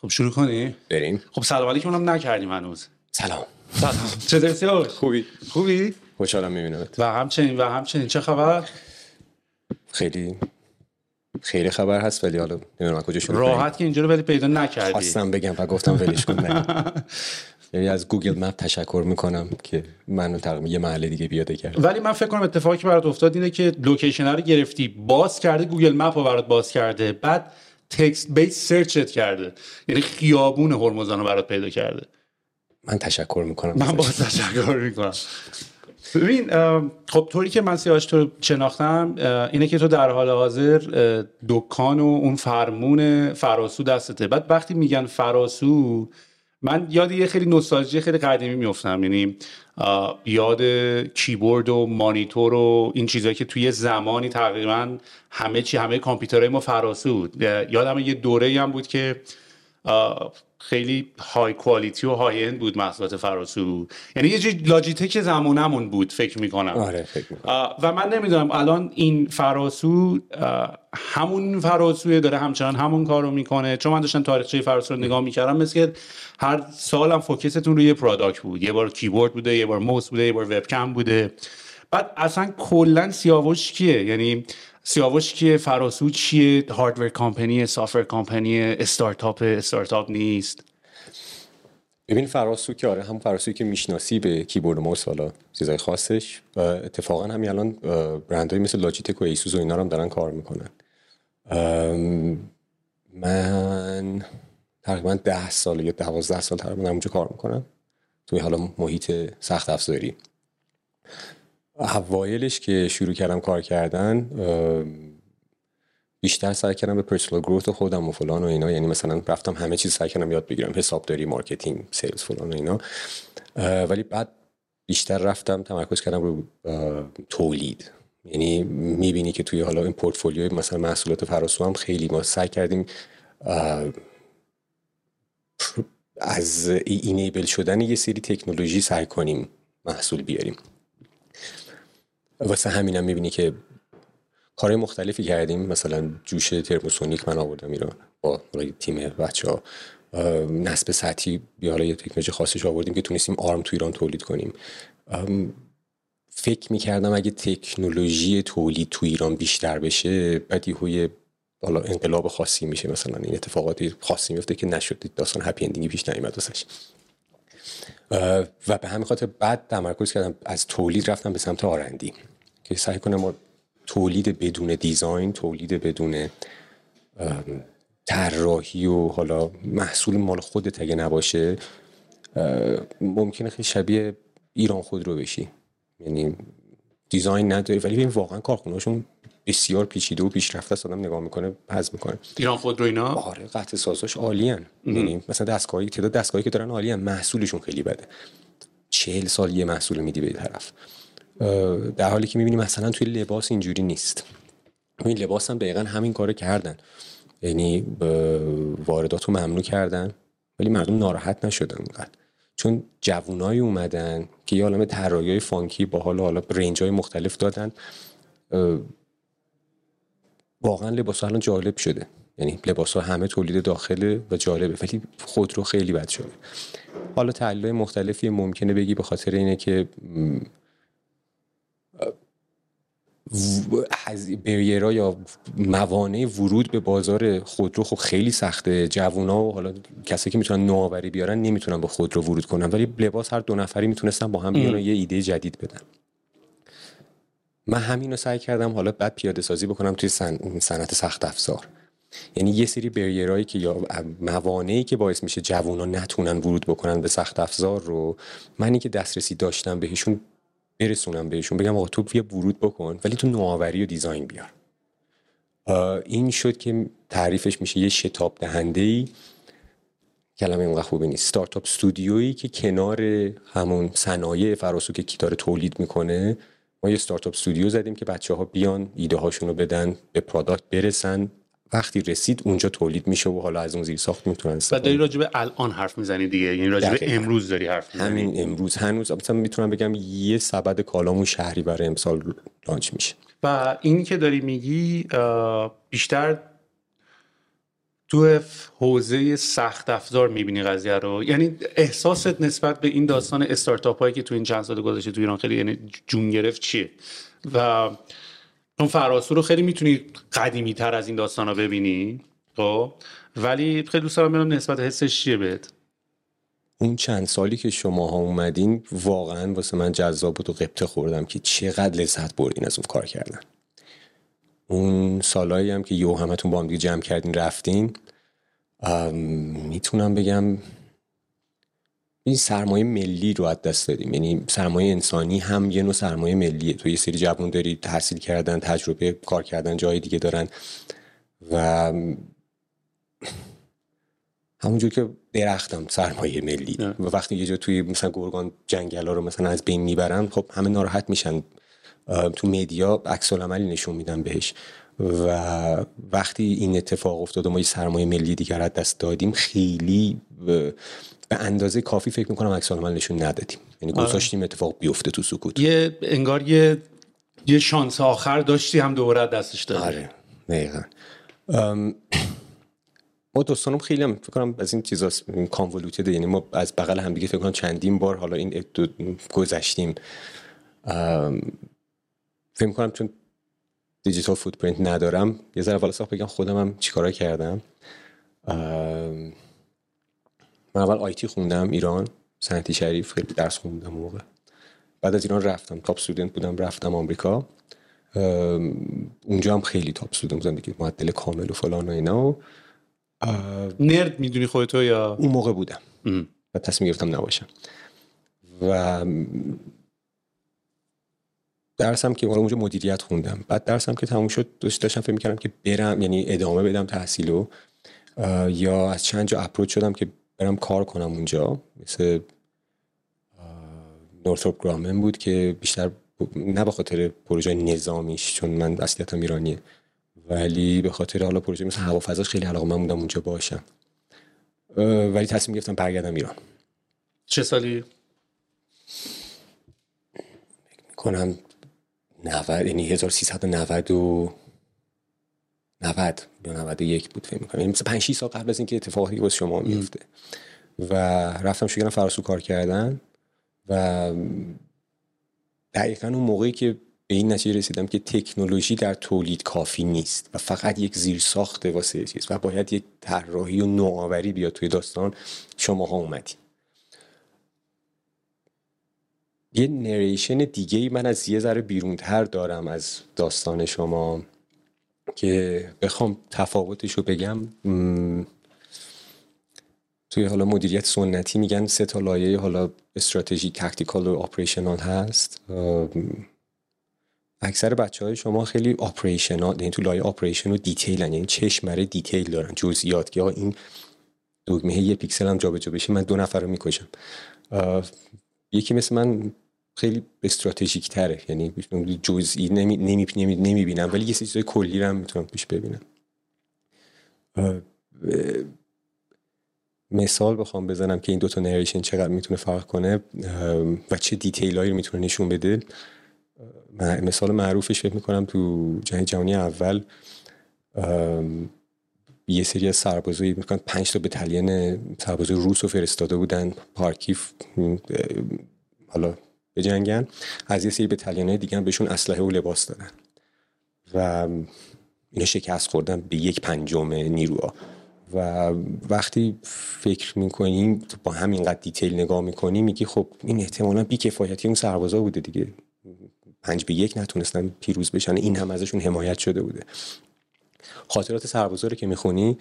خب شروع کنی؟ بریم. خب سلام علیکم هم نکردیم هنوز. سلام. سلام. چطوری خوبی. خوبی؟ خوشحالم میبینمت. و همچنین و همچنین. چه خبر؟ خیلی خیلی خبر هست ولی حالا نمی‌دونم کجا شروع راحت که اینجا رو ولی پیدا نکردی. خواستم بگم و گفتم ولش کن یعنی از Google Map تشکر می‌کنم که منو تقریبا یه محله دیگه پیاده کرد ولی من فکر کنم اتفاقی که برات افتاد اینه که location رو گرفتی باز کرده Google Map رو برات باز کرده. بعد تکست بیس سرچت کرده. یعنی خیابون هرمزان رو برات پیدا کرده. من تشکر می‌کنم. من باز تشکر می‌کنم. ببین خب طوری که من سیاوش تو شناختم اینه که تو در حال حاضر دکان و اون فرمون فراسو دستته. بعد وقتی میگن فراسو من یاد یه خیلی نوستالژی خیلی قدیمی میفتم یعنی یاد کیبورد و مانیتور و این چیزهایی که توی زمانی تقریبا همه چی همه کامپیوترهای ما فراسو بود یادم یه دوره هم بود که خیلی high quality و high-end بود محصولات فراسو یعنی یه جای Logitech زمانمون بود فکر می‌کنم. آره فکر می‌کنم. و من نمی‌دونم الان این فراسو همون فراسوی داره همچنان همون کار رو می‌کنه. چون من داشتم تاریخچه فراسو رو نگاه می‌کردم مثل که هر سال هم focus تون روی product بود. یه بار کیبورد بوده یه بار موس بوده یه بار وبکم بوده. بعد اصلا کلا سیاوش کیه؟ یعنی سیاوش کیه؟ فراسو چیه؟ hardware company software company استارتاپ استارتاپ نیست. ببین فراسو که آره هم فراسوی که می‌شناسی به کیبورد موس حالا چیزای خاصش اتفاقا همین الان برندهای مثل Logitech و ASUS و اینا هم دارن کار می‌کنن. من تقریبا ده سال یا دوازده سال تقریبا اونجا کار می‌کنم. توی حالا محیط سخت افزاری. اوایلش که شروع کردم کار کردن بیشتر سعی کردم به personal growth خودم و فلان و اینا. یعنی مثلا رفتم همه چیز سعی کردم یاد بگیرم حسابداری marketing sales فلان و اینا. ولی بعد بیشتر رفتم تمرکز کردم رو تولید. یعنی می‌بینی که توی حالا این پورتفولیوی مثلا محصولات فراسو هم خیلی ما سعی کردیم از اینیبل شدن یه سری تکنولوژی سعی کنیم محصول بیاریم. واسه همینم می‌بینی که کارهای مختلفی کردیم. مثلا جوش ترموسونیک من آوردم ایران با تیم بچه ها نسب سطحی بیا حالا یه تکنولوژی خاصش آوردیم که تونستیم آرم تو ایران تولید کنیم. فکر می‌کردم اگه تکنولوژی تولید تو ایران بیشتر بشه بعد یه حالا انقلاب خاصی میشه. مثلا این اتفاقاتی خاصی میفته که نشد. داستان هپی اندینگی پیش نیومد واسش. و به همین خاطر بعد تمرکز کردم از تولید رفتم به سمت آرندی که سعی کنم تولید بدون دیزاین تولید بدون طراحی و حالا محصول مال خودت اگه نباشه ممکنه خیلی شبیه ایران خود رو بشی. یعنی دیزاین نداری ولی این واقعا کارخونهاشون بسیار پیچیده و پیشرفته است. آدم نگاه می‌کنه پز می‌کنه. ایران خود رو اینا؟ آره قطع سازاش عالیان یعنی مثلا دستگاهی تعداد دستگاهی که دارن عالیان محصولشون خیلی بده. چهل سال یه محصول میدی به طرف. در حالی که می‌بینی مثلا توی لباس اینجوری نیست. این لباس هم دقیقا همین کارو کردن. یعنی واردات رو ممنوع کردن. ولی مردم ناراحت نشدن اونقدر چون جوونایی اومدن که یه عالم طراحی فانکی با حال حالا رنج های مختلف دادن. واقعا لباس الان جالب شده. یعنی لباس ها همه تولید داخله و جالبه ولی خودرو خیلی بد شده. حالا تحلیل مختلفی ممکنه بگی به خاطر اینه که بریرا یا موانع ورود به بازار خودرو خب خیلی سخته. جوونا و حالا کسی که می‌تونن نوآوری بیارن نمی‌تونن به خودرو ورود کنن. ولی لباس هر دو نفری می‌تونستن با هم بیان یه ایده جدید بدن. من همین رو سعی کردم حالا بعد پیاده سازی بکنم توی صنعت سخت افزار. یعنی یه سری بریرایی که یا موانعی که باعث میشه جوونا نتونن ورود بکنن به سخت افزار رو منی که دسترسی داشتم بهشون برسونم بهشون بگم آقا تو بیا ورود بکن ولی تو نوآوری و دیزاین بیار. این شد که تعریفش میشه یه شتاب دهنده ای کلمه اینقدر خوبی نیست. ستارتاپ استودیویی که کنار همون صنایع فراسو که کی داره تولید می‌کنه ما یه ستارتاپ استودیو زدیم که بچه ها بیان ایده هاشون رو بدن به پرادکت برسن. وقتی رسید اونجا تولید میشه و حالا از اون زیر ساخت می‌تونن و داری راجع به الان حرف می‌زنی دیگه. یعنی راجع به امروز داری حرف می‌زنی. همین امروز. هنوز مثلا می‌تونم بگم یه سبد کالامون شهری برای امسال لانچ میشه. و این که داری میگی بیشتر تو حوزه سخت افزار می‌بینی قضیه رو؟ یعنی احساست نسبت به این داستان استارتاپ هایی که تو این چند سال گذشته تو ایران خیلی یعنی جون گرفت چیه؟ و اون فراسو رو خیلی می‌تونی قدیمی تر از این داستان رو ببینی خب؟ ولی خیلی دوست دارم ببینم نسبت حسش چیه بهت؟ اون چند سالی که شما ها اومدین واقعا واسه من جذاب بود و قبطه خوردم که چقدر لذت بردین از اون کار کردن. اون سالایی هم که یو همتون با هم دیگه جمع کردین رفتین می‌تونم بگم این سرمایه ملی رو از دست دادیم. یعنی سرمایه انسانی هم یه نوع سرمایه ملیه. تو یه سری جوان داری تحصیل کردن تجربه کار کردن جای دیگه دارن. و همونجور که درختم سرمایه ملی. و وقتی یه جا توی مثلا گرگان جنگل ها رو مثلا از بین می‌برن خب همه ناراحت میشن. تو مدیا عکس عملی نشون میدن بهش. و وقتی این اتفاق افتاد و ما یه سرمایه ملی دیگر از دست دادیم خیلی به اندازه کافی فکر می‌کنم عکس عمل نشون ندادیم. یعنی آره. گذاشتیم اتفاق بیفته تو سکوت. یه انگار یه یه شانس آخر داشتی هم دوباره دستش دادی. آره دقیقا. ما دوستانم خیلی هم فکر کنم از این چیزا کانولوتد یعنی ما از بغل هم دیگه فکر کنم چندین بار حالا این گذشتیم. فکر کنم چون digital footprint ندارم یه ذره والا بگم خودم هم چیکارا کردم. من اول IT خوندم ایران صنعتی شریف خیلی درس خوندم موقع. بعد از ایران رفتم top student بودم رفتم آمریکا. اونجا هم خیلی top student بودم دیگه معدل کامل و فلان و اینا. و nerd می‌دونی خودتو یا؟ اون موقع بودم. و تصمیم گرفتم نباشم. و درسم که اونجا مدیریت خوندم. بعد درسم که تموم شد داشتم فکر می‌کردم که برم یعنی ادامه بدم تحصیلو یا از چند جا اپروچ شدم که برم کار کنم اونجا. مثل نورثروپ گرامن بود که بیشتر نه به خاطر پروژه نظامیش چون من اصلیتم ایرانیه ولی به خاطر حالا پروژه مثل هوافضاش خیلی علاقه من بودم اونجا باشم. ولی تصمیم گرفتم برگردم ایران. چه سالی؟ کنم 90 یعنی 1390 و 90 یا 91 بود فکر می‌کنم. یعنی مثلا 5 6 سال قبل از اینکه اتفاقی واسه شما میفته و رفتم شروع فراسو کار کردن و دقیقا اون موقعی که به این نتیجه رسیدم که تکنولوژی در تولید کافی نیست و فقط یک زیر ساخت واسه چیز و باید یک طراحی و نوآوری بیاد توی داستان شماها اومدین یه narration دیگه من از یه ذره بیرونتر دارم از داستان شما که بخوام تفاوتش رو بگم توی حالا مدیریت سنتی میگن سه تا لایه حالا استراتژی tactical و operational هست اکثر بچه های شما خیلی operational یعنی تو لایه operation و detail هن. یعنی چشمره detail دارن جزئیات که این دگمه یه پیکسل هم جابجا بشه من دو نفر رو می‌کشم یکی مثل من خیلی استراتژیک تره یعنی جزئی نمی نمی نمی نمی‌بینم ولی یه چیزای کلی رو هم می‌تونم پیش ببینم. مثال بخوام بزنم که این دوتا narration چقدر می‌تونه فرق کنه و چه detail هایی می‌تونه نشون بده. مثال معروفش فکر می‌کنم تو جنگ جهانی اول یه سری از سربازایی می‌کنن پنج تا بتالین سربازای روس رو فرستاده بودن. پارکیف حالا به جنگن از یه سری بتالین های دیگه بهشون اسلحه و لباس دادن. و اینا شکست خوردن به یک پنجم نیروها. و وقتی فکر می‌کنیم با همینقدر دیتیل نگاه می‌کنیم میگی خب این احتمالا بیکفایتی اون سربازا بوده دیگه. پنج به یک نتونستن پیروز بشن. این هم ازشون حمایت شده بوده. خاطرات سربازا رو که می‌خونی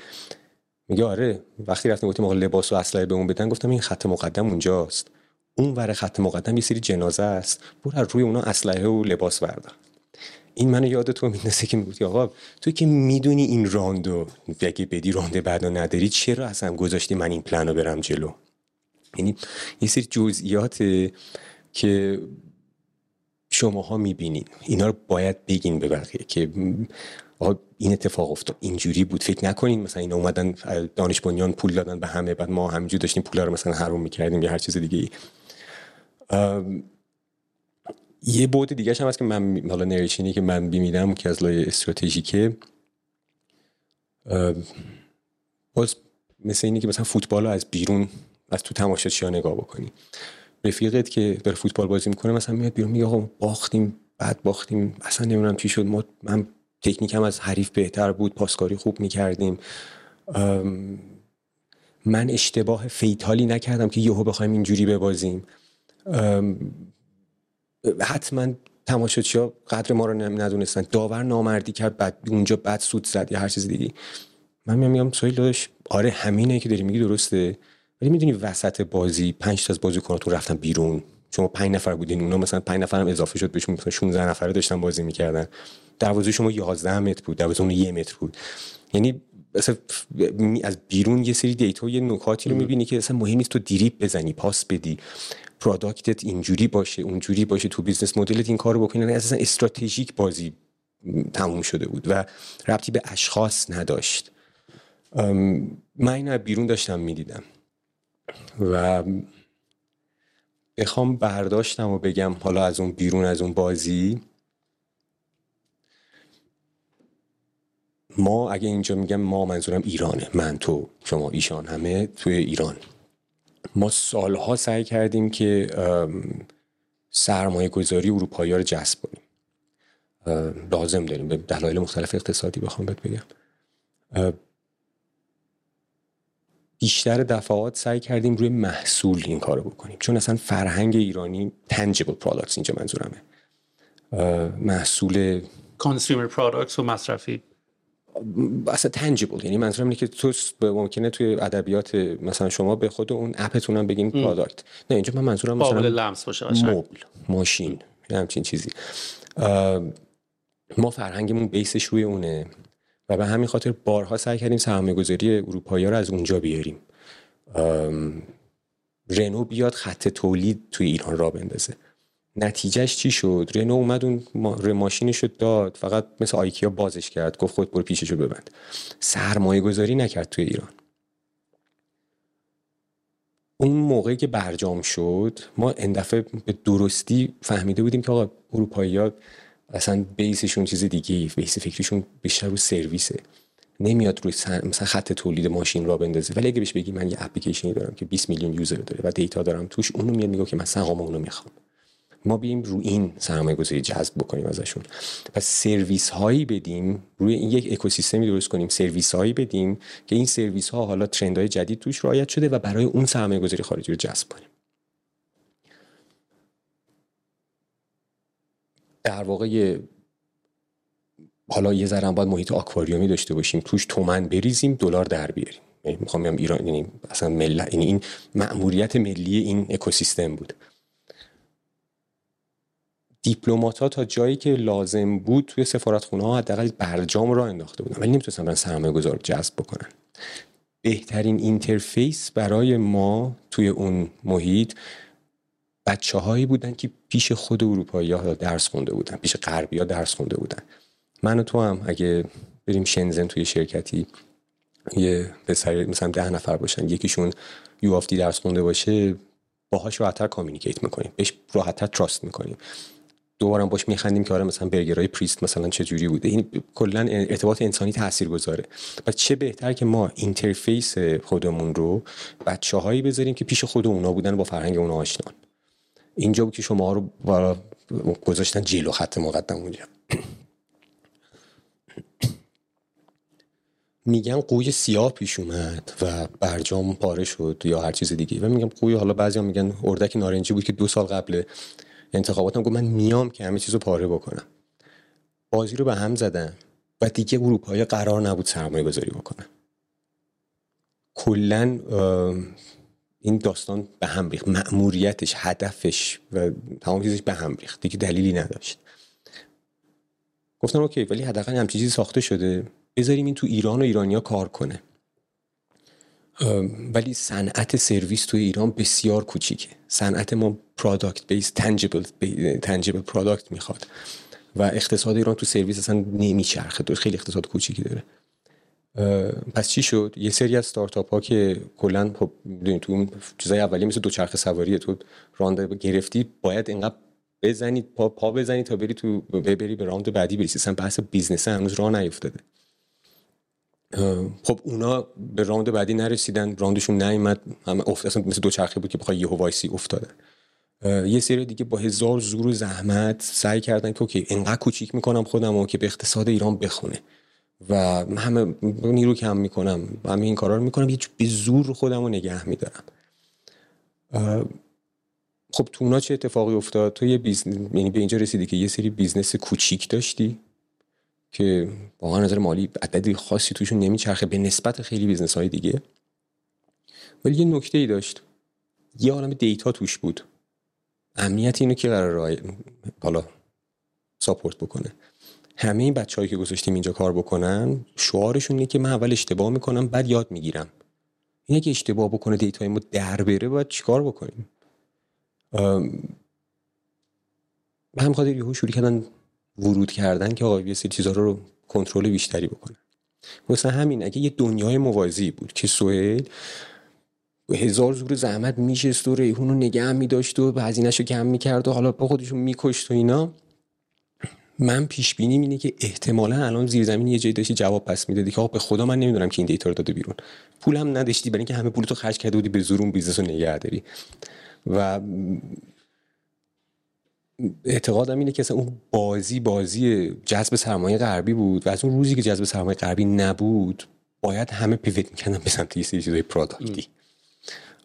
میگه آره وقتی رفتیم گفتیم آقا لباس و اسلحه به اون بدن گفتم این خط مقدم اونجاست. اون ور خط مقدم یه سری جنازه است. برو روی اونا اسلحه و لباس بردار این منو یاد تو میندازه که می‌گفتی آقا تو که می‌دونی این راندو اگه بدی رانده بعدا نداری چرا اصلا گذاشتی من این پلانو برم جلو؟ یعنی یه سری جزئیات که شماها می‌بینین. اینا رو باید بگین به بقیه که آقا این اتفاق افتاد. اینجوری بود. فکر نکنین مثلا اینا اومدن دانش بنیان پول دادن به همه بعد ما همینجور داشتیم پولا رو مثلا حروم می‌کردیم یا هر چیز دیگه یه بود دیگه هم هست که من حالا نریشینی که من بیمیدم که از لای استراتژیکه باز مثل اینی که مثلا فوتبال رو از بیرون از تو تماشاچی ها نگاه بکنی. رفیقت که داره فوتبال بازی می‌کنه مثلا میاد بیرون میگه آقا باختیم بعد باختیم اصلا نمی‌دونم چی شد. ما من تکنیکم از حریف بهتر بود پاسکاری خوب می‌کردیم. من اشتباه فیتالی نکردم که یهو بخوایم اینجوری ببازیم. حتما تماشاچی ها قدر ما رو ندونستن. داور نامردی کرد بعد اونجا بعد سود زد یا هر چیز دیگه من میام میگم سویل داداش آره همینه که داری میگی درسته. ولی می‌دونی وسط بازی پنج تا از بازیکناتون رفتن بیرون. شما پنج نفر بودین اونا مثلا پنج نفر هم اضافه شد بهشون مثلا 16 نفره داشتن بازی می‌کردن. دروازه شما 11 متر بود دروازه اون یه متر بود. یعنی مثلا از بیرون یه سری data یه نکاتی رو می‌بینی که اصلا مهم نیست تو دریبل بزنی پاس بدی product ت اینجوری باشه اونجوری باشه تو business model ت این کارو بکنی. یعنی اساسا استراتژیک بازی تموم شده بود و ربطی به اشخاص نداشت. من این بیرون داشتم می‌دیدم. و بخوام برداشتم و بگم حالا از اون بیرون از اون بازی ما اگه اینجا میگم ما منظورم ایرانه. من تو شما ایشان همه توی ایران. ما سالها سعی کردیم که سرمایه گذاری اروپایی ها رو جذب کنیم. لازم داریم. به دلایل مختلف اقتصادی بخوام بهت بگم. بیشتر دفعات سعی کردیم روی محصول این کارو بکنیم. چون اصلا فرهنگ ایرانی tangible products اینجا منظورمه. محصول consumer products و مصرفی. اصلا tangible یعنی منظورم اینه که تو ممکنه توی ادبیات مثلا شما به خود اون app تون هم بگین product نه اینجا من منظورم مثلا لمس باشه مبل ماشین همچین چیزی. ما فرهنگمون base ش روی اونه و به همین خاطر بارها سعی کردیم سرمایه گذاری اروپایی رو از اونجا بیاریم. رنو بیاد خط تولید توی ایران را بندازه. نتیجهش چی شد؟ رنو اومد اون ماشینش رو داد فقط مثل آیکیا بازش کرد گفت خود برو پیشش رو ببند. سرمایه گذاری نکرد توی ایران. اون موقعی که برجام شد ما اندفعه به درستی فهمیده بودیم که آقا اروپایی ها اصلا base شون چیز دیگه base فکریشون بیشتر رو سرویسه. نمیاد روی مثلا خط تولید ماشین را بندازه. ولی اگه بهش بگی من یه اپلیکیشنی دارم که 20 میلیون user داره و data دارم توش اونو میاد میگه که من سهام اونو می‌خوام. ما بیایم رو این سرمایه گذاری جذب بکنیم ازشون. پس سرویس هایی بدیم روی این یک اکوسیستمی درست کنیم سرویس هایی بدیم که این سرویس ها حالا trend های جدید توش رعایت شده و برای اون سرمایه گذاری خارجی رو جذب کنیم. در واقع حالا یه ذره باید محیط آکواریومی داشته باشیم. توش تومن بریزیم دلار در بیاریم. یعنی می‌خوام ایران یعنی اصلا مل... یعنی این مأموریت ملی این اکوسیستم بود. دیپلمات ها تا جایی که لازم بود توی سفارتخونه ها حداقل برجام را انداخته بودن. ولی نمی‌تونستن برن سرمایه گذار جذب بکنن. بهترین interface برای ما توی اون محیط بچه هایی بودن که پیش خود اروپایی ها درس خونده بودن پیش غربی ها درس خونده بودن. من و تو هم اگه بریم شنزن توی شرکتی یه پسر مثلا ده نفر باشن یکیشون یو درس خونده باشه باهاش راحتتر communicate می‌کنیم. بهش راحتتر trust می‌کنیم. دوبارم باش میخندیم که آره مثلا برگرای پریست مثلا چه جوری بوده. این کلا ارتباط انسانی تاثیرگذاره و چه بهتر که ما interface خودمون رو بچه هایی بذاریم که پیش خود اونا بودن با فرهنگ اونا آشنان اینجا بود که شما رو گذاشتن جلو خط مقدم اونجا. میگن قوی سیاه پیش اومد و برجام پاره شد یا هر چیز دیگه. و میگم قوی حالا بعضی میگن اردک نارنجی بود که دو سال قبل انتخاباتم گفت من میام که همه چیز رو پاره بکنم. بازی رو به هم زدن و دیگه اروپایی قرار نبود سرمایه گذاری بکنن کلا این داستان به هم ریخت. مأموریتش هدفش و تمام چیزش به هم ریخت. دیگه دلیلی نداشت. گفتم OK ولی حداقل همچین چیزی ساخته شده. بذاریم این تو ایران و ایرانیا کار کنه. ولی صنعت سرویس تو ایران بسیار کوچیکه. صنعت ما product base tangible tangible product می‌خواد. و اقتصاد ایران تو سرویس اصلا نمیچرخه. تو خیلی اقتصاد کوچیکی داره. پس چی شد؟ یه سری از ستارتاپ ها که کلا خب تو اون چیزای اولیه مثل دوچرخه سواری تو راند گرفتی باید اینقدر بزنید پا, پا بزنید تا بری تو بری به راند بعدی بری اصلا بحث بیزنس هنوز راه نیفتاده. خب اونا به راند بعدی نرسیدن. راندشون نیومد. همه افت اصلا مثل دوچرخه بود که بخوای یهو وایسی افتادن یه سری دیگه با هزار زور و زحمت سعی کردن که OK انقدر کوچیک می‌کنم خودم که به اقتصاد ایران بخونه. و همه نیرو کم می‌کنم همه این کارا رو می‌کنم یه به زور خودم رو نگه میدارم. خب تو اونا چه اتفاقی افتاد؟ تو یه بیزنس یعنی به اینجا رسیدی که یه سری بیزنس کوچیک داشتی که واقعا نظر مالی عددی خاصی توشون نمیچرخه به نسبت خیلی بیزنس های دیگه. ولی یه نکته ای داشت. یه عالم data توش بود. امنیت اینو که قرار رای حالا support بکنه. همه این بچههایی که گذاشتیم اینجا کار بکنن شعارشون اینه که من اول اشتباه می‌کنم بعد یاد می‌گیرم. اینه که اشتباه بکنه data ی ما در بره باید چیکار بکنیم؟ به همین خاطر یهو شروع کردن ورود کردن که آقا یه سری چیزا رو کنترل بیشتری بکنه مثلا همین اگه یه دنیای موازی بود که سهیل هزار زور زحمت میشست و ریحون رو نگه میداشت و هزینهش رو کم می‌کرد و حالا با خودشون میکشت و اینا. من پیش بینی اینه که احتمالا الان زیر زمین یه جایی داشتی جواب پس می‌دادی که به خدا من نمی‌دونم که این data رو داده بیرون. پولم نداشتی برای اینکه همه پولتو خرج کرده بودی به زور اون بیزنس رو نگه داری. و اعتقادم اینه که اصلا اون بازی بازی جذب سرمایه غربی بود و از اون روزی که جذب سرمایه غربی نبود باید همه پیوت می‌کردن به سمت یه سری چیزای پروداکتی.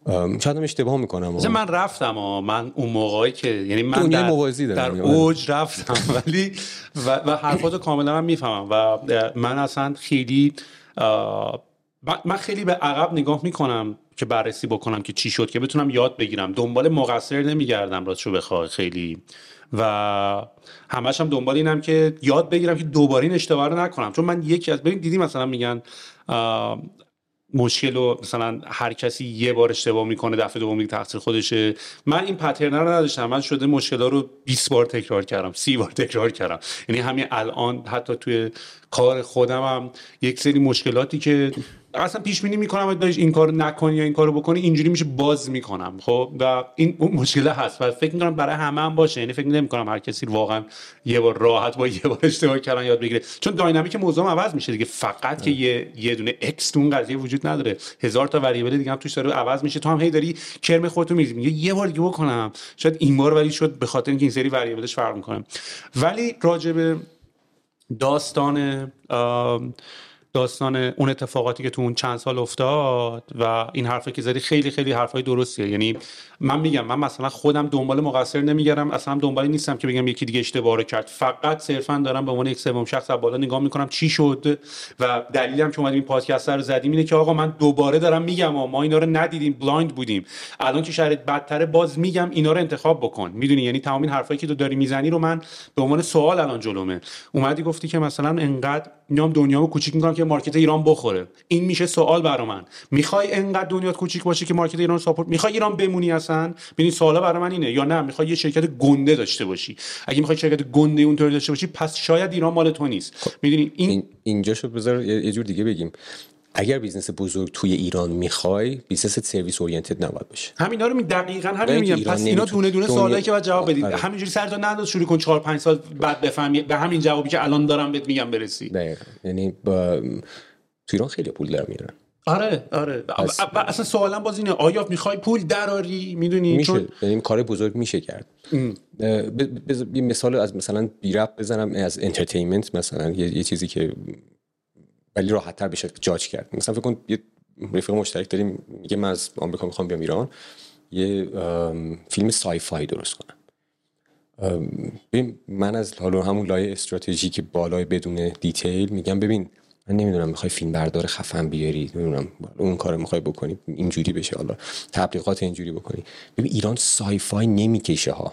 شاید هم اشتباه می‌کنم. مثلا من رفتم ها. من اون موقعی که یعنی من در, موازی در اوج رفتم ولی و, و حرفاتو کاملا من می‌فهمم. و من اصلا خیلی من خیلی به عقب نگاه می‌کنم که بررسی بکنم که چی شد که بتونم یاد بگیرم. دنبال مقصر نمیگردم راستشو بخوای خیلی. و همش هم دنبال اینم که یاد بگیرم که دوباره این اشتباه رو نکنم. چون من یکی از ببین دیدی مثلا میگن مشکل رو مثلا هر کسی یه بار اشتباه می‌کنه دفعه دوم میگه تقصیر خودشه. من این پترن رو نداشتم. من شده مشکل رو 20 بار تکرار کردم 30 بار تکرار کردم. یعنی همین الان حتی توی کار خودم هم یک سری مشکلاتی که اصلا پیش بینی می‌کنم داشت این کارو نکنی یا این کارو بکنی اینجوری میشه باز می‌کنم خب؟ و این مشکل هست. و فکر می‌کنم برای همه هم باشه. یعنی فکر نمی‌کنم هر کسی واقعا یه بار راحت با یه بار اشتباه کردن یاد بگیره. چون داینامیک موضوع عوض میشه دیگه. فقط که یه یه دونه اکس تو اون قضیه وجود نداره. هزار تا وریبل دیگه هم توش داره عوض میشه. تو هم هی داری کرم خودتو میریزی. میگه یه بار دیگه بکنم. شاید این بار ولی شد به خاطر اینکه این سری variable ش فرق می‌کنه. ولی راجب داستان داستان اون اتفاقاتی که تو اون چند سال افتاد و این حرفی که زدی خیلی خیلی حرفای درستیه. یعنی من میگم من مثلا خودم دنبال مقصر نمیگردم اصلا دنبال نیستم که بگم یکی دیگه اشتباه کرد. فقط صرفا دارم به عنوان یک سوم شخص از بالا نگاه می‌کنم چی شد و دلیلم که اومدیم این پادکست رو زدیم اینه که آقا من دوباره دارم میگم ما اینا رو ندیدیم blind بودیم. الان که شرایط بدتره باز میگم اینا رو انتخاب بکن. می‌دونی؟ یعنی تمام این حرفایی که تو داری می‌زنی رو من به عنوان سوال الان جلومه. اومدی گفتی که مثلا انقدر میام دنیامو کوچیک می‌کنم که مارکت ایران بخوره. این میشه سوال برا من. می‌خوای انقدر دنیات کوچیک باشه که مارکت ایران ساپورت می‌خوای ایران بمونی اصلا؟ ببین سوالا برای من اینه یا نه می‌خوای یه شرکت گنده داشته باشی. اگه می‌خوای شرکت گنده اونطوری داشته باشی پس شاید ایران مال تو نیست. خب، می‌دونی این, اینجا شو بذار یه جور دیگه بگیم. اگر بیزنس بزرگ توی ایران می‌خوای بیزنس service oriented نباید باشه. همینا رو می دقیقاً همین میگم. پس اینا دونه دونه سوالایی که باید جواب بدید آره. همینجوری سرتو ننداز شروع کن 4 5 سال بعد بفهمی به همین جوابی که الان دارم بهت میگم برسی. دقیقاً. یعنی با... تو ایران خیلی پول در میارن. آره. آره. پس- و اصلا سوالم باز اینه آیا می‌خوای پول دراری؟ می‌دونی؟ میشه. چون یعنی کار بزرگ میشه کرد. یه مثال از مثلا بی ربط بزنم از entertainment مثلا یه, یه چیزی که ولی راحت تر بشه جاج کرد. مثلا فکر کن یه رفیق مشترک داریم میگه من از آمریکا می‌خوام بیام ایران. یه فیلم sci-fi درست کنم. ببین من از حالا همون لایه استراتژی که بالای بدون detail میگم ببین من نمی‌دونم می‌خوای فیلم بردار خفن بیاری نمی‌دونم اون کار می‌خوای بکنی اینجوری بشه حالا تبلیغات اینجوری بکنی. ببین ایران sci-fi نمی‌کشه ها.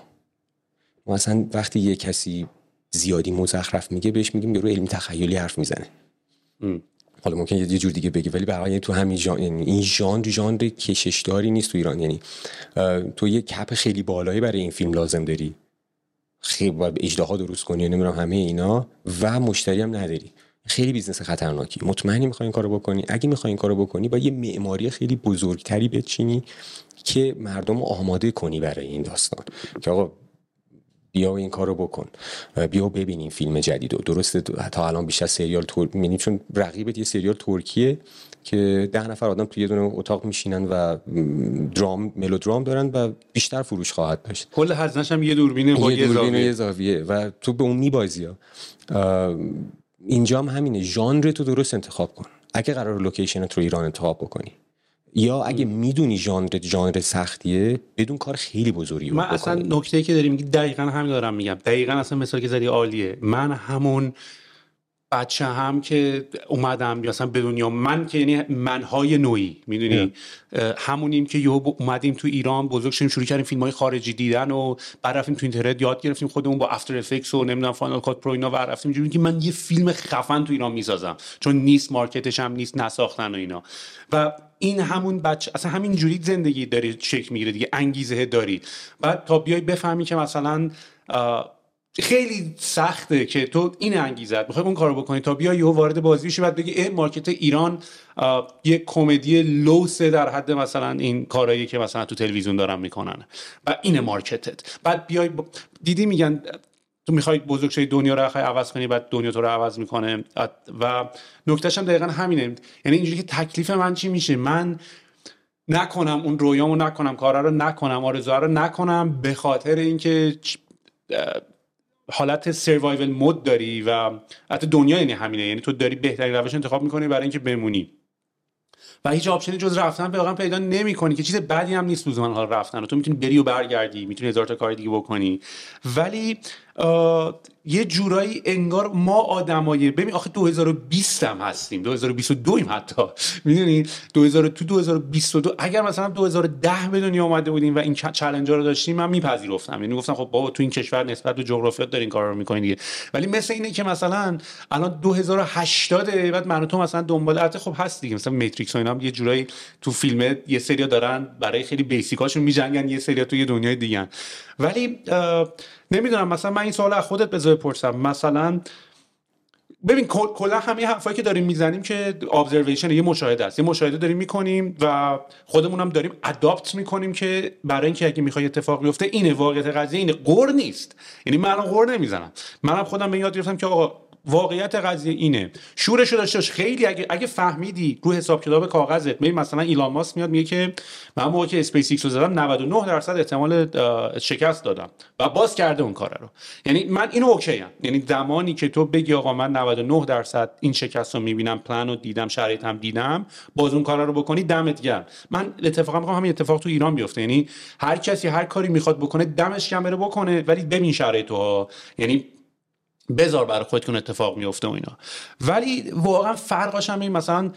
ما اصلا وقتی یه کسی زیادی مزخرف میگه بهش میگیم یارو علمی تخیلی حرف می‌زنه. حالا ممکن یه جور دیگه بگی ولی حال یعنی تو همین ژانر یعنی این ژانر ژانر کششداری نیست تو ایران. یعنی تو یه cap خیلی بالایی برای این فیلم لازم داری. خیلی باید اژدها درست کنی نمی‌دونم همه اینا و مشتری هم نداری. خیلی بیزنس خطرناکی. مطمئنی می‌خوای این کارو بکنی؟ اگه می‌خوای این کارو بکنی با یه معماری خیلی بزرگتری بچینی که مردم آماده کنی برای این داستان. که آقا بیا و این کارو بکن. بیا و ببین این فیلم جدید و درسته تا الان بیشتر سریال تور یعنی چون رقیبت یه سریال ترکیه که ده نفر آدم توی یه دونه اتاق میشینن و درام ملودرام دارن و بیشتر فروش خواهد داشت. کل هزینه‌ش هم یه دوربینه با یه دوربین زاویه. یه زاویه. و تو به اون میبازی ها. اینجا هم همینه. ژانر تو درست انتخاب کن. اگه قرار لوکیشن تو ایران انتخاب بکنی. یا اگه می‌دونی ژانر ژانر سختیه بدون کار خیلی بزرگی من اصلا بکنی. نکته که داری میگی دقیقا همین دارم میگم. دقیقا اصلا مثال که زدی عالیه. من همون بچه هم که اومدم یا اصلا به دنیا من که یعنی منهای نوعی می‌دونی؟ همونیم که یهو اومدیم تو ایران بزرگ شدیم شروع کردیم فیلم های خارجی دیدن و بعد رفتیم تو اینترنت یاد گرفتیم خودمون با After Effects و نمی‌دونم Final Cut Pro اینا و رفتیم جوری که من یه فیلم خفن تو ایران می‌سازم. چون نیست market ش هم نیست نساختن و اینا. و این همون بچه اصلا همین جوری زندگی داری شکل می‌گیره دیگه انگیزه داری بعد تا بیای بفهمی که مثلا خیلی سخته که تو این انگیزت می‌خوای اون کارو بکنی تا بیای یهو وارد بازی بشی بعد بگی اه مارکت ایران یه کمدی لوسه در حد مثلا این کارهایی که مثلا تو تلویزیون دارن می‌کنن و این مارکتت. بعد بیای ب- دیدی میگن تو می‌خوای بزرگ شی دنیا رو عوض کنی بعد دنیا تو رو عوض می‌کنه. و نکتهش هم دقیقا همینه. یعنی اینجوری که تکلیف من چی میشه؟ من نکنم اون رویامو نکنم کارا رو نکنم آرزوها رو نکنم به خاطر اینکه حالت سروایول مود داری و حتی دنیا یعنی همینه. یعنی تو داری بهترین روش انتخاب می‌کنی برای اینکه بمونی. و هیچ آپشنی جز رفتن واقعا پیدا نمی‌کنی که چیز بدی هم نیست لزوما حال رفتن. و تو می‌تونی بری و برگردی می‌تونی هزار تا کار دیگه بکنی. ولی یه جورایی انگار ما آدمای ببین آخه 2020 هم هستیم 2022 ایم حتی. می‌دونی؟ 2000 تو 2022 اگر مثلا 2010 به دنیا اومده بودیم و این چالنجا رو داشتیم من میپذیرفتم. یعنی گفتم خب بابا تو این کشور نسبت به جغرافیات دارین کار رو می‌کنین دیگه. ولی مثل اینه که مثلا الان 2080 بعد من و تو مثلا دنبال البته خب هست دیگه. مثلا میتریکس و اینا هم یه جورایی تو فیلم یه سریا دارن برای خیلی بیسیکاشون میجنگن یه سریا تو یه دنیای دیگه ولی نمی‌دونم مثلا من این سوال از خودت بذار بپرسم. مثلا ببین کل- کلا همه حرفایی که داریم می‌زنیم که ابزرویشن یه مشاهده است. یه مشاهده داریم می‌کنیم و خودمون هم داریم اداپت می‌کنیم که برای اینکه اگه می‌خوای اتفاق بیفته اینه واقعیت قضیه اینه قر نیست. یعنی من الان قر نمی‌زنم. منم خودم به یاد گرفتم که آقا واقعیت قضیه اینه. شورش داشته. خیلی اگه اگه فهمیدی رو حساب کتاب کاغذت ببین مثلا ایلان ماسک میاد میگه که من موقعی که اسپیس ایکس رو زدم 99 درصد احتمال شکست دادم و باز کرده اون کار رو. یعنی من اینو okay ام. یعنی زمانی که تو بگی آقا من 99 درصد این شکست رو می‌بینم پلن رو دیدم شرایطم دیدم باز اون کارا رو بکنی دمت گرم. من اتفاقا می‌خوام همین اتفاق تو ایران بیفته. یعنی هر کسی هر کاری می‌خواد بکنه دمش گرم بکنه ولی ببین شرایطو ها یعنی بذار برای خودت که اون اتفاق میفته و اینا. ولی واقعا فرقاش هم این مثلا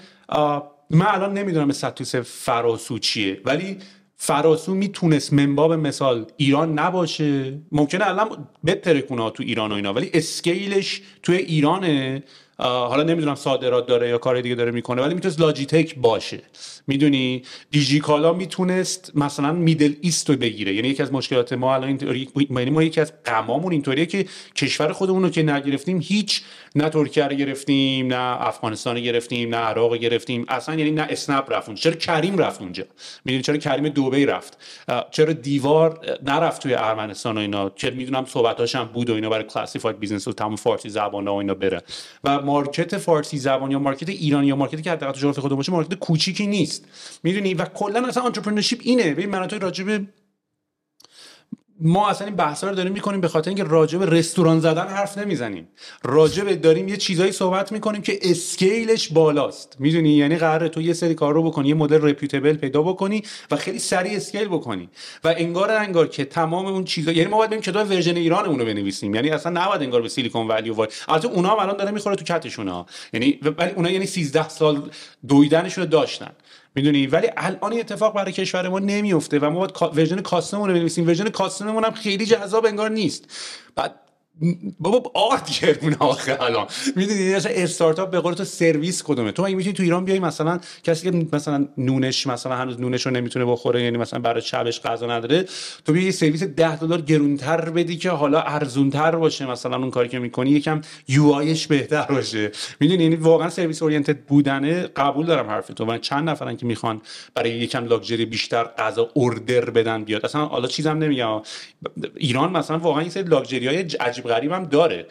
من الان نمی‌دونم ستوس فراسو چیه ولی فراسو می‌تونست منباب مثال ایران نباشه. ممکنه الان بترکونه تو ایران و اینا ولی اسکیلش توی ایرانه. حالا نمی‌دونم صادرات داره یا کار دیگه داره می‌کنه ولی می‌تونست لاجیتک باشه. می‌دونی؟ دیجی کالا می‌تونست مثلا میدل ایست رو بگیره. یعنی یکی از مشکلات ما الان یعنی ما یکی از قمامون اینطوریه که کشور خودمون رو که نگرفتیم هیچ نه ترکیه رو گرفتیم نه افغانستان رو گرفتیم نه عراق رو گرفتیم. اصلا یعنی نه اسنپ رفت چرا کریم رفت اونجا؟ می‌دونی چرا کریم دبی رفت؟ چرا دیوار نرفت توی ارمنستان و اینا؟ چه می‌دونم صحبتاش هم بود و اینا برای classified business و تمام فارسی زبان و اینا بره. و market فارسی زبان یا market ایرانی یا market ی که حداقل تو خودمون باشه market کوچیکی نیست. می‌دونی؟ و کلا اصلا entrepreneurship اینه. ببین من تو راجب ما اصلا این بحثا رو داریم می‌کنیم به خاطر اینکه راجع به رستوران زدن حرف نمی‌زنیم. راجع به داریم یه چیزایی صحبت می‌کنیم که scale ش بالاست. می‌دونی؟ یعنی قراره تو یه سری کار رو بکنی یه مدل repeatable پیدا بکنی و خیلی سریع scale بکنی. و انگار انگار که تمام اون چیزا یعنی ما باید بریم کتاب version ایران اون رو بنویسیم. یعنی اصلا نباید انگار به Silicon Valley و البته اونا الان داره می‌خوره تو کتشون ها. یعنی ولی اونا یعنی 13 سال دویدنشون داشتن. می‌دونی؟ ولی الان اتفاق برای کشور ما نمیفته و ما باید version custom مون رو بنویسیم. version custom مون هم خیلی جذاب انگار نیست. بعد بابا آرد گرونه آخه الان. می‌دونی استارتاپ به قول تو سرویس کدومه؟ تو اگه می‌تونی تو ایران بیای مثلا کسی که مثلا نونش مثلا هنوز نونش رو نمی‌تونه بخوره یعنی مثلا برای شبش غذا نداره تو بیا یه سرویس 10 دلار گرونتر بدی که حالا ارزونتر باشه مثلا اون کاری که می‌کنی یکم UI ش بهتر باشه. می‌دونی؟ یعنی واقعا service oriented بودنه قبول دارم حرف تو. و چند نفرن که می‌خوان برای یکم لاکچری بیشتر غذا order بدن بیاد. اصلا حالا چیزم نمیگم. ایران مثلا واقعا این سری لاکچری های عجیب غریب هم داره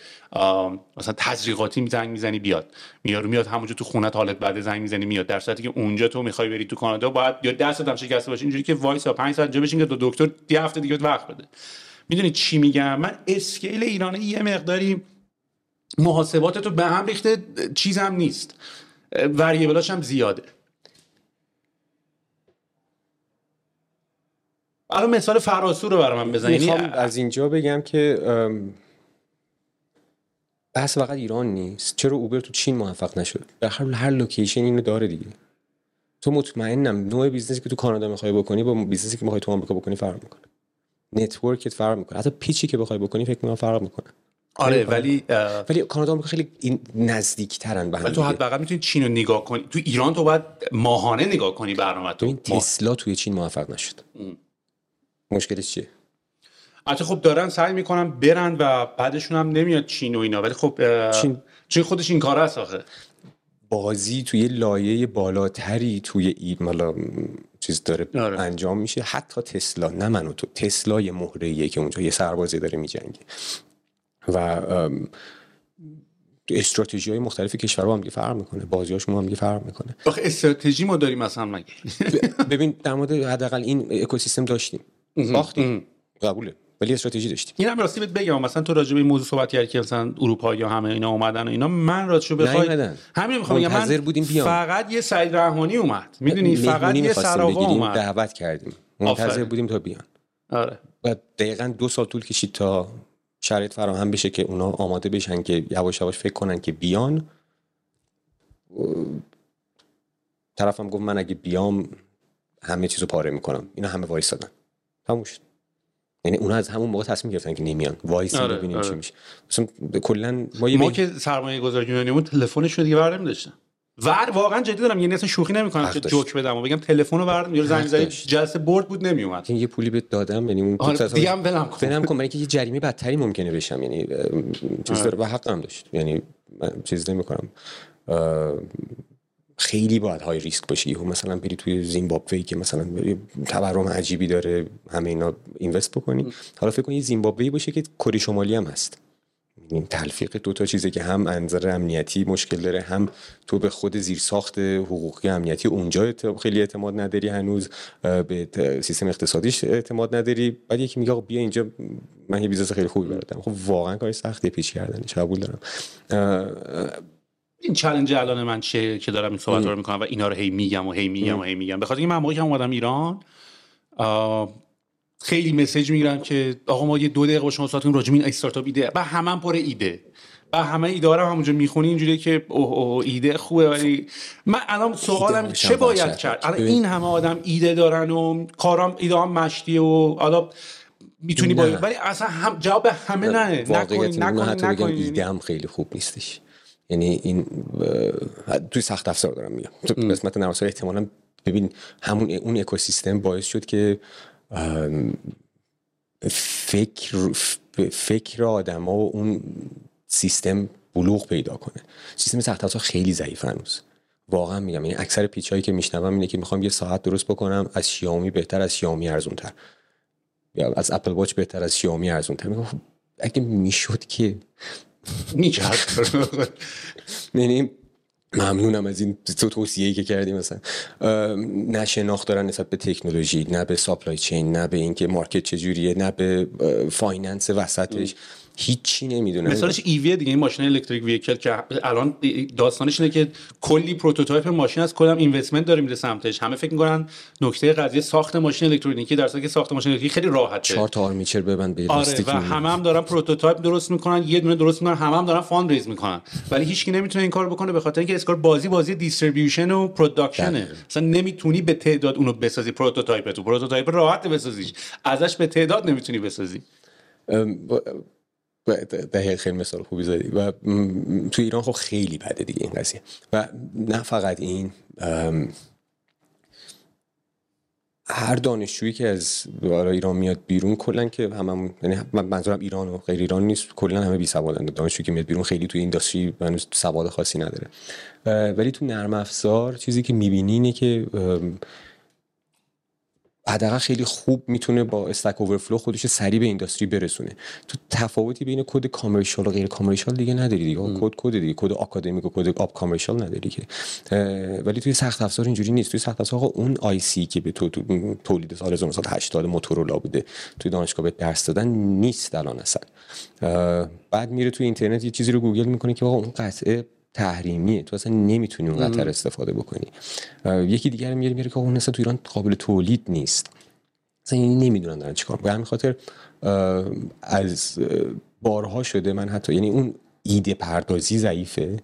مثلا تزریقاتی زنگ می‌زنی بیاد. میاد میاد همونجا تو خونه حالت بعد زنگ می‌زنی میاد. در صورتی که اونجا تو می‌خوای بری تو کانادا باید یا دستت هم شکسته باشه اینجوری که وایسا 5 ساعت اینجا بشین که دو دکتر یه هفته دیگه وقت بده. می‌دونی چی میگم؟ من scale ایران یه مقداری محاسبات تو به هم ریخته چیزم نیست. variable اش هم زیاده. الان مثال فراسو رو برای من بزنی. یعنی از اینجا بگم که بحث فقط ایران نیست. چرا Uber تو چین موفق نشد؟ در هر هر location اینو داره دیگه. تو مطمئنم نوع business ی که تو کانادا می‌خوای بکنی با business ی که می‌خوای تو آمریکا بکنی فرق می‌کنه. network ت فرق می‌کنه. حتی pitch ی که بخوای بکنی فکر می‌کنم فرق می‌کنه. آره ولی ولی کانادا آمریکا خیلی این نزدیک ترن به هم تو حداقل می‌تونی چین رو نگاه کنی. تو ایران تو باید ماهانه نگاه کنی برنامه تو. این تسلا توی چین موفق نشد. مشکلش چیه؟ البته خب دارن سعی می‌کنن برن و بعدشون هم نمیاد چین و اینا. ولی خب چین, چین خودش این کار هست آخه. بازی توی لایه بالاتری توی این مالا چیز داره آره. انجام میشه. حتی تسلا نه منو تو تسلا یه مهره که اونجا یه سربازی داره میجنگه. و استراتژی های مختلف کشورها هم فرق می‌کنه. بازیاشون هم فرق می‌کنه. آخه استراتژی ما داریم مثلا مگه؟ ببین در مورد حداقل این اکوسیستم داشتیم. ساختیم قبوله. ولی استراتژی داشتیم. این هم راستی بهت بگم مثلا تو راجع به این موضوع صحبت کردی که مثلا اروپا یا همه اینا اومدن و اینا من راستشو بخوای همین می‌خوام بگم من بودیم بیان. فقط یه سعید رحمانی اومد. می‌دونی؟ فقط یه سراوا اومد. دعوت کردیم. منتظر بودیم تا بیان. آره. و دقیقا دو سال طول کشید تا شرایط فراهم بشه که اونا آماده بشن که یواش یواش فکر کنن که بیان. طرفم گفت من اگه بیام همه چیزو پاره می‌کنم. اینا همه وایسادن. تموم شد. یعنی اونا از همون موقع تصمیم گرفتن که نمیان. وایس آره، ببینیم آره. چی میشه. مثلا کلا ما, ما که سرمایه گذاری یونیمون تلفنش رو دیگه برنامه داشتن ور واقعا جدی دارم یعنی اصلا شوخی نمی‌کنم که جوک بدم و بگم تلفن رو بردم یه زنگ زدی جلسه برد بود نمیومد یه پولی بهت دادم یعنی اون آره دیگه هم ولم کن. ولم کن برای یه جریمه بدتری ممکنه بشم. یعنی چیز داره و حقم داشت. یعنی من چیز نمی‌کنم. خیلی باید های ریسک باشی. یهو مثلا بری توی زیمبابوه که مثلا تورم عجیبی داره همه اینا اینوست بکنی. حالا فکر کن یه زیمبابوه باشه که کره شمالی هم هست. این تلفیق دو تا چیزه که هم انظر امنیتی مشکل داره هم تو به خود زیرساخت حقوقی امنیتی اونجا خیلی اعتماد نداری هنوز به سیستم اقتصادیش اعتماد نداری. بعد یکی میگه بیا اینجا من یه business خیلی خوبی براتم خب واقعا کار سخته پیش کردنش قبول دارم. این چالش الان من چه که دارم این صحبت رو می‌کنم و اینا رو هی میگم و هی میگم و هی میگم. به خاطر اینکه من موقعی که اومدم ایران خیلی message می‌گیرم که آقا ما یه دو دقیقه با شما صحبت کنیم راجع این استارتاپ ایده. و همه پر ایده. و همه ایده رو همونجا می‌خونی اینجوری که اوه اوه ایده خوبه. ولی من الان سوالم چه باید کرد؟ الان این همه آدم ایده دارن و کارام ایده هم مشتیه و حالا می‌تونی باید ولی اصلا هم جواب همه نه. نکنین نکنین نکنین ایده هم خیلی خوب نیستش. یعنی این توی سخت افزار دارم میگم. تو قسمت نرم افزار احتمالاً ببین همون اون اکوسیستم باعث شد که فکر فکر آدما و اون سیستم بلوغ پیدا کنه. سیستم سخت افزار خیلی ضعیف هنوز. واقعا میگم. یعنی اکثر pitch هایی که میشنوم اینه که می‌خوام یه ساعت درست بکنم از شیائومی بهتر از شیائومی ارزون تر یا از Apple Watch بهتر از شیائومی ارزون تر میگم خب، اگه می‌شد که می‌کرد. یعنی ممنونم از این تو توصیه که کردی مثلا. نه شناخت دارن نسبت به تکنولوژی نه به supply chain نه به اینکه market چجوریه نه به finance وسطش. هیچی نمی‌دونه. مثالش EV دیگه این ماشین electric vehicle که الان داستانش اینه که کلی prototype ماشین از کدام investment داره میره سمتش. همه فکر می‌کنن نکته قضیه ساخت ماشین الکترونیکی در که ساخت ماشین الکتریکی خیلی راحته. چهار تا آرمیچر ببند به آره و همه هم دارن prototype درست می‌کنن یه دونه درست می‌کنن همه هم دارن fundraise می‌کنن. ولی هیچکی نمی‌تونه این کار بکنه به خاطر اینکه آخر کار بازی بازی distribution و production ه مثلا نمی‌تونی به تعداد اونو بسازی prototype تو. prototype راحت بسازیش. ازش به تعداد نمی‌تونی بسازی. دقیق خیلی مثال خوبی زدی. و تو ایران خب خیلی بده دیگه این قضیه. و نه فقط این هر دانشجویی که از ایران میاد بیرون کلا که هممون یعنی منظورم ایران و غیر ایران نیست کلا همه بی سوادن دانشجویی که میاد بیرون خیلی تو اینداستری هنوز سواد خاصی نداره. ولی تو نرم افزار چیزی که می‌بینی اینه که حداقل خیلی خوب می‌تونه با Stack Overflow خودش سریع به industry برسونه. تو تفاوتی بین کد commercial و غیر کامرشال دیگه نداری دیگه. کد کد دیگه. کد آکادمیک و کد کد commercial نداری که. ولی توی سخت افزار اینجوری نیست. توی سخت افزار اون IC که به تو, تو تولید سال 1980 موتورولا بوده توی دانشگاه به درس دادن نیست الان اصلا. بعد میره توی اینترنت یه چیزی رو گوگل می‌کنه که اون قطعه تحریمیه تو اصلا نمی‌تونی اون قطعه رو استفاده بکنی. یکی دیگر میاره میاره که اون اصلا تو ایران قابل تولید نیست. اصلا یعنی نمی‌دونن دارن چیکار به همین خاطر از بارها شده من حتی یعنی اون ایده پردازی ضعیفه.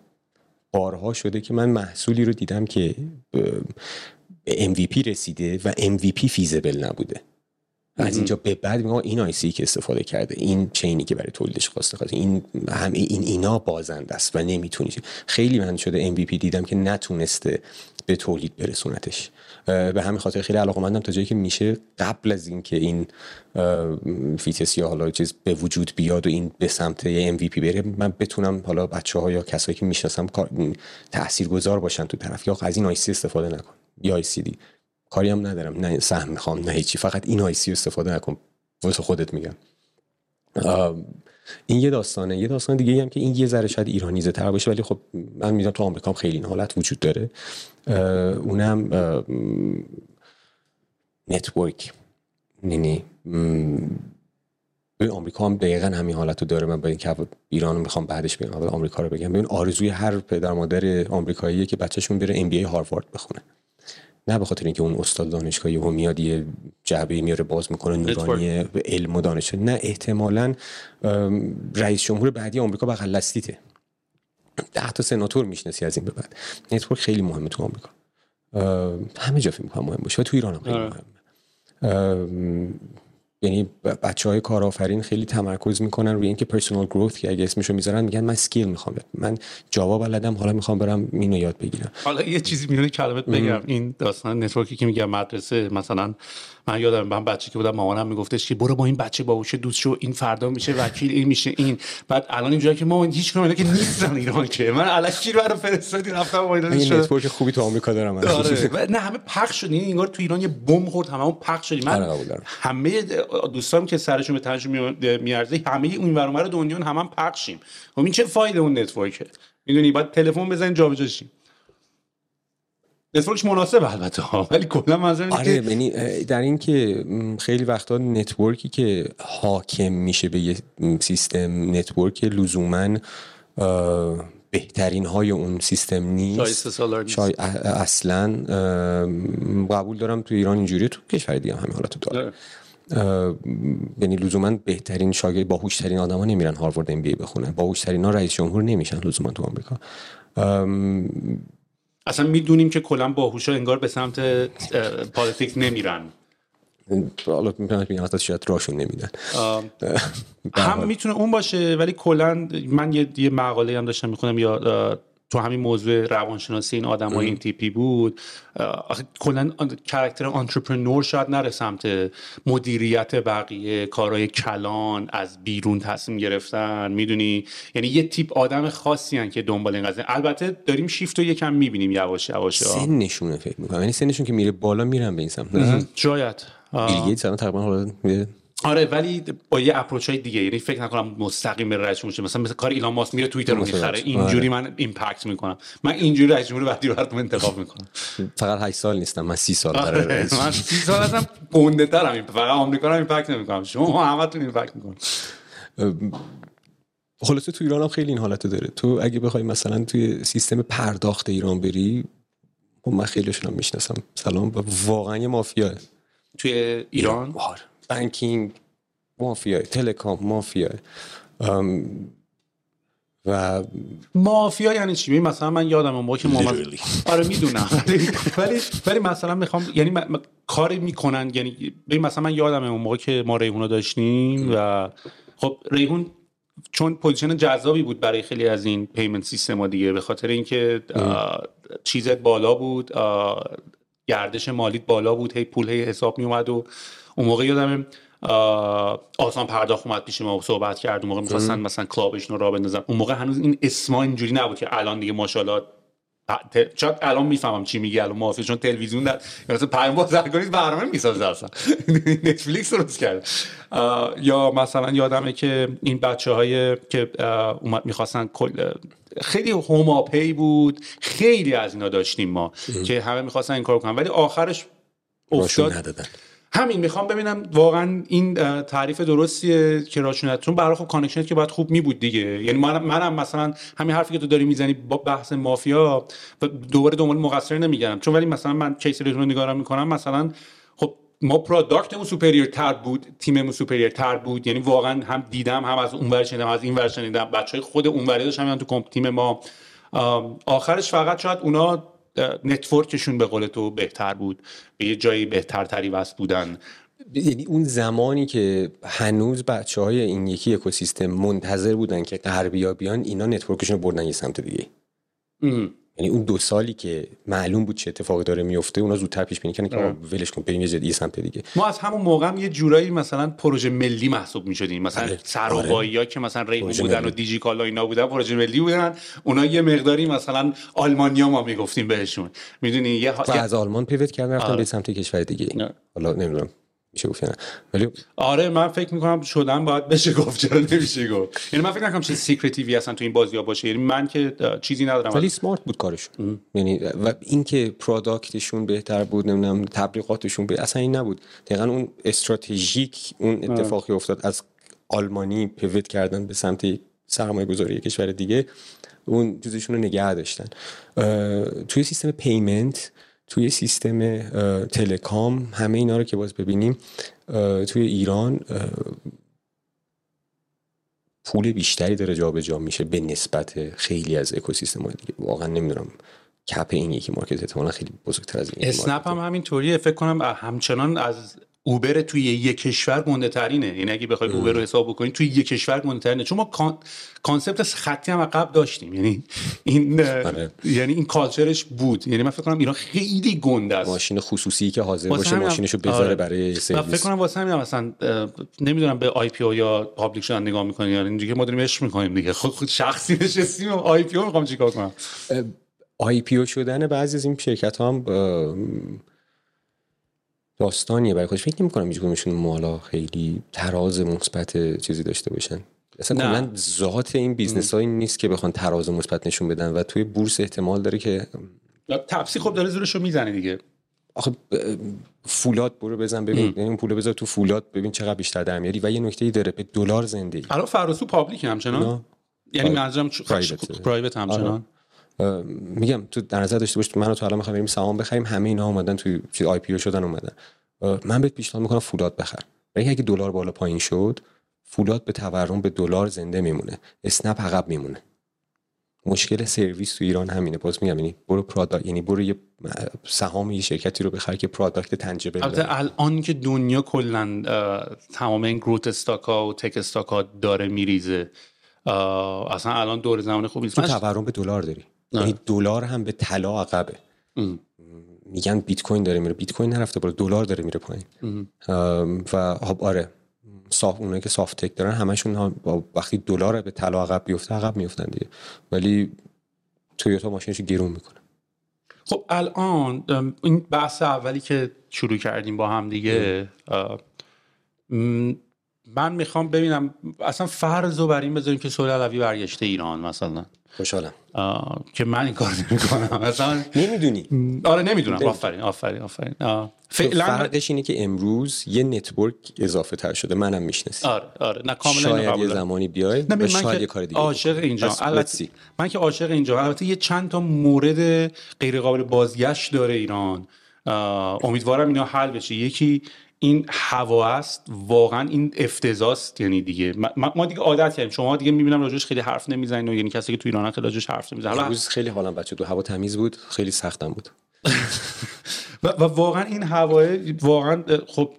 بارها شده که من محصولی رو دیدم که به MVP رسیده و MVP فیزبل نبوده. از اینجا به بعد میگم این آیسی که استفاده کرده این چینی که برای تولیدش خواسته خواسته این همه این اینا بازند است و نمی‌تونی خیلی من شده MVP دیدم که نتونسته به تولید برسونتش. به همین خاطر خیلی علاقه مندم تا جایی که میشه قبل از اینکه این فیتس یا حالا چیز به وجود بیاد و این به سمت MVP بره من بتونم حالا بچه ها یا کسایی که می‌شناسم تاثیرگذار باشن تو طرف یا از این IC استفاده نکن یا دی. کاری هم ندارم. نه سهم می‌خوام نه هیچی. فقط این IC استفاده نکن. واسه خودت میگم. این یه داستانه. یه داستان دیگه هم که این یه ذره شاید ایرانیزه تر باشه ولی خب من می‌دونم تو آمریکا هم خیلی این حالت وجود داره. اونم network. یعنی به آمریکا هم دقیقا همین حالت رو داره. من با اینکه ایران رو می‌خوام بعدش بگم اول آمریکا رو بگم. ببین آرزوی هر پدر مادر آمریکاییه که بچهشون بره MBA هاروارد بخونه. نه به خاطر اینکه اون استاد دانشگاهی هم میاد یه جعبه میاره باز می‌کنه نورانی علم و دانش نه احتمالا رئیس جمهور بعدی آمریکا بغل دستیته ده تا سناتور می‌شناسی از این به بعد. network خیلی مهمه تو آمریکا. همه جا فکر مهم باشه و تو ایران هم خیلی آره. مهمه. یعنی بچه های کارآفرین خیلی تمرکز می‌کنن روی اینکه personal growth که اگه اسمشو می‌ذارن میگن من skill می‌خوام. من جاوا بلدم حالا می‌خوام برم اینو یاد بگیرم. حالا یه چیزی میون کلامت بگم. این داستان network ی که میگم مدرسه مثلا من یادم من بچه که بودم مامانم میگفتش که برو با این بچه باهوش دوست شو این فردا میشه وکیل این میشه این. بعد الان اینجوری که ما هیچ کدوم که نیستن ایران که. من الکی رو برای فرستادی؟ رفتم با اینا این network خوبی تو آمریکا دارم آره. نه همه پخش شد این انگار تو ایران یه بمب خورد هممون پخش شدیم. من آره، همه دوستام که سرشون به تنشون میارزه همه اون ور دنیا هم هم پخشیم. خب این چه فایده اون network ه؟ می‌دونی بعد تلفن بزنین جابجا شیم. network ش مناسب البته ولی کلا منظورم آره یعنی در این که خیلی وقتا network ی که حاکم میشه به یه سیستم network لزوما بهترین های اون سیستم نیست. شاید اصلا قبول دارم تو ایران اینجوری تو کشور دیگه همین حالت داره یعنی لزوما بهترین شاگرد باهوشترین آدما نمیرن هاروارد MBA بخونن باهوشترین ها رئیس جمهور نمیشن لزوما تو آمریکا. اصلا می‌دونیم که کلا باهوشا انگار به سمت politics نمیرن. حالا میگم اصلا شاید راشون نمیدن. هم می‌تونه اون باشه ولی کلا من یه, یه مقاله هم داشتم می‌خونم یا تو همین موضوع روانشناسی این آدم های این تیپی بود. کلا character entrepreneur شاید نره سمت مدیریت بقیه. کارهای کلان از بیرون تصمیم گرفتن. می‌دونی؟ یعنی یه تیپ آدم خاصی هستن که دنبال این قضیه. البته داریم شیفت رو یکم می‌بینیم یواش یواش. سنشونه فکر می‌کنم. یعنی سنشون که میره بالا میرن به این سمت. شاید بیل گیتس تقریبا آره ولی با یه approach های دیگه یعنی فکر نکنم مستقیم به رئیس جمهور مثلا مثل کار ایلان ماسک میره توییتر رو می‌خره. اینجوری من impact می‌کنم. من اینجوری رئیس جمهور بعدی براتون انتخاب می‌کنم. فقط 8 سال نیستم من 30 سال آره من 30 سال هستم گنده ترم فقط آمریکا رو impact نمی‌کنم. شما همتون impact می‌کنم خلاصه تو ایران هم خیلی این حالت داره. تو اگه بخوای مثلا توی سیستم پرداخت ایران بری خب من خیلیشون هم می‌شناسم. اصلا واقعا یه مافیا توی ایران؟ banking مافیا telecom مافیا و مافیا یعنی چی؟ مثلا من یادم اون موقع که محمد آره می‌دونم. ولی ولی مثلا می‌خوام یعنی م... کاری می‌کنن. یعنی مثلا من یادم اون موقع که ما ریحون داشتیم و خب ریحون چون position جذابی بود برای خیلی از این payment system ها دیگه به خاطر اینکه چیزت بالا بود گردش مالیت بالا بود هی پول هی حساب می اومد و اون موقع یادم آسان پرداخت اومد پیش ما صحبت کرد. اون موقع می‌خواستن مثلا کلابشون رو را بندازن. اون موقع هنوز این اسما اینجوری نبود که الان دیگه ماشاءالله شاید الان می‌فهمم چی میگه الان موافق چون تلویزیون در مثلا پیام بازرگانی برنامه می‌سازه اصلا. نتفلیکس درست کرد یا مثلا یادمه که این بچه های که اومد می‌خواستن کل خیلی هوماپی بود. خیلی از اینا داشتیم ما که همه می‌خواستن این کار کنن. ولی آخرش افتاد. همین می‌خوام ببینم واقعا این تعریف درستیه که راشونتون برای خب connection ت که باید خوب می بود دیگه. یعنی من منم مثلا همین حرفی که تو داری می‌زنی با بحث مافیا دوباره دنبال مقصر نمیگردم. چون ولی مثلا من case رو نگاه می‌کنم مثلا خب ما product مون superior تر بود تیممون superior تر بود. یعنی واقعا هم دیدم هم از اون از این ور شنیدم. بچهای خود اون ور داشتن تو تیم ما. آخرش فقط شاید اونا network شون به قول تو بهتر بود به یه جایی بهترتری وصل بودن. یعنی اون زمانی که هنوز بچه های این یکی اکوسیستم منتظر بودن که غربیا بیان اینا network شون بردن یه سمت دیگه. یعنی اون دو سالی که معلوم بود چه اتفاقی داره میفته اونا زودتر پیش بینی کردن که ولش کن بریم یه سمت دیگه. ما از همون موقع هم یه جورایی مثلا پروژه ملی محسوب می‌شدیم. مثلا آره. سراوایی ها که مثلا ریمو بودن ملی. و دیجی کالا اینا بودن پروژه ملی بودن. اونا یه مقداری مثلا آلمانیا ما می‌گفتیم بهشون. می‌دونی؟ یه ها... از آلمان pivot کردن رفتن آره. به سمت کشور دیگه. حالا نمی‌دونم. میشه گفت ولی آره من فکر می‌کنم شدن باید بشه گفت چرا نمیشه گفت؟ یعنی من فکر نکنم چه secretive ی اصلا تو این بازی ها باشه. یعنی من که چیزی ندارم. ولی smart بود کارشون. یعنی و اینکه product شون بهتر بود نمی‌دونم تبلیغاتشون به اصلا این نبود. دقیقا اون استراتژیک اون اتفاقی افتاد. از آلمانی pivot کردن به سمت سرمایه گذاری کشور دیگه اون چیزشون رو نگه داشتن. توی سیستم payment توی سیستم telecom همه اینا رو که باز ببینیم توی ایران پول بیشتری داره جابجا جا میشه به نسبت خیلی از اکوسیستم های دیگه. واقعا نمی‌دونم cap این یکی market احتمالا خیلی بزرگتر از این اسنپ هم همینطوریه. فکر کنم همچنان از اوبر توی یک کشور گنده ترینه یعنی اگه بخوای اوبر رو حساب بکنی توی یک کشور گنده ترینه چون ما concept خطی هم قبل داشتیم. یعنی این آره. یعنی این culture ش بود. یعنی من فکر کنم ایران خیلی گنده است. ماشین خصوصی که حاضر باشه ماشینشو بذاره آره. برای سرویس فکر کنم واسه همین مثلا نمی‌دونم به IPO یا public شدن نگاه می‌کنین یعنی اینجوری که ما داریم عشق می‌کنیم دیگه. خود خود شخصی نشستیم. IPO می‌خوام چیکار کنم؟ IPO شدن بعضی از این شرکت ها هم داستانیه برای خودش. فکر نمی‌کنم هیچ کدومشون حالا خیلی تراز مثبت چیزی داشته باشن. اصلا کلا ذات این business های نیست که بخوان تراز مثبت نشون بدن و توی بورس احتمال داره که تپسی خب داره زورشو می‌زنه دیگه. آخه فولاد برو بزن ببین. یعنی اون پول بذار تو فولاد ببین چقدر بیشتر در میاری و یه نکته ای داره به دلار زنده الان فراسو public همچنان. یعنی منظورم private همچنان. میگم تو در نظر داشته باش من تو الان می‌خوام بریم سهام بخریم همه اینا اومدن توی چیز IPO شدن اومدن. من بهت پیشنهاد می‌کنم فولاد بخر. برای اگه دلار بالا پایین شد فولاد به تورم به دلار زنده میمونه. اسنپ عقب میمونه. مشکل سرویس تو ایران همینه. باز میگم یعنی برو پرادکت یعنی برو یه سهام یه شرکتی رو بخر که پرادکت تنجبل البته الان که دنیا کلا تمام این گروت استاکا و تک استاکا داره میریزه. اصلا الان دور زمان خوبی نیست. تو تورم به دلار داری. یعنی دلار هم به طلا عقبه. میگن بیت کوین داره میره بیت کوین نرفته بالا دلار داره میره پایین. و خب آره صاف اونایی که سافت تک دارن همشون هم وقتی دلار به طلا عقب بیفته عقب میفتن دیگه. ولی تویوتا ماشینشو گرون می‌کنه. خب الان این بحث اولی که شروع کردیم با هم دیگه من می‌خوام ببینم اصلا فرض رو بر این بذاریم که سوال علوی برگشته ایران مثلا. خوشحالم. که من این کار نمی‌کنم. مثلا نمی‌دونی. آره نمی‌دونم. آفرین آفرین آفرین. فعلا فرقش اینه که امروز یه network اضافه تر شده. منم می‌شناسی آره آره. نه کاملا شاید یه زمانی بیای و شاید یه کار دیگه عاشق اینجا. البته من که عاشق اینجا. البته یه چند تا مورد غیر قابل بازگشت داره ایران. امیدوارم اینا حل بشه. یکی این هوا است واقعا این افتضاحه یعنی دیگه ما دیگه عادت کردیم. شما دیگه می‌بینم راجبش خیلی حرف نمی‌زنین و یعنی کسی که تو ایران خیلی راجبش حرف نمی‌زنن روز خیلی حالم بچه تو هوا تمیز بود خیلی سختم بود. و, و واقعا این هوا واقعا خب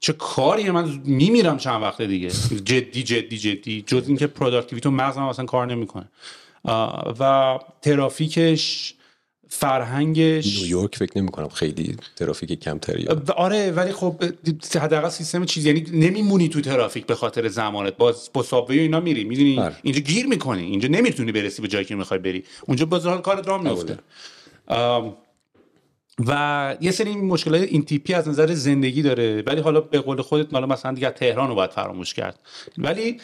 چه کاری؟ من میمیرم چند وقته دیگه. جدی جدی جدی. جز اینکه productivity مغزم اصلا کار نمی‌کنه. و ترافیکش فرهنگش. نیویورک فکر نمی کنم خیلی ترافیک کمتری آره ولی خب حداقل سیستم چیز یعنی نمیمونی تو ترافیک به خاطر زمانت. باز با subway ی اینا میری می‌دونی؟ آره. اینجا گیر می‌کنی اینجا نمی‌تونی برسی به جایی که می‌خوای بری. اونجا باز کارت راه میفته و یه سری مشکلات این تیپی از نظر زندگی داره. ولی حالا به قول خودت حالا مثلا دیگه تهران رو باید فراموش کرد. ولی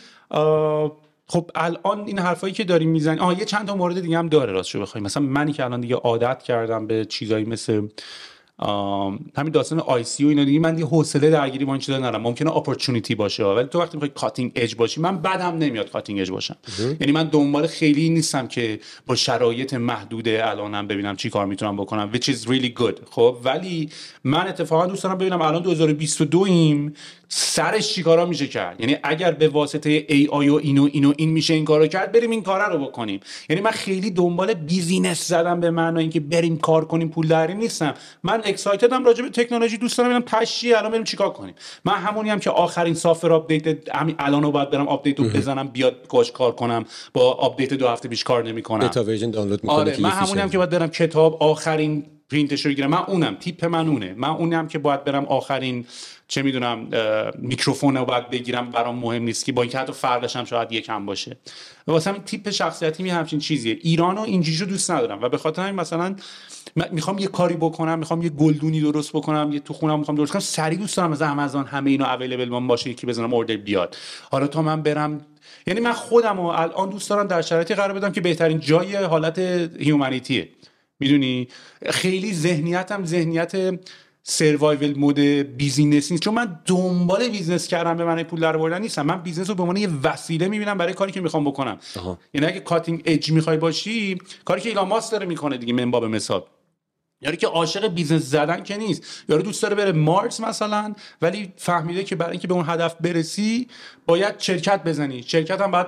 خب الان این حرفایی که داریم می‌زنی آها یه چند تا مورد دیگه هم داره راستشو بخوای مثلا منی که الان دیگه عادت کردم به چیزایی مثل همین داستان IC و اینا دیگه من دیگه حوصله درگیری با این چیزا ندارم. ممکنه opportunity باشه ولی تو وقتی می‌خوای cutting edge باشی من بدم نمیاد cutting edge باشم. یعنی من دنبال خیلی نیستم که با شرایط محدود الانم ببینم چی کار می‌تونم بکنم which is really good. خب ولی من اتفاقا دوست دارم ببینم الان 2022 ایم سرش چیکارا میشه کرد؟ یعنی اگر به واسطه AI و اینو اینو این میشه این کارو کرد بریم این کارا رو بکنیم. یعنی من خیلی دنبال business زدن به معنای اینکه بریم کار کنیم پول دربیاریم نیستم. من excited م راجع به تکنولوژی دوست دارم ببینم تشی الان بریم چیکار کنیم. من همونی هم که آخرین software update همین الان رو باید برم update رو بزنم بیاد باهاش کار کنم با update دو هفته پیش کار نمی‌کنم. beta version دانلود می‌کنم آره من همونی هم که باید برم کتاب آخرین پرینتش رو بگیرم. من اونم تیپ من اونه. من اونم که باید برم آخرین چه می‌دونم میکروفون رو باید بگیرم برام مهم نیست که با اینکه حتی فرقش هم شاید یکم باشه. واسه همین تیپ شخصیتی می همچین چیزیه. ایران و اینجوری دوست ندارم و به خاطر همین مثلا می‌خوام یه کاری بکنم می‌خوام یه گلدونی درست بکنم یه تو خونم می‌خوام درست کنم. سریع دوست دارم از آمازون همه اینا available من باشه یکی بزنم order بیاد. حالا تا من برم یعنی من خودم و الان دوست دارم در شرایطی قرار بدم که بهترین جای حالت humanity ه می‌دونی؟ خیلی ذهنیتم ذهنیت survival mode business نیست. چون من دنبال business کردن به معنی پول در آوردن نیستم. من business رو به عنوان یه وسیله می‌بینم برای کاری که می‌خوام بکنم. یعنی اگه cutting edge می‌خوای باشی کاری که ایلان ماسک داره می‌کنه دیگه منباب مثال. یارو که عاشق business زدن که نیست. یارو دوست داره بره Mars مثلا ولی فهمیده که برای اینکه به اون هدف برسی باید شرکت بزنی. شرکت هم باید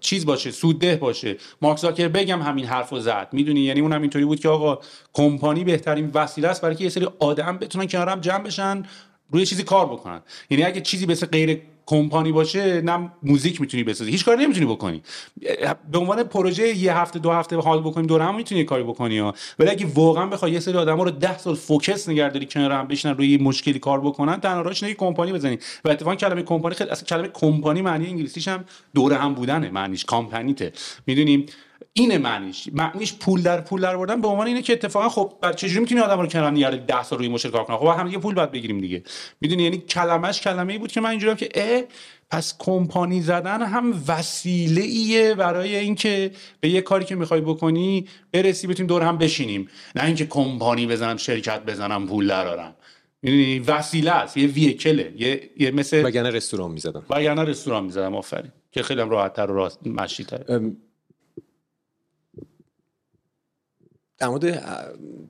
چیز باشه سودده باشه. مارک زاکر بگم همین حرفو زد. می‌دونی؟ یعنی اونم اینطوری بود که آقا کمپانی بهترین وسیله است برای که یه سری آدم بتونن کنارم جمع بشن روی چیزی کار بکنن. یعنی اگه چیزی مثل غیر کمپانی باشه نه موزیک می‌تونی بسازی. هیچ کار نمی‌تونی بکنی. به عنوان پروژه یه هفته دو هفته حال بکنیم دور هم می‌تونی کاری بکنی ها. ولی اگه واقعا بخوای یه سری آدما رو 10 سال فوکس نگهداری کنار هم بشینن روی مشکلی کار بکنن تنها راهش اینه کمپانی بزنی. و اتفاقا کلمه کمپانی خیلی اصلا کلمه کمپانی معنی انگلیسیش هم دور هم بودنه معنیش کامپنیته می‌دونیم اینه معنیش. معنیش پول در پول در بردن به عنوان اینه که اتفاقا خب بر چجوری می‌تونی آدم رو کنار نگه 10 سال روی مشکل کار کنه خب هم دیگه پول باید بگیریم دیگه. می‌دونی؟ یعنی کلمش کلمه ای بود که من اینجوریام که اه پس کمپانی زدن هم وسیله ایه برای اینکه به یه کاری که می‌خوای بکنی برسی بتونیم دور هم بشینیم. نه اینکه کمپانی بزنم شرکت بزنم پول درارم می‌دونی؟ وسیله است. یه ویکله. یه, یه مثل وگرنه رستوران می‌زدم. وگرنه رستوران می‌زدم. آفرین. که خیلی هم راحت تر و راست مشی در مورد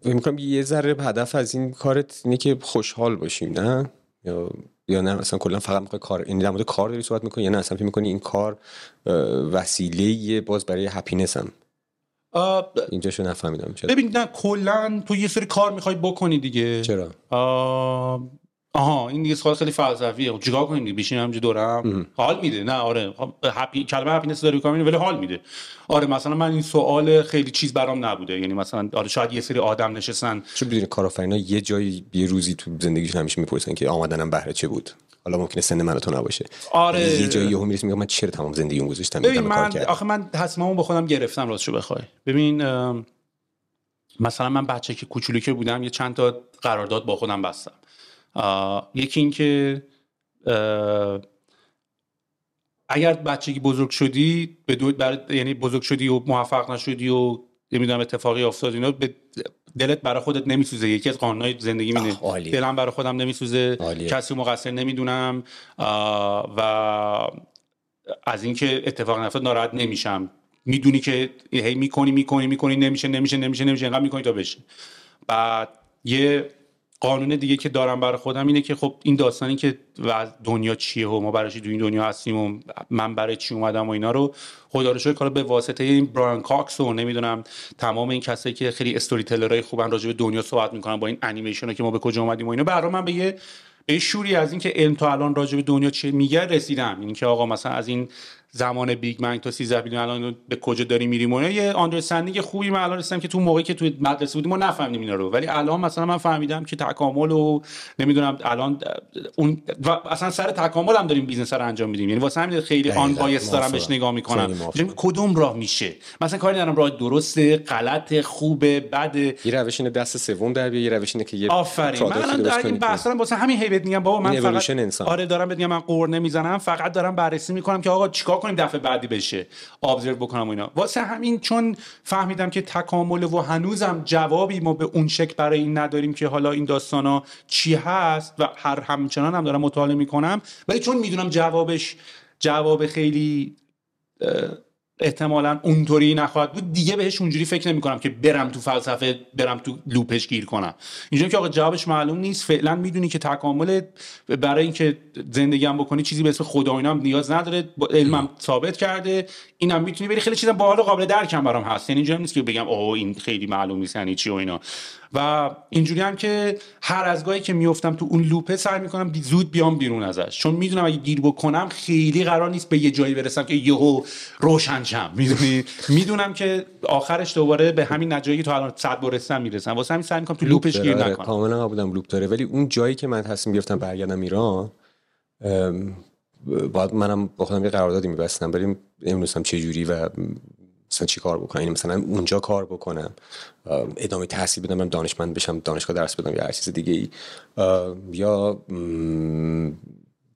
می‌کنم یه ذره هدف از این کارت اینه که خوشحال باشیم نه؟ یا یا نه؟ مثلا کلا فقط می‌خوای کار این یعنی در مورد کار داری صحبت می‌کنی یا نه؟ اصلا فکر می‌کنی این کار وسیله باز برای هپینس هم اینجاشو نفهمیدم چرا. ببین نه کلا تو یه سری کار می‌خوای بکنی دیگه. چرا؟ آها این دیگه سوال خیلی فلسفیه. خب چیکار کنیم دیگه؟ بشین همینجوری دورم. حال میده. نه آره. هپی کلمه هپینس داری کار ولی حال میده. آره مثلا من این سوال خیلی چیز برام نبوده. یعنی مثلا آره شاید یه سری آدم نشستن. چون بدونی کارآفرینا یه جایی یه روزی تو زندگیشون همیشه می‌پرسن که آمدنم بهره چه بود؟ حالا ممکنه سن من تو نباشه. آره. یه جایی یهو می‌رسه میگم من چرا تمام زندگیم گذاشتم؟ ببین من آخه من تصمیممو به خودم گرفتم راستشو بخوای. ببین مثلا من بچه که کوچولو که بودم یه چند تا قرارداد با خودم بستم. یکی اینکه اگر بچگی بزرگ شدی به دو یعنی بزرگ شدی و موفق نشدی و نمی‌دونم اتفاقی افتاد اینا به دلت برای خودت نمیسوزه. یکی از قانونهای زندگی مینه دلم برای خودم نمیسوزه. کسی مقصر نمی‌دونم. و از اینکه اتفاق نیفتاد ناراحت نمیشم. می‌دونی که هی می‌کنی می‌کنی می‌کنی نمیشه نمیشه نمیشه نمیشه انقدر می‌کنی تا بشه. بعد یه قانون دیگه که دارم برای خودم اینه که خب این داستانی که دنیا چیه و ما برای تو دنیا هستیم و من برای چی اومدم و اینا رو خدا رو کار به واسطه این بران کاکس و نمی‌دونم تمام این کسایی که خیلی استوری تلرای خوبن راجع به دنیا صحبت می‌کنن با این انیمیشن که ما به کجا اومدیم و اینا. برای من به یه به شوری از اینکه علم تا الان راجع به دنیا چی میگه رسیدم. اینکه آقا مثلا از این زمان Big Bang تا 13 billion الان به کجا داری میریم و یه understanding خوبی من الان رسیدم که تو موقعی که تو مدرسه بودیم ما نفهمیدیم اینا رو. ولی الان مثلا من فهمیدم که تکامل و نمی‌دونم الان اون و اصلا سر تکامل هم داریم business رو انجام میدیم. یعنی واسه همین خیلی unbiased دارم بهش نگاه می‌کنم. کدوم راه میشه؟ مثلا کاری ندارم راه درسته غلط خوبه بد یه روش اینه دست سوم در بیاره یه روش اینه که یه آفرین. من الان این بحث دارم واسه همین هی بهت میگم بابا من فقط آره دارم بهت میگم من غر نمی‌زنم فقط دارم بررسی می‌کنم که آقا چیکار کنیم دفعه بعدی بشه. ابزرو بکنم اینا. واسه همین چون فهمیدم که تکامل و هنوزم جوابی ما به اون شکل برای این نداریم که حالا این داستانا چی هست و هر همچنان هم دارم مطالعه می‌کنم. ولی چون می‌دونم جوابش جواب خیلی احتمالا اونطوری نخواهد بود. دیگه بهش اونجوری فکر نمی کنم که برم تو فلسفه برم تو لوپش گیر کنم. اینجا که آقا جوابش معلوم نیست. فعلا می‌دونی که تکامل برای اینکه زندگی هم بکنی چیزی به اسم خدا هم نیاز نداره. علمم ثابت کرده. اینم می‌تونی بری. خیلی چیزا باحال قابل درکم برام هست. یعنی اینجا نیست که بگم اوه این خیلی معلوم نیست یعنی چی و اینا. و اینجوری هم که هر از گاهی که میفتم تو اون لوپه سعی می‌کنم بی زود بیام بیرون ازش. چون می‌دونم اگه گیر بکنم خیلی قرار نیست به یه جایی برسم که یهو روشن شم. می‌دونی؟ می‌دونم که آخرش دوباره به همین نجایی تو الان صد برسم می‌رسم. واسه همین سعی می‌کنم تو لوپش گیر نکنم. کاملا قبولم لوپ داره. ولی اون جایی که من تصمیم گرفتم برگردم ایران باید منم با خودم یه قراردادی میبستم. بریم نمی‌دونستم چه جوری و مثلا چی کار بکنم؟ یعنی مثلا اونجا کار بکنم ادامه تحصیل بدم من دانشمند بشم دانشگاه درس بدم یا هر چیز دیگه ای یا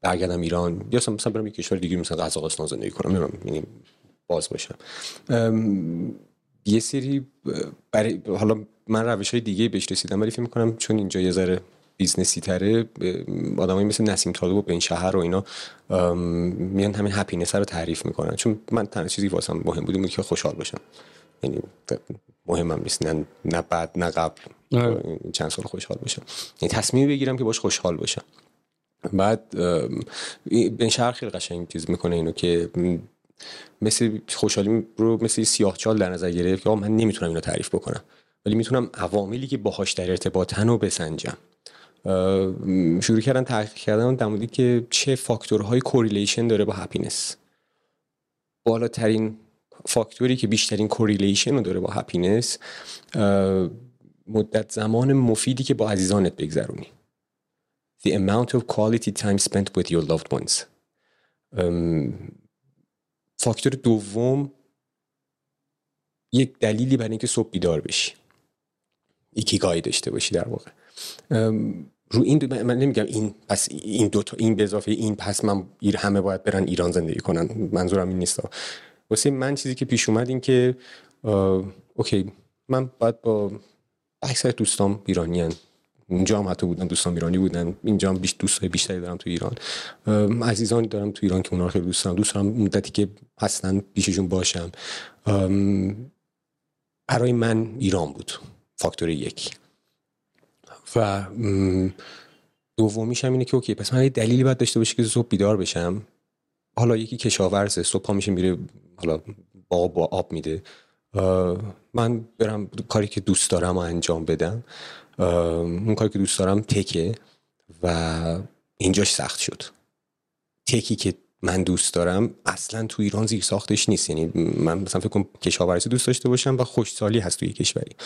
برگردم ایران. یا مثلا برم یک کشور دیگه مثلا قزاقستان زندگی کنم یعنی باز باشم. یه سری برای حالا من روش های دیگه بهش رسیدم ولی فکر می‌کنم چون اینجا یه ذره business ی تره آدمایی مثل نسیم طالب و بن شاهار و اینا میان همین happiness رو تعریف می‌کنن. چون من تنها چیزی واسم مهم بود که خوشحال باشم. یعنی مهمم نیست. نه نه بعد نه قبل. آره. چند سال خوشحال باشم. یعنی تصمیم بگیرم که باش خوشحال باشم. بعد بن شاهار خیلی قشنگ چیز می‌کنه اینو که مثل خوشحالی رو مثل سیاه چال در نظر گرفت که من نمی‌تونم اینو تعریف بکنم. ولی می‌تونم عواملی که باهاش در ارتباطن رو بسنجم. شروع کردن تحقیق کردن در موردی که چه فاکتورهایی correlation داره با happiness بالاترین فاکتوری که بیشترین correlation رو داره با happiness مدت زمان مفیدی که با عزیزانت بگذرونی. The amount of quality time spent with your loved ones. فاکتور دوم یک دلیلی برای اینکه صبح بیدار بشی. ikigai داشته باشی در واقع. رو این من نمیگم این پس این دو تا این به اضافه این پس من ایر همه باید برن ایران زندگی کنن. منظورم این نیست. واسه من چیزی که پیش اومد این که OK من باید با اکثر دوستام ایرانیان اونجا هم حتی بودن دوستان ایرانی بودن. اینجا هم بیش دوستای بیشتری دارم تو ایران. عزیزانی دارم تو ایران که اونا خیلی دوست دارم. دوست دارم مدتی که هستن پیششون باشم. برای من ایران بود. فاکتور یک. و دومیش هم اینه که اوکی پس من یه دلیلی باید داشته باشه که صبح بیدار بشم. حالا یکی کشاورزه صبح پا میشه میره حالا با با آب میده. من برم کاری که دوست دارم و انجام بدم. اون کاری که دوست دارم تکه و اینجاش سخت شد. تکی که من دوست دارم اصلا تو ایران زیر ساختش نیست. یعنی من مثلا فکر کنم کشاورزی دوست داشته باشم و خوشسالی هست توی کشوری.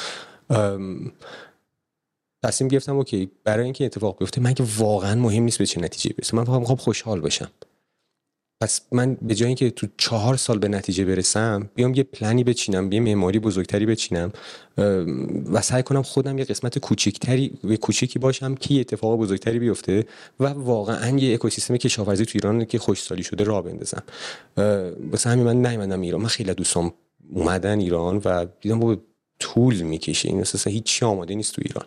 تصمیم گرفتم اوکی برای اینکه اتفاق بیفته من که واقعا مهم نیست به چه نتیجه برسم. من فقط می‌خوام خوشحال باشم. پس من به جای اینکه تو چهار سال به نتیجه برسم بیام یه پلنی بچینم یه معماری بزرگتری بچینم و سعی کنم خودم یه قسمت کوچکتری و کوچکی باشم که یه اتفاق بزرگتری بیفته و واقعا یه اکوسیستم کشاورزی تو ایران که خوشسالی شده راه بندازم. واسه همین من نیومدم ایران. من خیلی دوستام اومدن ایران و دیدم با طول می‌کشه. این اساسا هیچی آماده نیست تو ایران.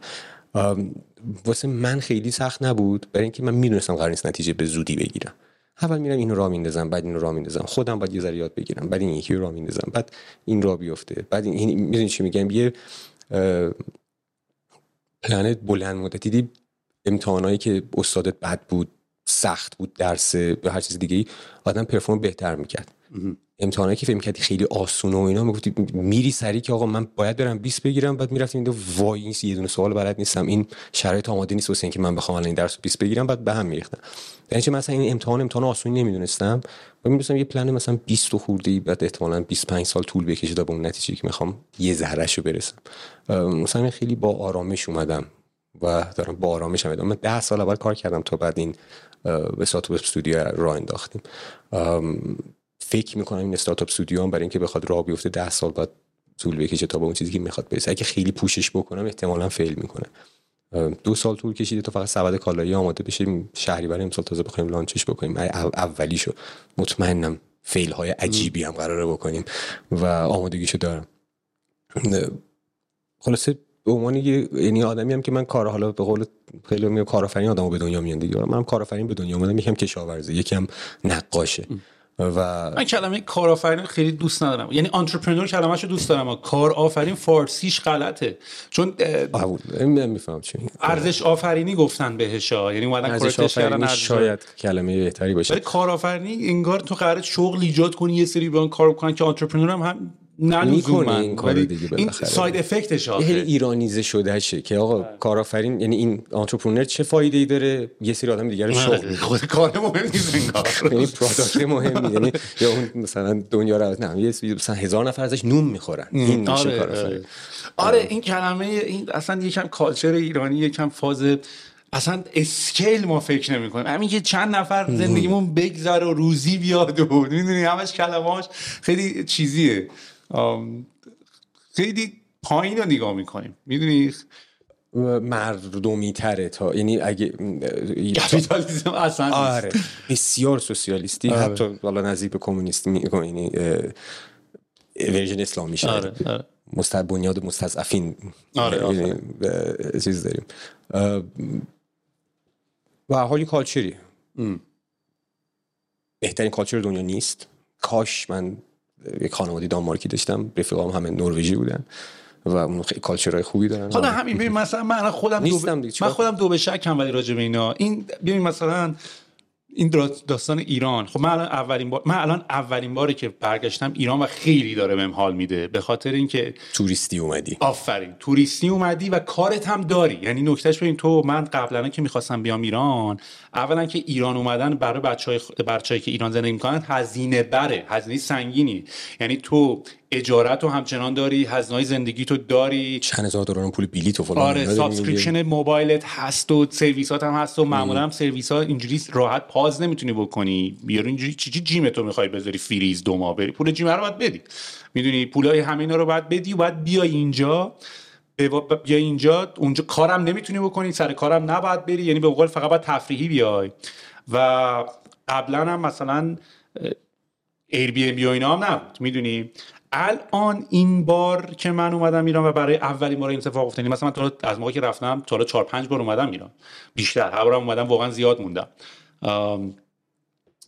واسه من خیلی سخت نبود. برای اینکه من می‌دونستم قرار نیست نتیجه به زودی بگیرم. اول میرم اینو راه میندازم بعد اینو راه میندازم. خودم باید یه ذره یاد بگیرم. بعد این یکی رو راه میندازم. بعد این راه بیفته. بعد این می‌دونی چی میگم؟ یه پلنت بلند مدتی دیدی امتحانایی که استادت بد بود سخت بود درس به هر چیز دیگه ای آدم پرفورم بهتر می‌کرد. امتحانایی که فکر کردی خیلی آسونه و اینا می‌گفتی میری سری که آقا من باید برم 20 بگیرم بعد می‌رفتیم اینجا وای این یه دونه سوال بلد نیستم این شرایط آماده نیست واسه اینکه من بخوام الان این درس 20 بگیرم بعد به هم میریختم یعنی مثلا این امتحان امتحان آسونی نمی‌دونستم و می‌دونستم یه پلن مثلا 20 خورده ای بعد احتمالاً 25 سال طول بکشه تا به اون نتیجه که می‌خوام یه ذرهشو برسم. مثلا خیلی با آرامش اومدم و دارم با آرامش هم من 10 سال اول کار کردم تا بعد این به وب استودیو را انداختیم. فکر می‌کنم این استارتاپ استودیو هم برای اینکه بخواد راه بیفته ده سال بعد طول بکشه تا به اون چیزی که می‌خواد برسه. اگه خیلی پوشش بکنم احتمالا فیل می‌کنه. دو سال طول کشیده تا فقط سبد کالایی آماده بشه. شهری برای امسال تازه بخوایم لانچش بکنیم. اولی شو مطمئنم fail های عجیبی هم قراره بکنیم و آمادگیشو دارم. خلاصه به عنوان یعنی آدمی هم که من کار حالا به قول خیلی میگم کارآفرین آدمو به دنیا میان دیگه منم کارآفرین به دنیا اومدم یکم کشاورزه یکم نقاشه. و من کلمه کارآفرین خیلی دوست ندارم. یعنی entrepreneur کلمه‌شو دوست دارم. کارآفرین فارسیش غلطه. چون میفهم چی ارزش آفرینی گفتن بهش یعنی اومدن کورتش کردن شاید کلمه بهتری باشه. ولی کارآفرینی انگار تو قرار شغل ایجاد کنی یه سری بیان کار کنن که entrepreneur هم, هم نه این کار دیگه این side effect ش یه ایرانیزه شده شه که آقا کارآفرین یعنی این entrepreneur چه فایده ای داره؟ یه سری آدم دیگه رو شغل. خود کار مهم نیست انگار. یعنی product مهم یعنی یا اون مثلا دنیا رو نه یه مثلا هزار نفر ازش نون می‌خورن. این میشه آره کارآفرین. آره. این کلمه این اصلا یکم culture ایرانی یکم فاز اصلا scale ما فکر نمی کنیم همین که چند نفر زندگیمون بگذره و روزی بیاد و می‌دونی همش کلماش خیلی چیزیه. خیلی پایین رو نگاه می‌کنیم. می‌دونی؟ مردمی تره تا یعنی اگه کپیتالیسم اصلا آره. بسیار سوسیالیستی. آره. حتی والا نزدیک به کمونیستی یعنی ورژن اسلامی شده آره. آره. بنیاد مستضعفین. آره. یعنی چیز داریم. و حالی کالچری بهترین کالچر دنیا نیست. کاش من یک خانوادی دانمارکی داشتم رفیقام همه نروژی بودن و اون خیلی کالچرهای خوبی دارن. حالا همین ببین مثلا من خودم نیستم دو ب... من خودم دو به شکم ولی راجع به اینا. این ببین مثلا این داستان ایران. خب من الان اولین بار من الان اولین باره که برگشتم ایران و خیلی داره بهم حال میده. به خاطر اینکه توریستی اومدی. آفرین. توریستی اومدی و کارت هم داری. یعنی نکتهش ببین تو من قبلا که می‌خواستم بیام ایران اولا که ایران اومدن برای بچهای بچه‌ای که ایران زندگی می‌کنن هزینه بره. هزینه سنگینی. یعنی تو اجارت رو همچنان داری هزینه زندگی تو داری. چند هزار دلار پول بلیط و فلان آره subscription موبایلت هست و سرویسات هم هست و معمولا هم سرویس ها اینجوری راحت pause نمی‌تونی بکنی. بیارو اینجوری چی چی gym تو می‌خوای بذاری؟ فریز دو ماه بری. پول gym رو باید بدی. می‌دونی پولای همه اینا رو باید بدی و باید بیای اینجا بیا اینجا اونجا کارم نمی‌تونی بکنی سر کارم نباید بری. یعنی به قول فقط باید تفریحی بیای. و قبلا هم مثلا Airbnb و اینا هم نبود. می‌دونی؟ الان این بار که من اومدم ایران و برای اولین بار این اتفاق افتاد. یعنی مثلا من از موقعی که رفتم تا 4 5 بار اومدم ایران. بیشتر. هر بارم اومدم واقعا زیاد موندم.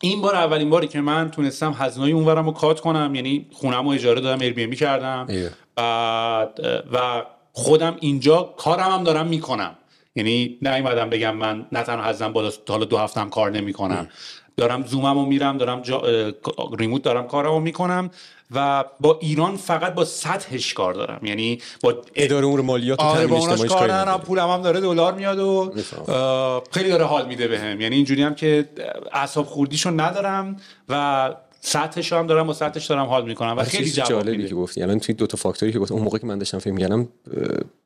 این بار اولین باری که من تونستم هزینه اونورم رو cut کنم. یعنی خونم رو اجاره دادم Airbnb کردم بعد و خودم اینجا کارم هم دارم می‌کنم. یعنی نیومدم بگم من نه تنها هزم بالا حالا دو هفتم کار نمی‌کنم. دارم زومم رو میرم دارم جا... ریموت دارم کارمو می‌کنم. و با ایران فقط با سطحش کار دارم. یعنی با اداره امور مالیات و آره با کار ندارم. پولم هم داره دلار میاد و خیلی داره حال میده بهم. یعنی اینجوری هم که اعصاب خوردیشو ندارم و سطحش هم دارم با سطحش دارم حال می‌کنم و خیلی جالبی که گفتی. الان توی دو تا فاکتوری که گفتم اون موقع که من داشتم فکر می‌کردم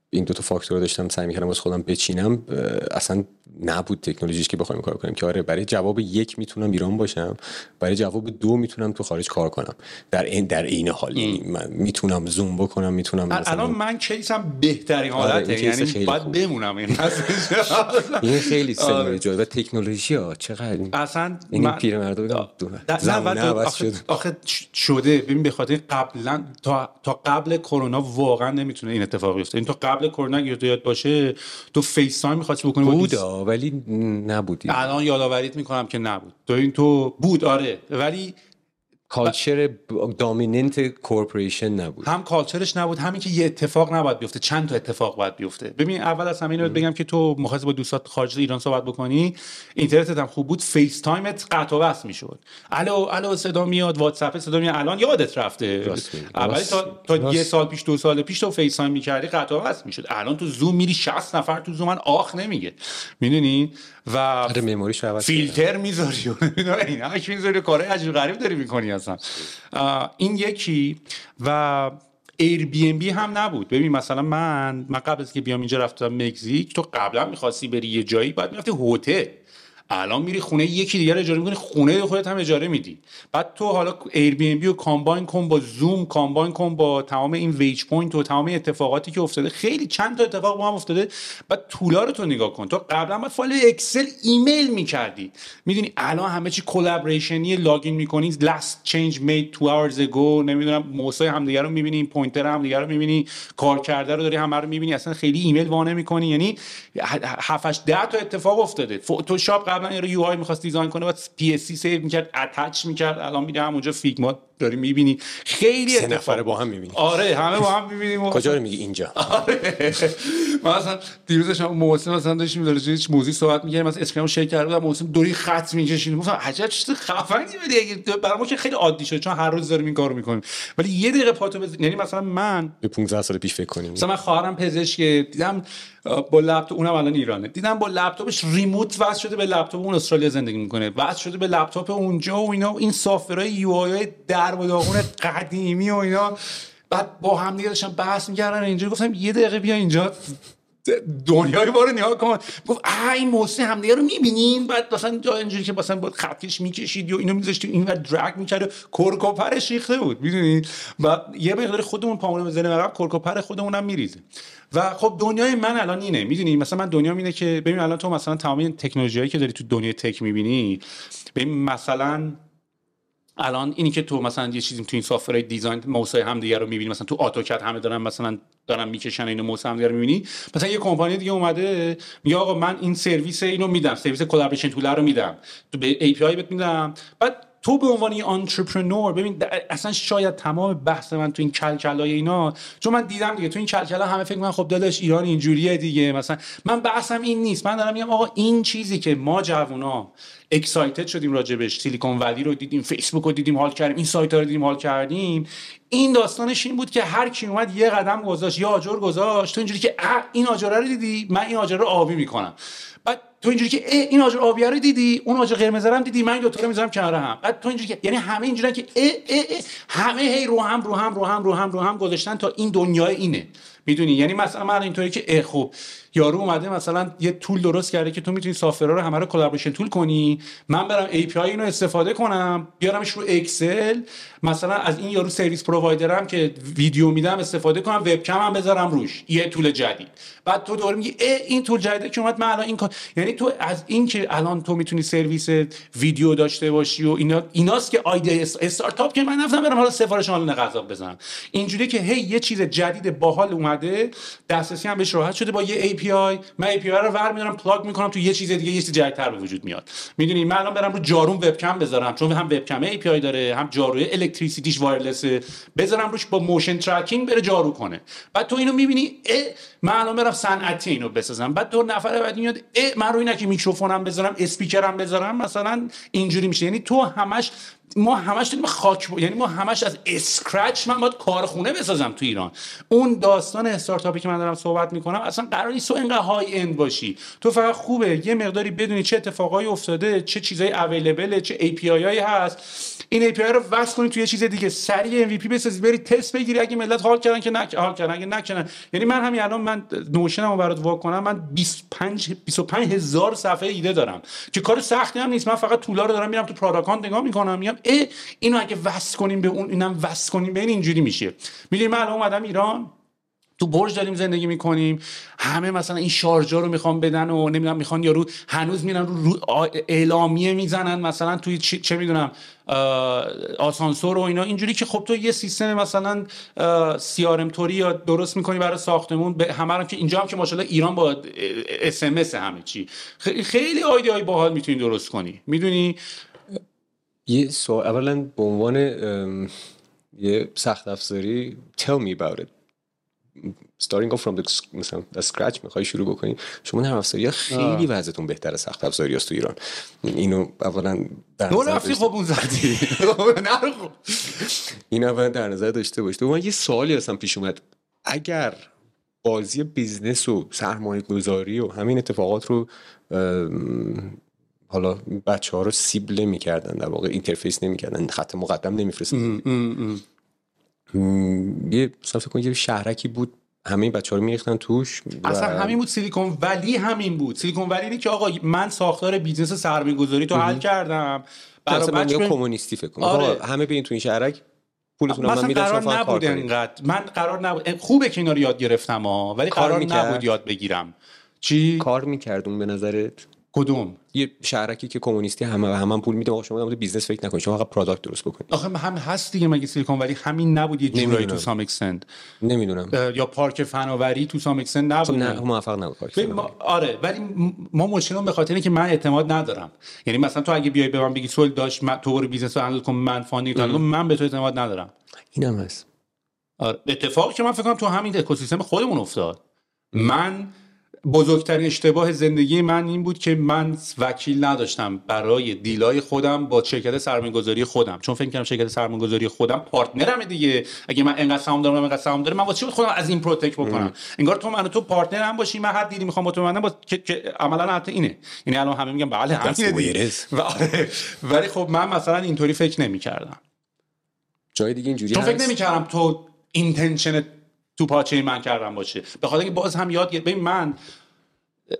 این دو تا فاکتور رو داشتم سعی می‌کردم واسه خودم بچینم اصلا نبود تکنولوژیش که بخوایم کار کنیم که آره برای جواب یک می‌تونم ایران باشم برای جواب دو می‌تونم تو خارج کار کنم. در این در عین حال یعنی من می‌تونم زوم بکنم می‌تونم الان من کیسم بهترین آره، حالته این یعنی خیلی باید خوبه. بمونم این این خیلی آره. جای و تکنولوژی ها چقدر؟ اصلا این من- نه، زمانه و عوض آخه, شد آخه شده. ببین به خاطر قبلا تا, تا قبل کرونا واقعا نمی‌تونه این اتفاق بیفته. این تا قبل کرونا اگه تو یاد باشه تو FaceTime می‌خواستی بکنی بودا ولی نبودی. الان یادآوریت می‌کنم که نبود. تو این تو بود آره. ولی culture dominant collaboration نبود. هم culture ش نبود همین که یه اتفاق نباید بیفته چند تا اتفاق باید بیفته. ببین اول از همه اینو بگم که تو مخاطب با دوستات خارج ایران صحبت بکنی اینترنتت هم خوب بود FaceTime ت قطع و وصل می‌شد. الو الو صدا میاد واتساپ صدا میاد الان یادت رفته. راست. تا تا. یه سال پیش دو سال پیش تو FaceTime می‌کردی قطع و وصل می‌شد. الان تو زوم میری 60 نفر تو زوم من آخ نمیگه. می‌دونی؟ و آره. فیلتر می‌ذاری و ایناش می‌ذاری کار عجیب غریب داری می‌کنی اصلا. این یکی. و Airbnb هم نبود. ببین مثلا من من قبل از که بیام اینجا رفتم مکزیک تو قبلا می‌خواستی بری یه جایی بعد می‌رفتی هتل. الان میری خونه یکی دیگر اجاره می‌کنی خونه خودت هم اجاره میدی. بعد تو حالا Airbnb رو combine کن با Zoom combine کن با تمام این ویج پوینت و تمام اتفاقاتی که افتاده. خیلی چند تا اتفاق با هم افتاده. بعد tool ا رو تو نگاه کن. تو قبلا باید فایل Excel ایمیل می‌کردی. می‌دونی الان همه چی collaboration ی login می‌کنی. Last change made two hours ago. نمی‌دونم موسای همدیگه رو می‌بینی pointer همدیگه رو می‌بینی. کار کرده رو داری همه رو می‌بینی. اصلا خیلی ایمیل وانه می‌کنی یعنی 7 ده تا اتفاق افتاده. فتوشاپ قبلا یه UI می‌خواست design کنه بعد PSD save می‌کرد attach می‌کرد الان میره همونجا Figma داری می‌بینی. خیلی سه نفره با هم می‌بینی. آره همه با هم می‌بینیم کجا رو میگی؟ اینجا. آره. من اصلا دیروز داشتم محسن مثلا داشتیم در هیچ موضوعی صحبت می‌کردیم. مثلا screen و share کرده بودم محسن دوری خط می‌کشید. گفتم عجب چیز خفنی اگه برای ما که خیلی عادی شد چون هر روز داریم این کارو می‌کنیم. ولی یه دقیقه پاتو بز... یعنی مثلا من به 15 سال پیش فکر کنیم. مثلا من خواهرم پزشک دیدم با لپتاپ اونم الان ایرانه. دیدم با لپتاپش remote وصل شده به لپتاپ اون استرالیا زندگی می‌کنه. وصل شده به لپتاپ اونجا و اینا. این software های UI در و داغون قدیمی و اینا. بعد با هم دیگه داشتن بحث می‌کردن اینجا گفتم یه دقیقه بیا اینجا. دنیای ما رو نگاه کن. گفت آ این موسی همدیگه رو می‌بینین؟ بعد مثلا جا اینجوری که مثلا با خطکش می‌کشید یا اینو میذاشتیم این ور drag می‌کرد کرک و پرش ریخته بود می‌دونید و یه مقدار خودمون پامون بزنه عقب کرک و پر خودمونم میریزه. و خب دنیای من الان اینه می‌دونی مثلا من دنیا اینه که ببین الان تو مثلا تمام این تکنولوژی که داری تو دنیای tech می‌بینی ببین مثلا الان اینی که تو مثلا یه چیزی تو این software design mouse ای همدیگه رو می‌بینی مثلا تو AutoCAD همه دارن مثلا دارن می‌کشن اینو موسا همدیگه رو می‌بینی. مثلا یه کمپانی دیگه اومده میگه آقا من این سرویس اینو میدم سرویس collaboration tool رو میدم API بهت میدم. بعد تو به عنوان یه entrepreneur ببین اصلا شاید تمام بحث من تو این کلکلای اینا چون من دیدم دیگه تو این کلکلا همه فکر من خب داداش ایران اینجوریه دیگه مثلا من بحثم این نیست. من دارم میگم آقا این چیزی که ما جوونا اکسایتد شدیم راجبش سیلیکون ولی رو دیدیم فیسبوک رو دیدیم حال کردیم این سایت ها رو دیدیم حال کردیم این داستانش این بود که هر کی اومد یه قدم گذاشت یه آجر گذاشت تو اینجوری که این آجره رو دیدی؟ من این آجر رو آبی می‌کنم. بعد تو اینجوری که این آجر آبی رو دیدی اون آجر قرمز هم دیدی من دو تا می‌ذارم کنار هم بعد تو اینجوری که یعنی همه اینجوریه که اه اه همه هی رو هم رو هم رو هم رو هم رو هم گذاشتن تا این دنیای اینه. می‌دونی؟ یعنی مثلا من اینطوری که خب یارو اومده مثلا یه tool درست کرده که تو می‌تونی سافرها رو همه رو collaboration tool کنی. من برم API اینو استفاده کنم بیارمش رو اکسل مثلا از این یارو service provider م که ویدیو میده استفاده کنم وب کم هم بذارم روش یه tool جدید. بعد تو دوباره میگی اه این tool جدیده که اومد من الان این کار یعنی تو از این که الان تو می‌تونی سرویس ویدیو داشته باشی و اینا ایناست که ایده استارتاپه که من نیفتم برم حالا سفارش آنلاین غذا بزنم. اینجوری که هی یه چیز جدید باحال اومده دسترسی هم بهش راحت شده با یه API من API رو ور میارم plug می‌کنم تو یه چیز دیگه یه چیز جدیدتر به وجود میاد. می‌دونی من الان برم رو جارون وبکم بذارم چون هم webcam API داره هم جاروی الکتریسیتیش wireless بذارم روش با motion tracking بره جارو کنه. بعد تو اینو می‌بینی من الان برم صنعتی اینو بسازم. بعد دو نفر بعد میاد من رو اینا که میکروفونم بذارم اسپیکرم بذارم مثلا اینجوری میشه. یعنی تو همش ما همش داریم خاک ب... یعنی ما همش از scratch من باید کارخونه بسازم تو ایران. اون داستان استارتاپی که من دارم صحبت می‌کنم اصلا قرار نیست تو اینقدر high-end باشی. تو فقط خوبه یه مقداری بدونی چه اتفاقایی افتاده چه چیزای available چه API هایی هست. این API رو وصل کنید توی یه چیز دیگه سریع MVP بسازید برید تست بگیری اگه ملت حال کردن که نه که حال کردن اگه نکنن. یعنی من همین الان من Notion مو برات وا کنم من 25 25 هزار صفحه ایده دارم که کار سختی هم نیست. من فقط tool ا رو دارم میرم تو product نگاه می‌کنم میگم ای اینو اگه وصل کنیم به اون اینم وصل کنیم به این اینجوری میشه. می‌دونی من الان اومدم ایران. تو برج داریم زندگی می‌کنیم. همه مثلا این شارژا رو می‌خوان بدن و نمی‌دونم می‌خوان یارو هنوز میرن رو, اعلامیه می‌زنن مثلا توی چه, چه می‌دونم آسانسور و اینا. اینجوری که خب تو یه سیستم مثلا سی آر توری یا درست می‌کنی برای ساختمون به همه هم که اینجا هم که ماشاءالله ایران با اس همه چی. خیلی آیدی های باحال می‌تونی درست کنی. می‌دونی؟ یه سوال اولا به عنوان یه سخت افزاری tell me about it. Starting off from the مثلا scratch می‌خوای شروع بکنی. شما نرم افزاری خیلی وضعتون بهتر سخت افزاری است تو ایران. اینو اولا در نظر رفتی خب اون زدی. این اولا در نظر داشته باش. تو من یه سوالی اصلا پیش اومد. اگر بازی business و سرمایه گذاری و همین اتفاقات رو حالا بچه ها رو سیبل نمی‌کردن در واقع interface نمی‌کردن خط مقدم نمیفرستن یه مثلا فکر یه شهرکی بود همه بچه ها رو میریختن توش و... اصلا همین بود سیلیکون ولی همین بود. سیلیکون ولی اینه که آقا من ساختار business سرمایه گذاری تو حل کردم. برای بچه من کمونیستی فکر کنم. آره. همه به این تو این شهرک پولتون من قرار نبود انقدر من قرار نبود خوبه که اینا رو یاد گرفتم ها ولی قرار نبود یاد بگیرم. چی؟ کار میکردون به نظرت؟ کدوم؟ یه شهرکی که کمونیستی همه هم, هم پول میده آقا شما در بیزنس فکر نکنید شما فقط پروداکت درست بکنید. آخه هم هست دیگه مگه سیلیکون ولی همین نبود یه جورایی تو سام اکسنت نمی‌دونم. یا پارک فناوری تو سام اکسنت نبود. نه موفق نبود پارک ما... آره ولی ما مشکلمون به خاطر که من اعتماد ندارم. یعنی مثلا تو اگه بیای به من بگی سوال داشت من تو برو business رو handle کن من funding من به تو اعتماد ندارم. اینم هست. آره اتفاقی که من فکر کنم تو همین اکوسیستم خودمون افتاد. من بزرگترین اشتباه زندگی من این بود که من وکیل نداشتم برای deal ای خودم با شرکت سرمایه‌گذاری خودم. چون فکر کردم شرکت سرمایه‌گذاری خودم partner م دیگه. اگه من انقدر سهام دارم انقدر سهام دارم من واسه چی خودم از این protect بکنم؟ انگار تو من تو پارتنرم باشی من هر دیلی می‌خوام با تو با که, که عملا حتی اینه. یعنی الان همه میگن بله همینه آره. ولی خب من مثلا اینطوری فکر نمی‌کردم. جای دیگه اینجوری تو فکر نمی‌کردم تو اینتنشن تو پاچه من کردم باشه. به خاطر اینکه باز هم یاد ببین من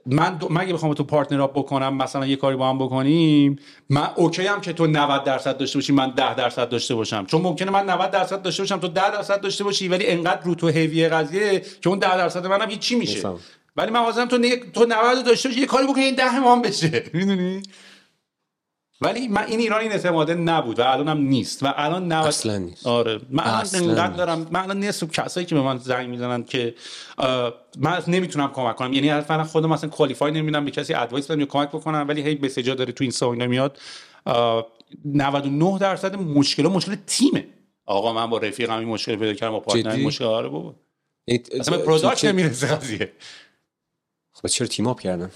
من دو... مگه بخوام تو پارتنر اپ بکنم مثلا یه کاری با هم بکنیم من اوکی هم که تو 90 درصد داشته باشی من 10 درصد داشته باشم. چون ممکنه من 90 درصد داشته باشم تو 10 درصد داشته باشی ولی انقدر رو تو هیوی قضیه که اون 10 درصد منم هیچ میشه. ولی من واسم تو نه... تو 90 داشته باشی یه کاری بکنی این 10 هم بشه. می‌دونی؟ ولی من این ایران این اعتماده نبود و الان هم نیست و الان نبود اصلا نیست. آره. من الان دارم من الان نصف کسایی که به من زنگ می‌زنن که من نمی‌تونم کمک کنم. یعنی اصلا خودم مثلا کوالیفای نمیدم به کسی ادوایس بدم یا کمک بکنم ولی هی سجا داره تو این ساینا میاد. 99 درصد مشکل مشکل تیمه. آقا من با رفیقم این مشکل پیدا کردم با پارتنر مشکل آره بابا. اصلا product نمی‌رسه قضیه. خب چرا team up کردن؟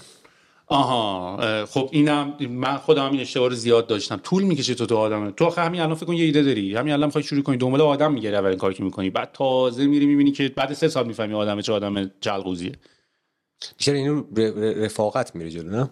آها خب اینم من خودم این اشتباه رو زیاد داشتم. طول می‌کشه تو تو آدم تو آخه همین الان فکر کن یه ایده داری. همین الان می‌خوای شروع کنی. دنبال آدم می‌گیری اولین کاری که می‌کنی. بعد تازه میری می‌بینی که بعد سه سال می‌فهمی آدم چه آدم جلقوزیه بیشتر اینو رفاقت میره جلو نه؟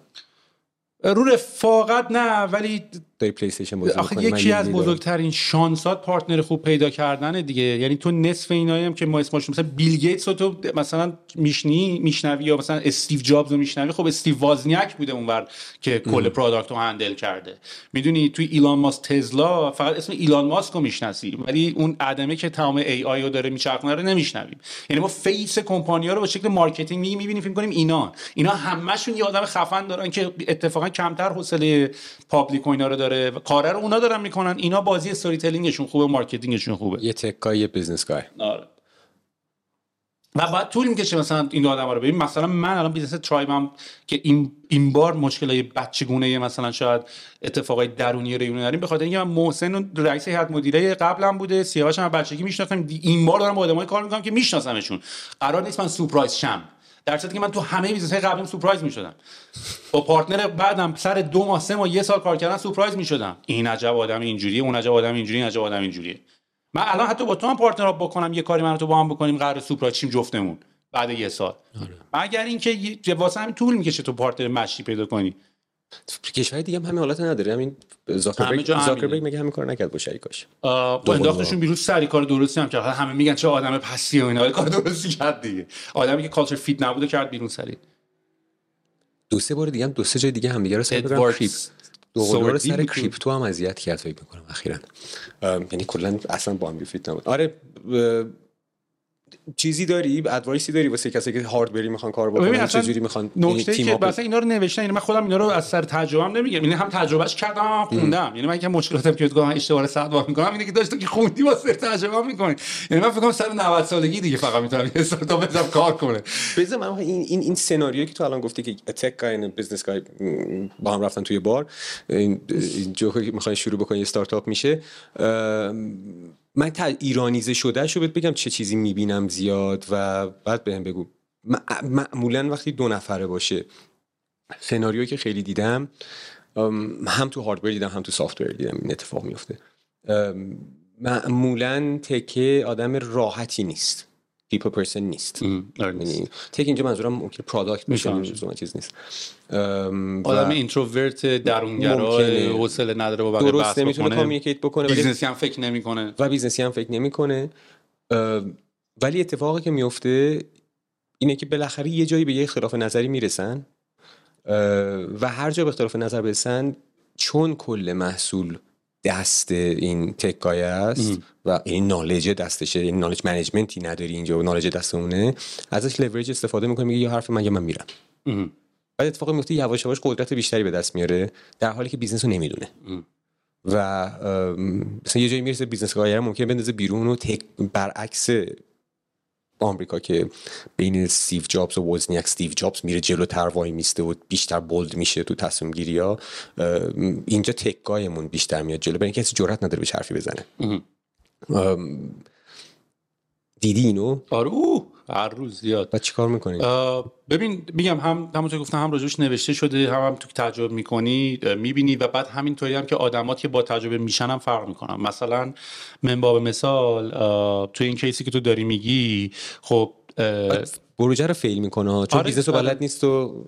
رو رفاقت نه ولی داری پلی استیشن بازی آخه یکی از. بزرگترین شانسات partner خوب پیدا کردن دیگه. یعنی تو نصف اینایی هم که ما اسمش مثلا بیل گیتس رو تو مثلا میشنی میشنوی یا مثلا استیو جابز رو میشنوی؟ خب استیو وازنیاک بوده اونور که کل product رو handle کرده. می‌دونی توی ایلان ماسک تزلا فقط اسم ایلان ماسک رو می‌شناسی ولی اون آدمه که تمام AI رو داره میچرخونه رو نمیشنویم. یعنی ما face کمپانی ها رو به شکل marketing می‌بینیم فکر کنیم اینا. اینا همشون یه آدم خفن دارن که اتفاقا کمتر حوصله public و اینا رو داره و کاره رو اونا دارن می‌کنن. اینا بازی storytelling شون خوبه marketing شون خوبه. یه تکای یه business guy آره. و بعد طول می‌کشه مثلا این آدم رو ببین مثلا من الان business ترایبم که این این بار مشکلای بچگونه مثلا شاید اتفاقای درونی ریونه داریم. به خاطر اینکه من محسن و رئیس هیئت مدیره قبلم بوده. سیاوش هم بچگی میشناختم این بار دارم با آدمای کار می‌کنم که میشناسمشون. قرار نیست من سورپرایز شم. در صورتی که من تو همه business های قبلیم سورپرایز می‌شدم. با partner بعدم سر دو ماه سه ماه یه سال کار کردن سورپرایز می‌شدم. این عجب آدم اینجوریه اون عجب آدم اینجوری این عجب آدم اینجوریه. من الان حتی با تو هم partner بکنم یه کاری من تو با هم بکنیم قرار سورپرایز شیم جفتمون بعد یه سال. مگر اینکه یه- واسه همین طول می‌کشه تو partner match ی پیدا کنی. کشور دیگه هم همین حالت نداره. همین زاکربرگ. زاکربرگ مگه همین کار نکرد با شریکاش. انداختشون. بیرون سری کار درستی هم کرد. همه میگن چه آدم پستی و اینا کار درستی کرد دیگه. آدمی که culture fit نبوده کرد بیرون سری. دو سه بار دیگه هم دو سه جای دیگه هم دیگه رو سر. کریپ دو سر. crypto هم اذیت کرد فکر می‌کنم اخیرا. یعنی کلا اصلا با هم fit نبود. آره چیزی داری؟ advice ی داری واسه کسی که hardware ی می‌خوان کار بکنن چجوری می‌خوان نکته تیم که مثلا اینا رو نوشتن یعنی من خودم اینا رو از سر تجربه هم نمیگم یعنی هم تجربهش کردم هم خوندم. یعنی من که مشکلاتم که گفتم اشتباه صد بار می‌کنم اینه که داشت که خوندی واسه تجربه می‌کنی. یعنی من فکر کنم سر 90 سالگی دیگه فقط می‌تونم یه استارتاپ بزنم کار کنه. بذار من این این این سناریویی که تو الان گفتی که tech guy و business guy با هم رفتن توی بار این جوکی که می‌خوای شروع بکنی استارتاپ میشه من تا ایرانیزه شده شو بهت بگم چه چیزی می‌بینم زیاد و بعد بهم بگو. مع- معمولا وقتی دو نفره باشه سناریویی که خیلی دیدم هم تو hardware دیدم هم تو software دیدم این اتفاق میفته معمولا tech ه آدم راحتی نیست. people person نیست. یعنی tech اینجا منظورم ممکن product باشه. منظورم چیز نیست. آدم introvert درونگرا. حوصله نداره با بقیه درست بحث نمی‌تونه بکنه. communicate بکنه business ی هم فکر نمی‌کنه. و business ی هم فکر نمی‌کنه. ولی اتفاقی که میفته اینه که بالاخره یه جایی به یه اختلاف نظری می‌رسن و هر جا به اختلاف نظر برسن چون کل محصول دست این tech guy ه است و این knowledge دستشه این knowledge management ی نداری اینجا و knowledge دستمونه. ازش لورج استفاده می‌کنه میگه یه حرف من یه من میرم. ام. بعد اتفاق میفته یواش یواش قدرت بیشتری به دست میاره در حالی که business رو نمی‌دونه. و مثلا یه جایی می‌رسه business guy رو ممکنه بندازه بیرون و tech برعکس آمریکا که بین استیو جابز و وزنیاک استیو جابز میره جلوتر وای میسته و بیشتر bold میشه تو تصمیم گیری ها اینجا tech guy مون بیشتر میاد جلو. برای کسی جرئت نداره به حرفی بزنه. دیدی اینو؟ آره هر روز زیاد. و چیکار می‌کنی؟ آه، ببین میگم هم همونطور گفتم هم راجبش نوشته شده هم, هم تو که تجربه می‌کنی می‌بینی و بعد همینطوری هم که آدمات که با تجربه میشن هم فرق می‌کنن. مثلا من باب مثال تو این case ی که تو داری میگی خب پروژه رو fail می‌کنه چون آره، business رو آره. بلد نیست و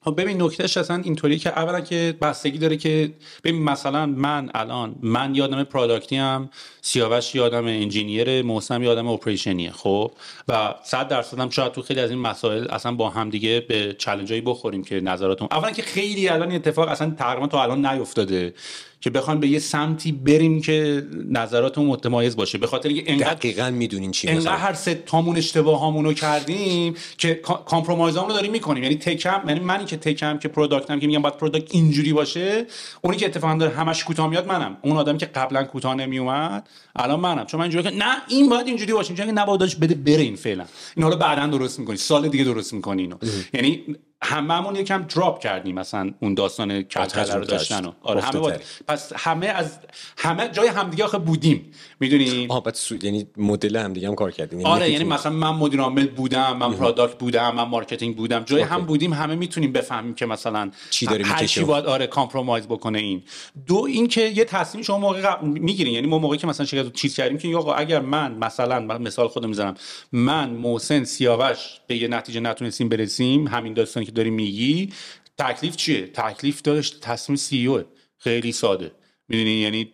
خب ببین نکتهش اصلا اینطوری که اولا که بستگی داره که ببین مثلا من الان من یه آدم product ی هم سیاوش یه آدم engineer محسن یه آدم operation یه خب و 100 درصد هم شاید تو خیلی از این مسائل اصلا با هم دیگه به challenge ایی بخوریم که نظراتمون اولا که خیلی الان اتفاق اصلا تقریبا تا الان نیفتاده که بخوان به یه سمتی بریم که نظراتمون متمایز باشه. به خاطر اینکه انقدر دقیقا می‌دونین چی انقدر هر سه تامون اشتباه هامونو کردیم که compromise رو داریم می‌کنیم. یعنی tech م یعنی منی که tech م که product م که میگم باید product اینجوری باشه اونی که اتفاقا داره همش کوتاه میاد منم. اون آدمی که قبلا کوتاه نمیومد الان منم. چون من اینجوری که نه این باید اینجوری باشه. اینجوری که نباید داشت بده بره این فعلا. این حالا بعدا درست می‌کنی. سال دیگه درست می‌کنی اینو. یعنی هممون یکم drop کردیم مثلا اون داستان کلکله رو داشتن و. آره همه باید. پس همه از همه جای همدیگه آخه بودیم. می‌دونی؟ آها بعد سو... یعنی مدل هم دیگه هم کار کردین آره یکی یعنی مثلا من مدیر عامل بودم من product بودم من marketing بودم. جای هم بودیم همه می‌تونیم بفهمیم که مثلا چی داره هر. چی باید آره compromise بکنه این. دو اینکه یه تصمیم شما موقع قبل می‌گیرین. یعنی ما موقعی که مثلا شرکت چیز کردیم که آقا اگر من مثلا من مثال خودم می‌زنم. من محسن سیاوش به یه نتیجه نتونستیم برسیم همین داستانی که داری میگی تکلیف چیه؟ تکلیف داشت تصمیم سی خیلی ساده. می‌دونی؟ یعنی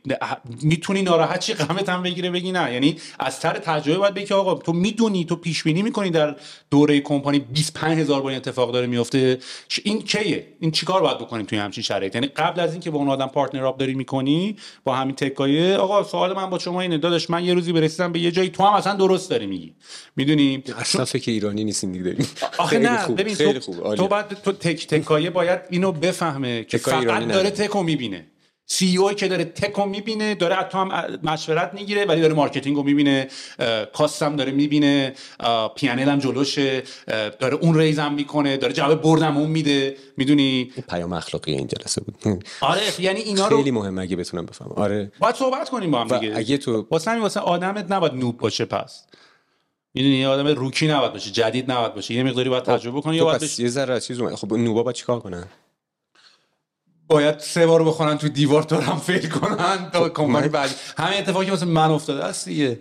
می‌تونی ناراحت چی؟ غمت هم بگیره بگی نه. یعنی از سر تجربه باید بگی آقا تو می‌دونی تو پیش بینی می‌کنی در دوره کمپانی 25 هزار بار اتفاق داره میفته این کیه؟ این چیکار باید بکنیم توی همچین شرایط یعنی قبل از اینکه با اون آدم partner up داری می‌کنی با همین tech guy ه آقا سوال من با شما اینه. داداش من یه روزی برسیدم به یه جایی تو هم اصلا درست داری میگی. می‌دونی؟ اصلا فکر ایرانی نیستیم دیگه. داریم. آخه نه ببین تو, تو بعد تو tech tech guy ه باید اینو بفهمه که فقط داره tech و می‌بینه. CEO که داره tech رو می‌بینه داره حتی هم مشورت می‌گیره ولی داره marketing رو می‌بینه cost هم داره می‌بینه پیانل هم جلوشه داره اون ریز هم می‌کنه داره جواب بردم اون میده. می‌دونی؟ پیام اخلاقی این جلسه بود. آره یعنی اینا رو خیلی مهمه اگه بتونم بفهمم. آره. باید صحبت کنیم با هم دیگه. اگه تو واسه همین واسه آدمت نباید نوب باشه پس. می‌دونی آدم روکی نباید باشه جدید نباید باشه. یه مقداری باید خب، تجربه کنی یا باید یه ذره چیز خب نوبا باید چیکار کنن باید سه بار بخونن تو دیوار تو هم فیل کنن تا کمپانی بعد همین اتفاقی واسه من افتاده است دیگه.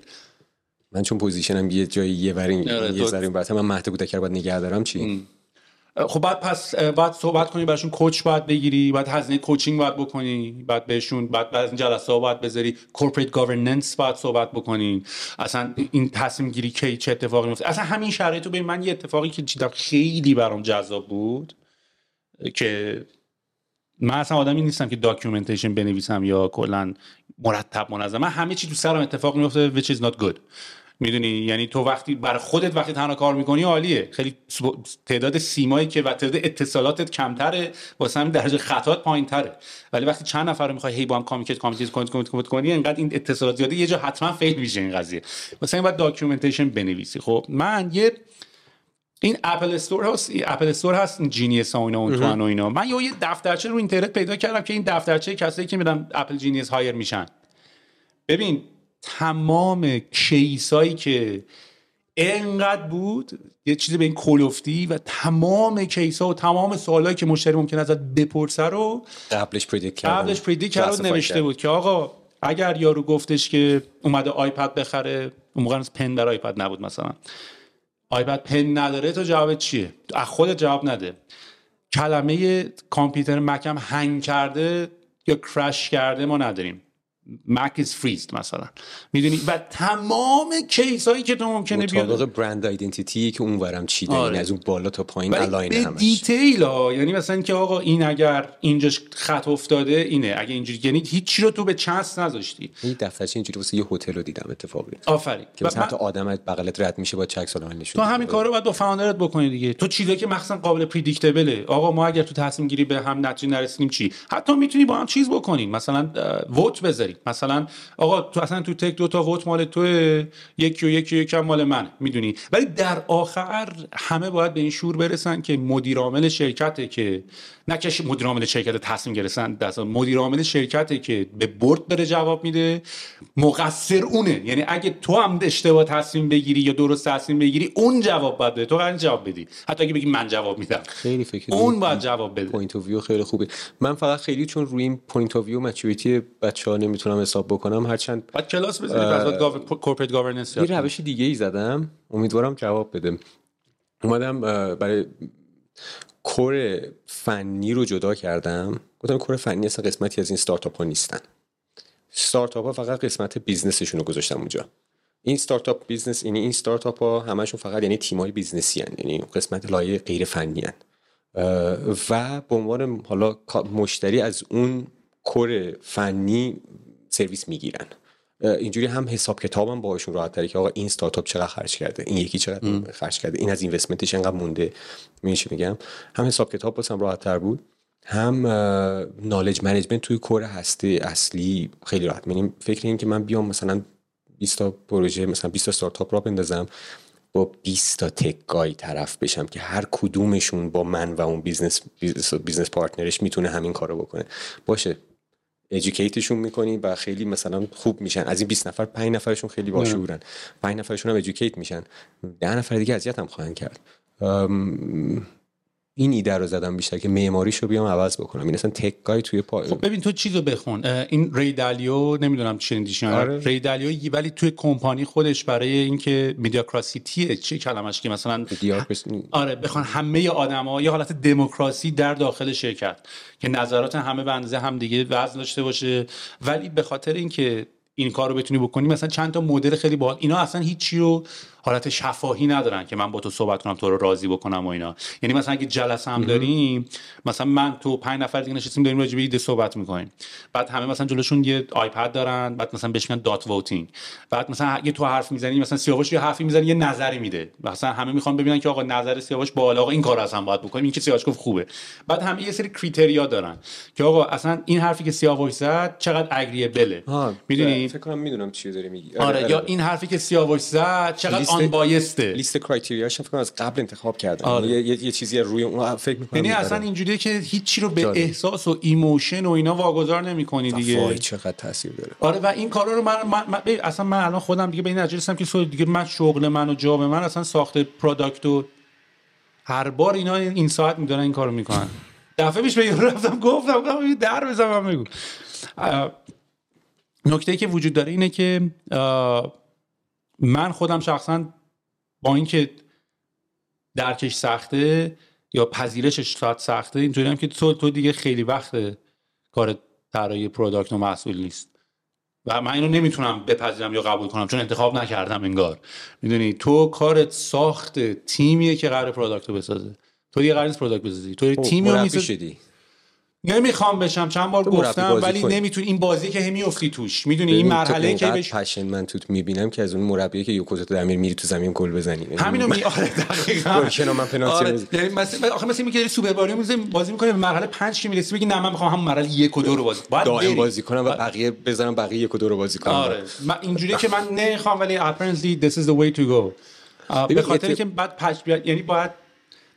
من چون position م یه جایی یه ورین آره، یه ذره بعد من مهد کودک باید نگه دارم چی؟ خب بعد پس بعد صحبت کنی براشون coach باید بگیری بعد هزینه coaching باید بکنی بعد بهشون بعد بعد این جلسه ها باید بذاری corporate governance باید صحبت بکنین اصلا این تصمیم گیری کی چه اتفاقی میفته اصلا همین شرایطو به من یه اتفاقی که دیدم خیلی برام جذاب بود که من اصلا آدمی نیستم که documentation بنویسم یا کلا مرتب منظم. من همه چی تو سرم اتفاق میفته which is not good. می‌دونی؟ یعنی تو وقتی برای خودت وقتی تنها کار می‌کنی عالیه. خیلی تعداد سیمایی که و تعداد اتصالاتت کمتره واسه همین درجه خطات پایینتره. ولی وقتی چند نفر رو می‌خوای هی با هم communicate communicate کنید کنی انقدر این اتصالات زیاده یه جا حتما fail میشه این قضیه. واسه این باید documentation بنویسی. خب من یه این Apple Store هست Apple Store هست Genius ها و اینا اون تو و اینا. من یه دفترچه رو اینترنت پیدا کردم که این دفترچه کسایی که میدن Apple Genius hire میشن. ببین تمام case ایی که انقدر بود یه چیزی به این کلوفتی و تمام case ها و تمام سوالایی که مشتری ممکن ازت بپرسه رو قبلش predict کرد قبلش predict کرد نوشته بود که آقا اگر یارو گفتش که اومده iPad بخره اون موقع pen در iPad نبود مثلا. iPad pen نداره تو جواب چیه؟ از خود جواب نده. کلمه کامپیوتر Mac م هنگ کرده یا crash کرده ما نداریم. Mac has freezed مثلا. می‌دونی؟ و تمام case هایی که تو ممکنه بیاد مطابق برند آیدنتیتی که اونورم چیده آره. از اون بالا تا پایین align به detail ها یعنی مثلا که آقا این اگر اینجاش خط افتاده اینه اگه اینجوری یعنی هیچی رو تو به چسب نذاشتی. این دفترچه اینجوری واسه یه هتل رو دیدم اتفاقی. آفرین. که مثلا حتی آدمت بغلت رد میشه با چک سال نشون تو همین کارو باید با founder ت بکنی دیگه. تو چیزی که مخصوصا قابل predictable ه آقا ما اگر تو تصمیم گیری به هم نتیجه نرسیدیم چی؟ حتی می‌تونی با هم چیز بکنین مثلا vote بذارید مثلا آقا تو اصلا تو tech دو تا vote مال تو یکی و یکی یکم مال من می‌دونی؟ ولی در آخر همه باید به این شور برسن که مدیر عامل شرکته که نه که مدیر عامل شرکت تصمیم گرفتن دست مدیر عامل شرکته که به board داره جواب میده مقصر اونه. یعنی اگه تو هم اشتباه تصمیم بگیری یا درست تصمیم بگیری اون جواب باید بده. تو قرار جواب بدی. حتی اگه بگی من جواب میدم. خیلی فکر اون باید جواب بده. point of view خیلی خوبه. من فقط خیلی چون روی این point of view maturity بچه‌ها نمی‌تونم حساب بکنم. هرچند بعد کلاس بزنی بعد corporate governance یه روش دیگه ای زدم. امیدوارم جواب بده. اومدم برای core فنی رو جدا کردم گفتم core فنی اصلا قسمتی از این ستارتاپ ها نیستن ستارتاپ ها فقط قسمت business شون رو گذاشتم اونجا این startup business یعنی این ستارتاپ ها همشون فقط یعنی تیم های business ی هن. یعنی قسمت لایه غیر فنی هن. و به عنوان حالا مشتری از اون core فنی سرویس می‌گیرن اینجوری هم حساب کتابم باهاشون راحت تری که آقا این ستارتاپ چقدر خرج کرده این یکی چقدر خرج کرده این از investment ش انقدر مونده میشه میگم؟ هم حساب کتاب واسم راحت تر بود هم knowledge management توی core هسته اصلی خیلی راحت. میگم فکر این که من بیام مثلا 20 تا پروژه مثلا 20 تا استارتاپ را بندازم با 20 تا tech guy طرف بشم که هر کدومشون با من و اون business business partner ش می‌تونه همین کارو بکنه. باشه. educate شون می‌کنی و خیلی مثلا خوب میشن. از این 20 نفر 5 نفرشون خیلی باشعورن. 5 نفرشون هم educate میشن. 10 نفر دیگه اذیت هم خواهند کرد. این ایده رو زدم بیشتر که معماریشو بیام عوض بکنم. این اصلا تکای توی پای خب ببین تو چیزو بخون. این ری دالیو نمی‌دونم شنیدیش آره. ری دالیو ولی توی کمپانی خودش برای اینکه meritocracy ه چه کلمش که مثلا آره بخوان همه آدما یه حالت دموکراسی در داخل شرکت. که نظرات همه به اندازه هم دیگه وزن داشته باشه. ولی به خاطر اینکه این کار رو بتونی بکنی مثلا چند تا مدل خیلی باحال. اینا اصلا هیچی رو حالت شفاهی ندارن که من با تو صحبت کنم تو رو راضی بکنم و اینا. یعنی مثلا اگه جلسه هم داریم مثلا من تو پنج نفر دیگه نشستیم داریم راجع به ایده صحبت می‌کنیم. بعد همه مثلا جلوشون یه iPad دارن بعد مثلا بهش میگن dot voting. بعد مثلا اگه تو حرف می‌زنی مثلا سیاوش یه حرفی می‌زنه یه نظری میده. مثلا همه می‌خوان ببینن که آقا نظر سیاوش بالا آقا این کار اصلا باید بکنیم این که سیاوش گفت خوبه. بعد همه یه سری criteria دارن که آقا اصلا این حرفی که سیاوش زد چقدر agreeable ه می‌دونی؟ فکر کنم می‌دونم چی داری میگی. آره, یا این حرفی که سیاوش زد چقدر unbiased ه لیست criteria ش فکر کنم از قبل انتخاب کردن. آره. یه،, یه،, چیزی روی اون فکر می‌کنم یعنی اصلا اینجوریه که هیچی رو به احساس و emotion و اینا واگذار نمی‌کنی دیگه. وای چقدر تاثیر داره. آره و این کارا رو من, من, من اصلا من الان خودم دیگه به این نتیجه رسیدم که دیگه من شغل من و job من اصلا ساخت product و هر بار اینا این ساعت میدارن این کارو می‌کنن. دفعه پیش به رفتم گفتم گفتم در بزنم میگم نکته که وجود داره اینه که من خودم شخصا با اینکه درکش سخته یا پذیرشش شاید سخته اینطوری هم که تو تو دیگه خیلی وقت کار طراحی پروداکت و مسئول نیست. و من اینو نمی‌تونم بپذیرم یا قبول کنم چون انتخاب نکردم انگار. می‌دونی؟ تو کارت ساخت تیمیه که قرار پروداکت رو بسازه. تو دیگه قرار نیست پروداکت بسازی. تو خب، تیمی رو شدی. نمی‌خوام بشم. چند بار گفتم ولی نمی‌تونی این بازی که همی افتی توش. می‌دونی این مرحله که بهش پشن من توت می‌بینم که از اون مربی که یوکوزا تو دمیر میری تو زمین گل بزنی. یعنی همینو می آره دقیقاً. من پنالتی آره. یعنی مثلا آخه مثلا میگه سوپر ماریو بازی می‌کنه به مرحله 5 که می‌رسی بگی نه من می‌خوام همون مرحله 1 و 2 رو بازی باید دائم بازی کنم و بقیه بزنم بقیه 1 و 2 رو بازی کنم. آره. من اینجوریه که من نمی‌خوام ولی apparently this is the way to go. به خاطر که بعد بیاد یعنی باید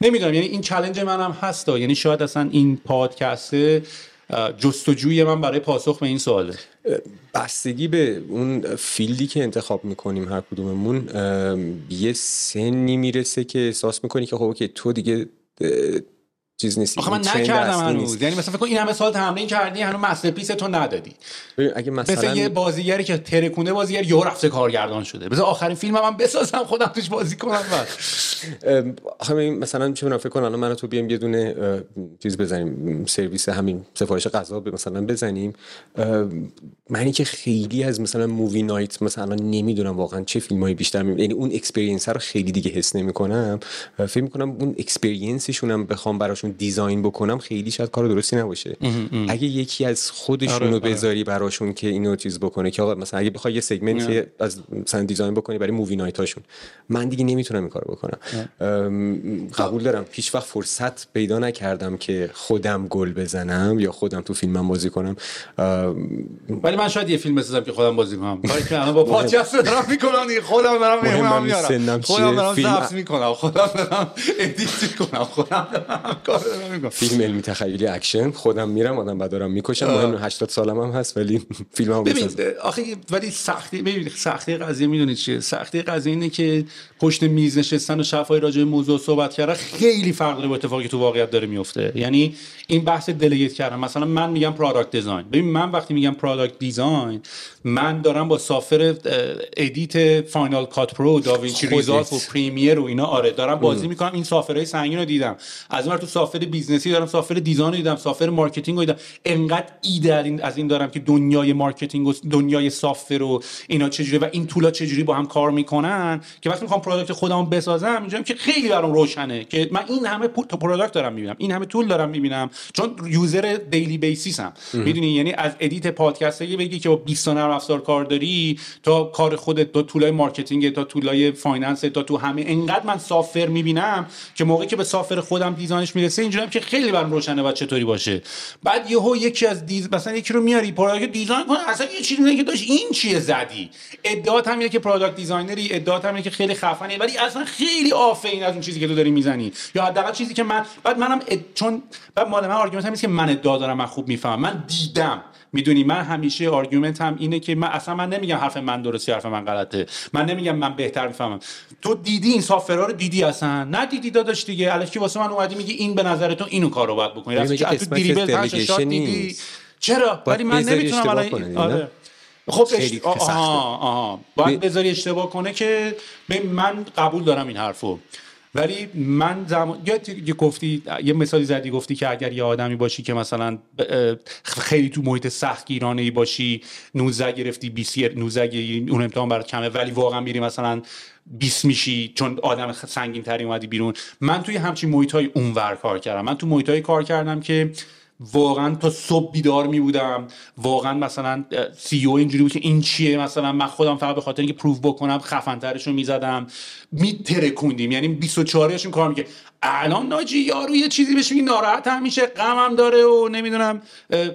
نمی‌دونم یعنی این چالش منم هست یعنی شاید اصلا این پادکسته جستجوی من برای پاسخ به این سواله. بستگی به اون field ی که انتخاب می‌کنیم هر کدوممون یه سنی می‌رسه که احساس می‌کنی که خب okay تو دیگه چیز نیست آخه من نکردم هنوز. یعنی مثلا فکر کن این همه سال تمرین کردی هنوز masterpiece تو ندادی. اگه مثلا مثل یه بازیگری که ترکونده بازیگر یهو رفته کارگردان شده. بذار آخرین فیلمم من بسازم خودم توش بازی کنم بعد آخه مثلا چه فکر کن الان من تو بیام یه دونه چیز بزنیم. سرویس همین سفارش غذا مثلا بزنیم. منی که خیلی از مثلا movie night مثلا نمی‌دونم واقعا چه فیلمایی بیشتر می... یعنی اون experience رو خیلی دیگه حس نمی‌کنم. فکر می‌کنم اون experience شون هم بخوام براشون design بکنم خیلی شاید کار درستی نباشه. اگه یکی از خودشون رو آره، آره. بذاری براشون که اینو چیز بکنه که آقا مثلا اگه بخوای یه segment ی از مثلا design بکنی برای movie night هاشون من دیگه نمی‌تونم این کارو بکنم. قبول دارم. هیچ وقت فرصت پیدا نکردم که خودم گل بزنم یا خودم تو فیلمم بازی کنم. ولی من شاید یه فیلم بسازم که خودم بازی کنم. کاری که الان با پادکست دارم می‌کنم دیگه. خودم دارم میارم. خودم دارم ضبط می‌کنم. خودم دارم edit می‌کنم. خودم دارم فیلم علمی تخیلی اکشن. خودم میرم آدم بعد دارم می‌کشم. مهم 80 سالم هم هست ولی فیلمم ببین آخه ولی سختی ببین سختی قضیه می‌دونید چیه؟ سختی قضیه اینه که پشت میز نشستن و شفاهی راجع موضوع صحبت کردن خیلی فرق داره با اتفاقی تو واقعیت داره میفته یعنی این بحث delegate کردن. مثلا من میگم product design ببین من وقتی میگم product design من دارم با software edit Final Cut Pro DaVinci Resolve و Premiere و اینا آره دارم بازی می‌کنم. این software های سنگین رو دیدم. از اون تو software business ی دارم software design رو دیدم software marketing رو دیدم. انقدر ایده از این دارم که دنیای marketing و دنیای software و اینا چجوری و این tool ا چجوری با هم کار می‌کنن که وقتی می‌خوام product خودمو بسازم اینجام که خیلی برام روشنه که من این همه product دارم می‌بینم این همه tool دارم می‌بینم. چون user daily basis م می‌دونی؟ یعنی از edit پادکست بگی که با 20 نرم افزار کار داری تا کار خودت تا tool ای marketing تا tool ای finance تا تو همه. انقدر من software می‌بینم که موقعی که به software خودم design ش می‌رسه اینجوریه که خیلی برام روشنه و چطوری باشه. بعد یهو یکی از دیز مثلا یکی رو میاری product design کنه اصلا یه چیزی که داشت این چیه زدی؟ ادعات هم که product designer ی ادعات هم که خیلی خفنه ولی اصلا خیلی off ه این از اون چیزی که تو داری می‌زنی. یا حداقل چیزی که من بعد منم. چون بعد مال من argument م که من ادعا دارم من خوب می‌فهمم. من دیدم. می‌دونی من همیشه argument م اینه که من اصلا من نمیگم حرف من درستی حرف من غلطه. من نمیگم من بهتر می‌فهمم. تو دیدی این سافرها رو؟ دیدی اصلا؟ نه دیدی داداش دیگه. الکی واسه من اومدی میگی این به نظر تو اینو کارو باید بکنی. که تو دریبل از دیدی. چرا؟ ولی من نمی‌تونم الان؟ آره. خب خیلی اش... آها آها. باید بی- بذاری اشتباه کنه که من قبول دارم این حرفو. ولی من زمان یا گفتی یه مثالی زدی گفتی که اگر یه آدمی باشی که مثلا خیلی تو محیط سخت گیرانه ای باشی 19 گرفتی 20 19 گیری، اون امتحان برات کمه ولی واقعا میری مثلا 20 میشی چون آدم سنگین تری اومدی بیرون. من توی همچین محیط های اونور کار کردم. من تو محیط کار کردم که واقعا تا صبح بیدار می بودم واقعا مثلا سی او اینجوری بود که این چیه؟ مثلا من خودم فقط به خاطر اینکه پروف بکنم خفنترش رو می‌زدم. میترکوندیم. یعنی 24 هشون کار میگه الان ناجی یارو یه چیزی بهش میگی ناراحت هم میشه غمم داره و نمی‌دونم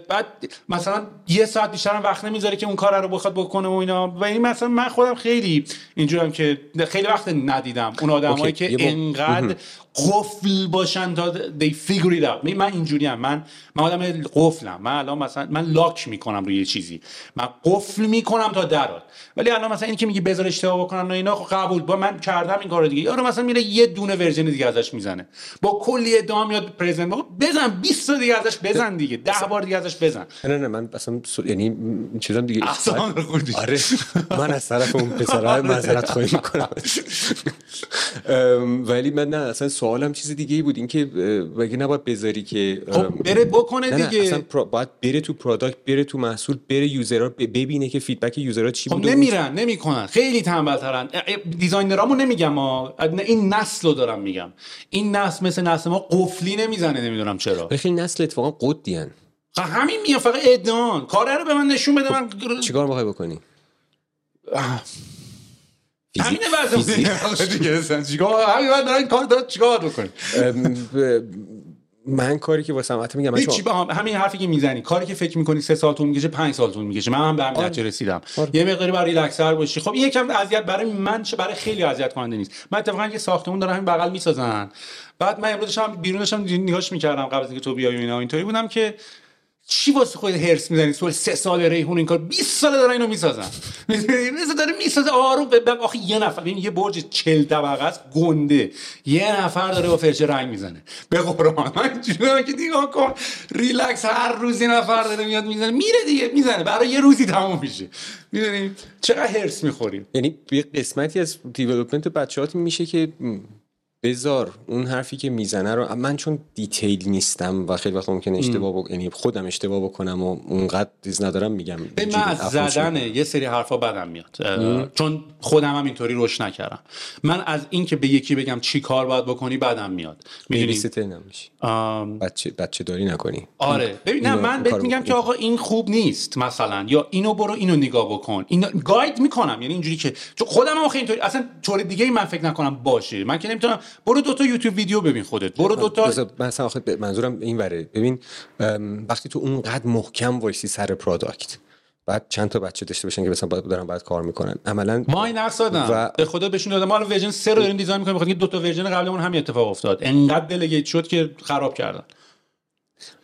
بعد مثلا یه ساعت بیشتر هم وقت نمی‌ذاره که اون کار رو بخواد بکنه و اینا. و این مثلا من خودم خیلی اینجورم که خیلی وقت ندیدم اون آدمایی. که با- انقدر قفل باشن تا they figure it out. می- من اینجوری هم. من من آدم قفلم. من الان مثلا من لاک می‌کنم روی یه چیزی. من قفل می‌کنم تا درات ولی الان مثلا این که میگه بذار اشتباه بکنن و اینا خب قبول. با من کردم این کارو دیگه. یارو مثلا میره یه دونه ورژن دیگه ازش می‌زنه. با کلی ادعا میاد present بزن 20 تا دیگه ازش بزن دیگه. 10 بار دیگه ازش بزن. نه نه من اصلا سو- یعنی چیزام دیگه رو خوردی. آره. من از طرف اون پسرها معذرت خواهی می‌کنم. ولی من نه اصلا سوالم چیز دیگه ای بود. اینکه مگه نباید بذاری که خب بره بکنه نه نه دیگه. اصلا پرا- باید بره تو product بره تو محصول بره user ها ببینه که feedback user ها چی خب بوده نمیرن نمی‌کنن. خیلی تنبل ترن دیزاینرامو نمیگم ها. این نسل رو دارم میگم. این نسل مثل نسل ما قفلی نمی‌زنه نمی‌دونم چرا. خیلی نسل اتفاقا قدی هن. خب همین میاد فقط ادعان. کاره رو به من نشون بده من چیکار می‌خوای بکنی؟ همینه وضع دیگه چیکار؟ همین دارن کار دارن چیکار بکنی من کاری که واسه حتی میگم چون- با هم همین حرفی که می‌زنی. کاری که فکر می‌کنی سه سال طول می‌کشه پنج سال طول می‌کشه. من هم به همین نتیجه رسیدم. یه مقداری برای ریلکسر باشی. خب این یکم اذیت برای من چه برای خیلی اذیت کننده نیست. من اتفاقا یه ساختمون دارم همین بغل می‌سازن. بعد من امروز داشتم بیرون داشتم نگاهش می‌کردم قبل از اینکه تو بیای و اینا. اینطوری بودم که چی واسه خود هرس می‌زنی؟ سوال سه سال ریحون این کار 20 ساله دارن اینو می‌سازن. مثل داره می‌سازه آروم به آخه یه نفر ببین یه برج 40 طبقه است گنده. یه نفر داره با فرچه رنگ می‌زنه. به قرآن. من که نگاه کن. ریلکس هر روز یه نفر داره میاد می‌زنه. میره دیگه می‌زنه. برای یه روزی تموم میشه. می‌دونی؟ چقدر هرس می‌خوریم یعنی یه قسمتی از دیولپمنت بچه‌هات میشه که م، بذار اون حرفی که می‌زنه رو من چون دیتیل نیستم و خیلی وقت ممکنه اشتباه بک... یعنی خودم اشتباه بکنم و اونقدر چیز ندارم میگم من از زدن. یه سری حرفا بدم میاد. اه، چون خودم هم اینطوری روش نکردم. من از این که به یکی بگم چی کار باید بکنی بدم میاد. می‌دونی؟ نمیشی بچه بچه داری نکنی. آره. ببین نه من بهت میگم. که آقا این خوب نیست مثلا یا اینو برو اینو نگاه بکن. اینو guide می‌کنم. یعنی اینجوری که چون خودم هم اینطوری اصلا طور دیگه ای من فکر نکنم باشه. من که نمی‌تونم برو دو تا YouTube video ببین خودت. برو دو تا بذار- من اصلا آخه منظورم این وره ببین وقتی تو اونقدر محکم وایسی سر product بعد چند تا بچه داشته باشن که مثلا دارن بعد کار می‌کنن. عملا ما این نقص دادم و- به خدا بهشون دادم ما الان version 3 رو داریم design می‌کنیم. بخاطر دو تا version قبلمون همین اتفاق افتاد. انقدر delegate شد که خراب کردن.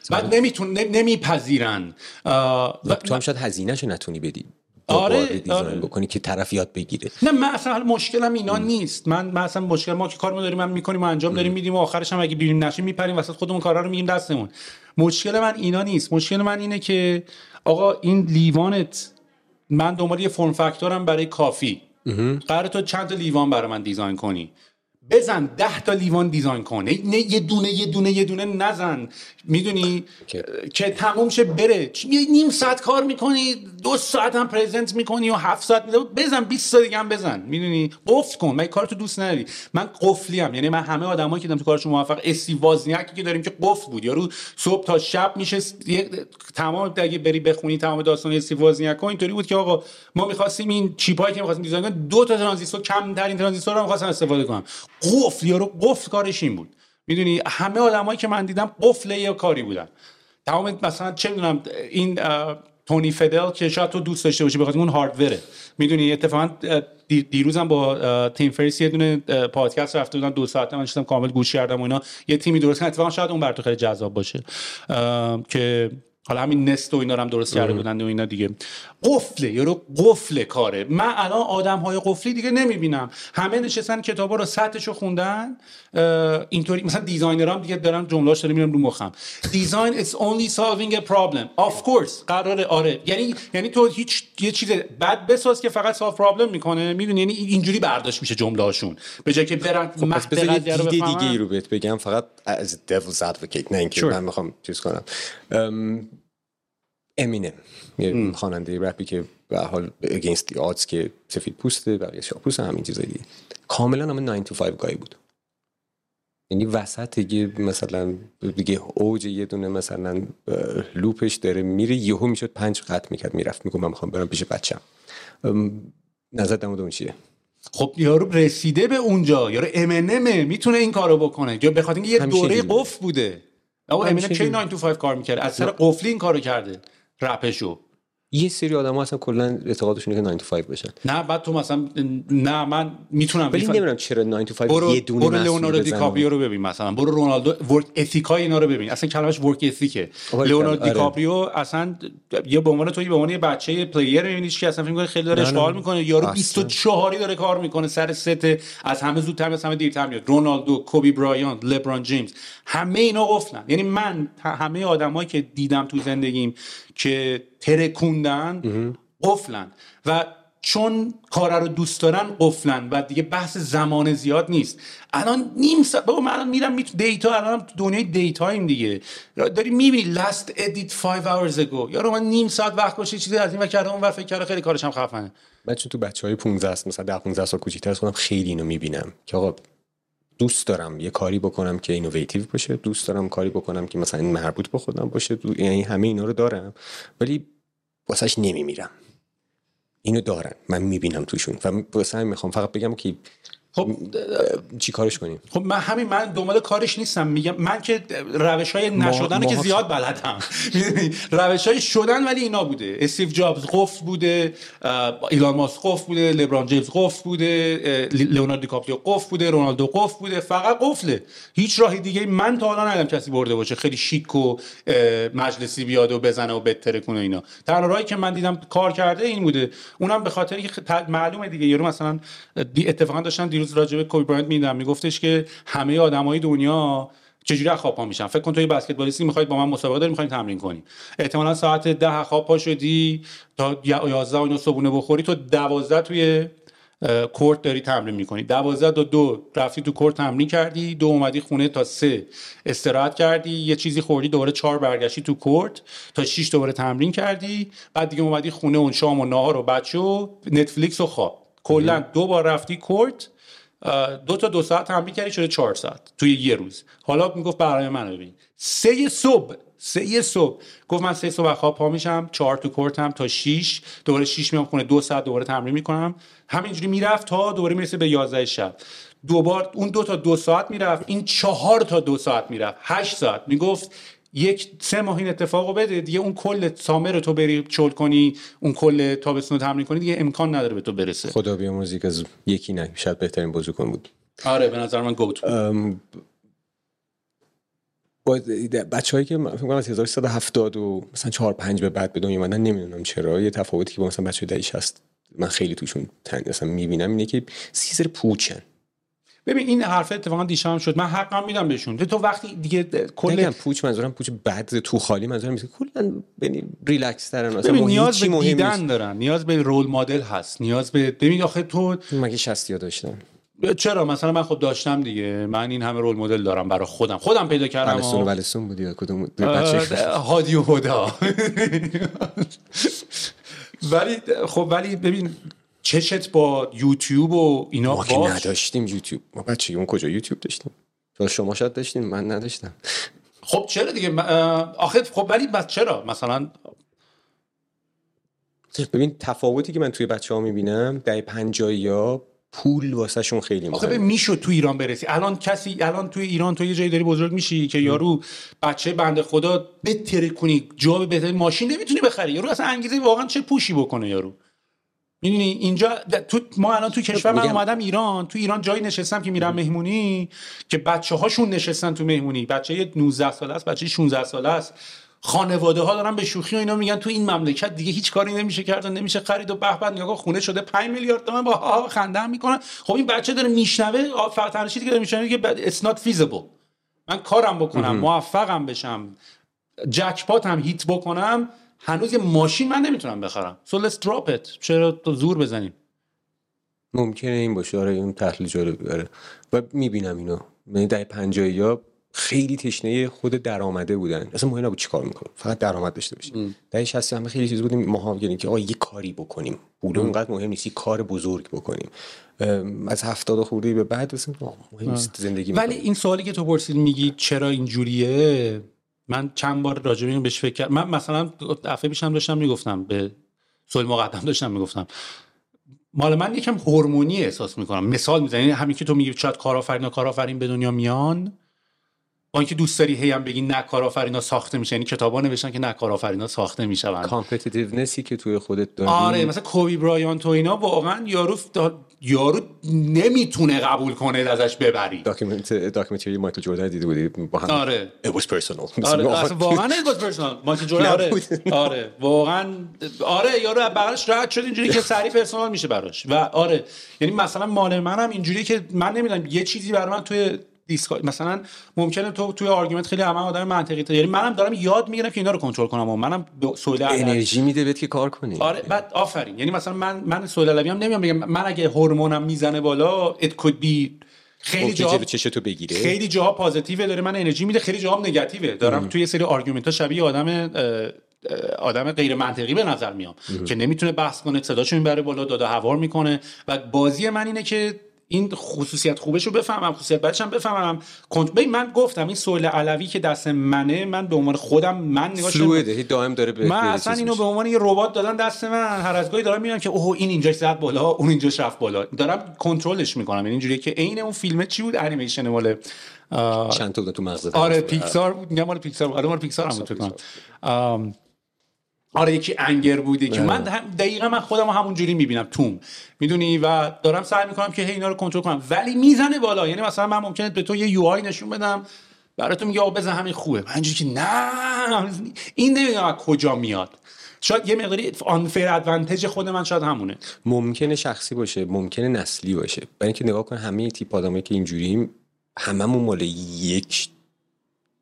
بعد نمیتون نمیپذیرن. و- تو هم شاید هزینهشو نتونی بدی. آره، دوباره design آره. بکنی که طرف یاد بگیره. نه من اصلا مشکلم اینا نیست. من من اصلا مشکل ما که کارمون داریم من می‌کنیم و انجام داریم میدیم و آخرش هم اگه بیرون نشیم میپریم وسط خودمون کارا رو میگیم دستمون. مشکل من اینا نیست. مشکل من اینه که آقا این لیوانت من دنبال یه form factor م برای coffee. قرار تو چند تا لیوان برای من design کنی؟ بزن ده تا لیوان design کن. نه یه دونه یه دونه یه دونه نزن. می‌دونی؟ که- تموم شه بره. یه نیم ساعت کار می‌کنی دو ساعت هم پرزنت می‌کنی و هفت ساعت میده. بزن 20 تا دیگه هم بزن. می‌دونی؟ قفل کن. من کارتو دوست نداری. من قفلی ام یعنی من همه آدمایی که دیدم تو کارشون موفق اسی وازنیکی که داریم که قفل بود. یارو صبح تا شب میشه تمام اگه بری بخونی تمام داستان اسی وازنیک اینطوری بود که آقا ما می‌خواستیم این چیپایی که می‌خواستیم دیزاین دو تا ترانزیستور کم ترین ترانزیستور رو می‌خواستم استفاده کنم. قفل یارو قفل کارش این بود. می‌دونی همه آدمایی که من دیدم قفل یه کاری بودن. تمام مثلا چه می‌دونم این تونی فدل که شاید تو دوست داشته باشی بخاطر اون هاردوره می‌دونی اتفاقا دیروزم با تیم فریس یه دونه پادکست رفته بودم دو ساعته من نشستم کامل گوش کردم و اینا. یه تیمی درست کردن اتفاقا شاید اون بر تو خیلی جذاب باشه. که حالا همین نست و اینا هم درست کرده بودن و اینا دیگه. قفله یارو قفل کاره. من الان آدم های قفلی دیگه نمی‌بینم. همه نشستن کتابا رو سطحشو خوندن. اینطوری مثلا designer ام دیگه دارن جملهاش داره میرم رو مخم. دیزاین is only solving a problem. Of course. قراره آره. یعنی یعنی تو هیچ یه چیز بد بساز که فقط solve problem می‌کنه. می‌دونی؟ یعنی اینجوری برداشت میشه جمله هاشون به جای که برن خب پس دیده. دیگه ای رو بهت بگم. فقط از devil's advocate نه اینکه Sure. من می‌خوام چیز کنم. امینم یه خواننده رپی که به حال the odds که سفید پوسته بقیه سیاه پوسته همین چیزایی دیگه. کاملا همه 9 to 5 گای بود. یعنی وسط یه مثلا دیگه اوج یه دونه مثلا لوپش داره میره یهو می‌شد پنج قطع می‌کرد می‌رفت میگم من می‌خوام برم پیش بچم نظر در اون چیه؟ خب یارو رسیده به اونجا یارو امنمه می‌تونه این کارو بکنه. یا به خاطر اینکه یه دوره. قفل بوده. اما امنم کی اینجوریه. 9 to 5 کار می‌کرد؟ از سر قفلی این کارو کرده. رپشو. یه سری آدم ها اصلا کلا اعتقادشونه که 9 to 5 بشن. نه بعد تو مثلا نه من می‌تونم ولی نمی‌دونم چرا 9 to 5 برو یه دونه برو لئوناردو. دیکاپریو رو ببین مثلا. برو رونالدو work ethic ای اینا رو ببین. اصلا کلمش work ethic ه لئوناردو آره. دیکاپریو اصلا یه به عنوان توی به عنوان یه بچه player میبینیش که اصلا فکر خیلی داره. اشغال می‌کنه. یارو اصلا. 24 hour ی داره کار می‌کنه. سر ست از همه زودتر از همه دیرتر میاد. رونالدو کوبی برایانت لبران جیمز. همه اینا قفلن یعنی من همه آدمایی که دیدم تو زندگیم که ترکوندن قفلن. و چون کار رو دوست دارن قفلن و دیگه بحث زمان زیاد نیست. الان نیم ساعت بابا من الان میرم میت data الان تو دنیای data یم دیگه. داری می‌بینی last edit 5 hours ago. یارو من نیم ساعت وقت باشه چیزی از این و کرده اون ور فکر کرده خیلی کارش هم خفنه. من چون تو بچه های 15 است مثلا 10 15 سال کوچیک‌تر از خودم خیلی اینو می‌بینم. که آقا دوست دارم یه کاری بکنم که innovative باشه دوست دارم کاری بکنم که مثلا این مربوط به خودم باشه. یعنی همه اینا رو دارم ولی واسهش نمیمیرم اینو دارن من می‌بینم توشون و واسه می‌خوام فقط بگم که خب چی کارش کنیم؟ خب من همین من دنبال کارش نیستم. میگم من که روش های نشدن که زیاد بلدم. روش های شدن ولی اینا بوده. استیو جابز قفل بوده ایلان ماسک قفل بوده لبران جیمز قفل بوده اه، لیوناردو دیکاپریو قفل بوده رونالدو قفل بوده فقط قفله. هیچ راهی دیگه من تا حالا ندیدم کسی برده باشه. خیلی شیک و مجلسی بیاد و بزنه و بتره کنه اینا. تنها راهی که من دیدم کار کرده این بوده. اونم به خاطر اینکه معلومه دیگه. یارو مثلا اتفاقا داشتم دیروز راجع به کوبی براینت می‌دیدم میگفتش که همه آدمای دنیا چجوری خواب پا میشن؟ فکر کن تو یه بسکتبالیستی می‌خواید با من مسابقه داری می‌خواید تمرین کنی. احتمالا ساعت ده خواب پا شدی تا 11 اینا صبحونه بخوری تو 12 توی کورت داری تمرین می‌کنی. دوازده تا دو رفتی تو کورت تمرین کردی دو اومدی خونه تا سه استراحت کردی یه چیزی خوردی دوباره چهار برگشتی تو کورت تا شیش دوباره تمرین کردی. بعد دیگه اومدی خونه اون شام و نهار و بچه و نتفلیکس و خواب. کلا دو بار رفتی کورت دو تا دو ساعت تمرین کردی شده چهار ساعت توی یه روز. حالا می‌گفت برای من ببین. سه صبح سه صبح. گفت من سه صبح خواب پا میشم چهار تو کورتم تا شیش. دوباره شیش میام خونه دو ساعت دوباره تمرین می‌کنم. همینجوری می‌رفت تا دوباره می‌رسه به 11 شب. دوبار اون دو تا دو ساعت می‌رفت این چهار تا دو ساعت می‌رفت. هشت ساعت. می‌گفت یک سه ماه این اتفاقو بده دیگه اون کل سامر رو تو بری چول کنی اون کل تابستون رو تمرین کنی دیگه امکان نداره به تو برسه. خدا بیامرزی که از یکی نه شاید بهترین بازیکن بود. آره به نظر من گوت بود. با بچه هایی که فکر کنم از 1370 و مثلا 4 5 به بعد به دنیا اومدن نمی‌دونم چرا یه تفاوتی که با مثلا بچه دهه 60 من خیلی توشون تن مثلا می‌بینم اینه که سیزر پوچن. ببین این حرف اتفاقا دیشب شد. من حقم میدم بهشون. تو وقتی دیگه کل نگم پوچ منظورم پوچ بد تو خالی منظورم نیست. کلا یعنی ریلکس ترن. اصلا ببین نیاز به دیدن. دارن. نیاز به رول مدل هست. نیاز به ببین آخه تو مگه 60 یا داشتم؟ چرا؟ مثلا من خب داشتم دیگه. من این همه رول مدل دارم برای خودم. خودم پیدا کردم ولستون و و- ولستون بودی کدوم بچه هادی و هدا. ولی خب ولی ببین چشت با یوتیوب و اینا ما که نداشتیم یوتیوب. ما بچگی اون کجا یوتیوب داشتیم؟ تو شما شاید داشتین من نداشتم. خب چرا دیگه؟ آخه خب ولی بس چرا؟ مثلا ببین تفاوتی که من توی بچه ها می‌بینم در پنجایی ها پول واسه شون خیلی آخه مهمه. ببین می‌شد تو ایران برسی. الان کسی الان توی ایران تو یه جایی داری بزرگ میشی که یارو بچه بنده خدا بتره کنی جا بهترین ماشین نمی‌تونی بخری. یارو اصلا انگیزه واقعا چه پوشی بکنه یارو؟ می‌دونی اینجا تو ما الان تو کشور من اومدم ایران. تو ایران جایی نشستم که میرم مهمونی که بچه هاشون نشستن تو مهمونی. بچه 19 ساله است بچه 16 ساله است. خانواده ها دارن به شوخی و اینا میگن تو این مملکت دیگه هیچ کاری نمیشه کرد و نمیشه خرید و به به نگاه خونه شده 5 میلیارد تومن با ها خنده هم می‌کنن. خب این بچه داره میشنوه فقط تنها چیزی که داره میشنوه که it's not feasible. من کارم بکنم موفقم بشم جکپات هم هیت بکنم. هنوز یه ماشین من نمی‌تونم بخرم. So let's drop it. چرا تو زور بزنیم؟ ممکنه این باشه. آره این تحلیل جالبی داره. و می‌بینم اینو. یعنی در 50 یا خیلی تشنه خود درآمده بودن. اصلا مهم نبود چیکار می‌کنم فقط درآمد داشته باشیم. در 60 همه خیلی چیز بودیم. ما یعنی که آقا یه کاری بکنیم. پول اونقدر مهم نیست. کار بزرگ بکنیم. از 70 خورده به بعد آه، مهم نیست زندگی ولی. این سوالی که تو پرسید میگی چرا اینجوریه؟ من چند بار راجع به بهش فکر کردم. من مثلا دفعه پیشم داشتم می‌گفتم به سوال مقدم داشتم می‌گفتم. مال من یکم هورمونی احساس می‌کنم. مثال می‌زنی همین که تو میگی شاید کارآفرینا کارآفرین به دنیا میان با اینکه دوست داری هی هم بگی نه کارآفرینا ساخته میشه. یعنی کتابا نوشتن که نه کارآفرینا ساخته میشن competitiveness ی که توی خودت داری. آره مثلا کوبی برایانت و اینا واقعا یارو یارو نمی‌تونه قبول کنه ازش ببری. document documentary مایکل جردن دیده بودی؟ با هم آره. It was personal. آره واقعا it was personal. مایکل جوردن آره. آره. واقعا آره یارو بغلش رد شد اینجوری که سریع personal میشه براش. و آره یعنی مثلا مال منم اینجوری که من نمی‌دونم یه چیزی برای من توی دیسکا مثلا ممکنه تو توی argument خیلی همه آدم منطقی تر یعنی منم دارم یاد می‌گیرم که اینا رو کنترل کنم و منم به سوال انرژی میده بهت که کار کنی. آره بعد آفرین. یعنی مثلا من من سوال علوی هم نمیام بگم. من اگه هورمونم می‌زنه بالا it could be خیلی جاها چشتو بگیره. خیلی جاها positive ه داره من انرژی میده خیلی جاها هم نگاتیوه. دارم توی یه سری argument ها شبیه آدم آدم غیر منطقی به نظر میام. که نمی‌تونه بحث کنه صداشو می‌بره بالا داد و هوار می‌کنه. و بازی من اینه که این خصوصیت خوبش رو بفهمم خصوصیت بدش هم بفهمم کنت من گفتم این سوال علوی که دست منه من به عنوان خودم من نگاهش fluid ه هی دائم داره به من اصلا اینو. به عنوان یه ربات دادن دست من. هر از گاهی دارم می‌بینم که اوه این اینجاش زد بالا اون اینجاش رفت بالا. دارم کنترلش می‌کنم. یعنی اینجوریه که عین اون فیلمه چی بود؟ انیمیشن مال چند تا تو مغزت آره. پیکسار بود. میگم مال پیکسار بود. آره مال پیکسار هم بود آره یکی انگر بوده که من هم- دقیقا من خودم همون جوری می‌بینم توم. می‌دونی؟ و دارم سعی می‌کنم که هی اینا رو کنترل کنم. ولی می‌زنه بالا. یعنی مثلا من ممکنه به تو یه یو آی نشون بدم برای تو میگه بزن همین خوبه. من که نه این نمی‌دونم از کجا میاد. شاید یه مقداری آنفیر ادوانتج خود من شاید همونه. ممکنه شخصی باشه ممکنه نسلی باشه. برای اینکه نگاه کن همه تیپ آدمایی که اینجوریم هممون مال یک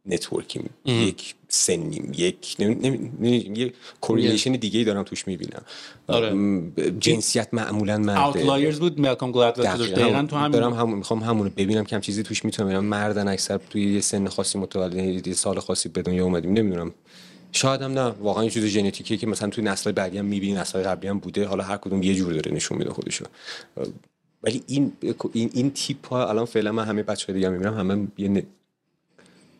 network یم یک سنیم یک یه correlation دیگه ای دارم توش می‌بینم. آره. جنسیت معمولا مرده. Outliers بود ملکام گلادویل دقیقاً تو همین دارم هم می‌خوام همونو ببینم که هم چیزی توش می‌تونم ببینم. مردن اکثر توی یه سن خاصی متولد یه سال خاصی به دنیا اومدیم نمی‌دونم. شاید هم نه. واقعا یه چیز ژنتیکیه که مثلا توی نسل بعدی هم می‌بینی نسل قبلی هم بوده. حالا هر کدوم یه جور داره نشون میده خودشو. ولی این این این تیپ ها الان فعلا من همه بچه دیگه می‌بینم همه یه.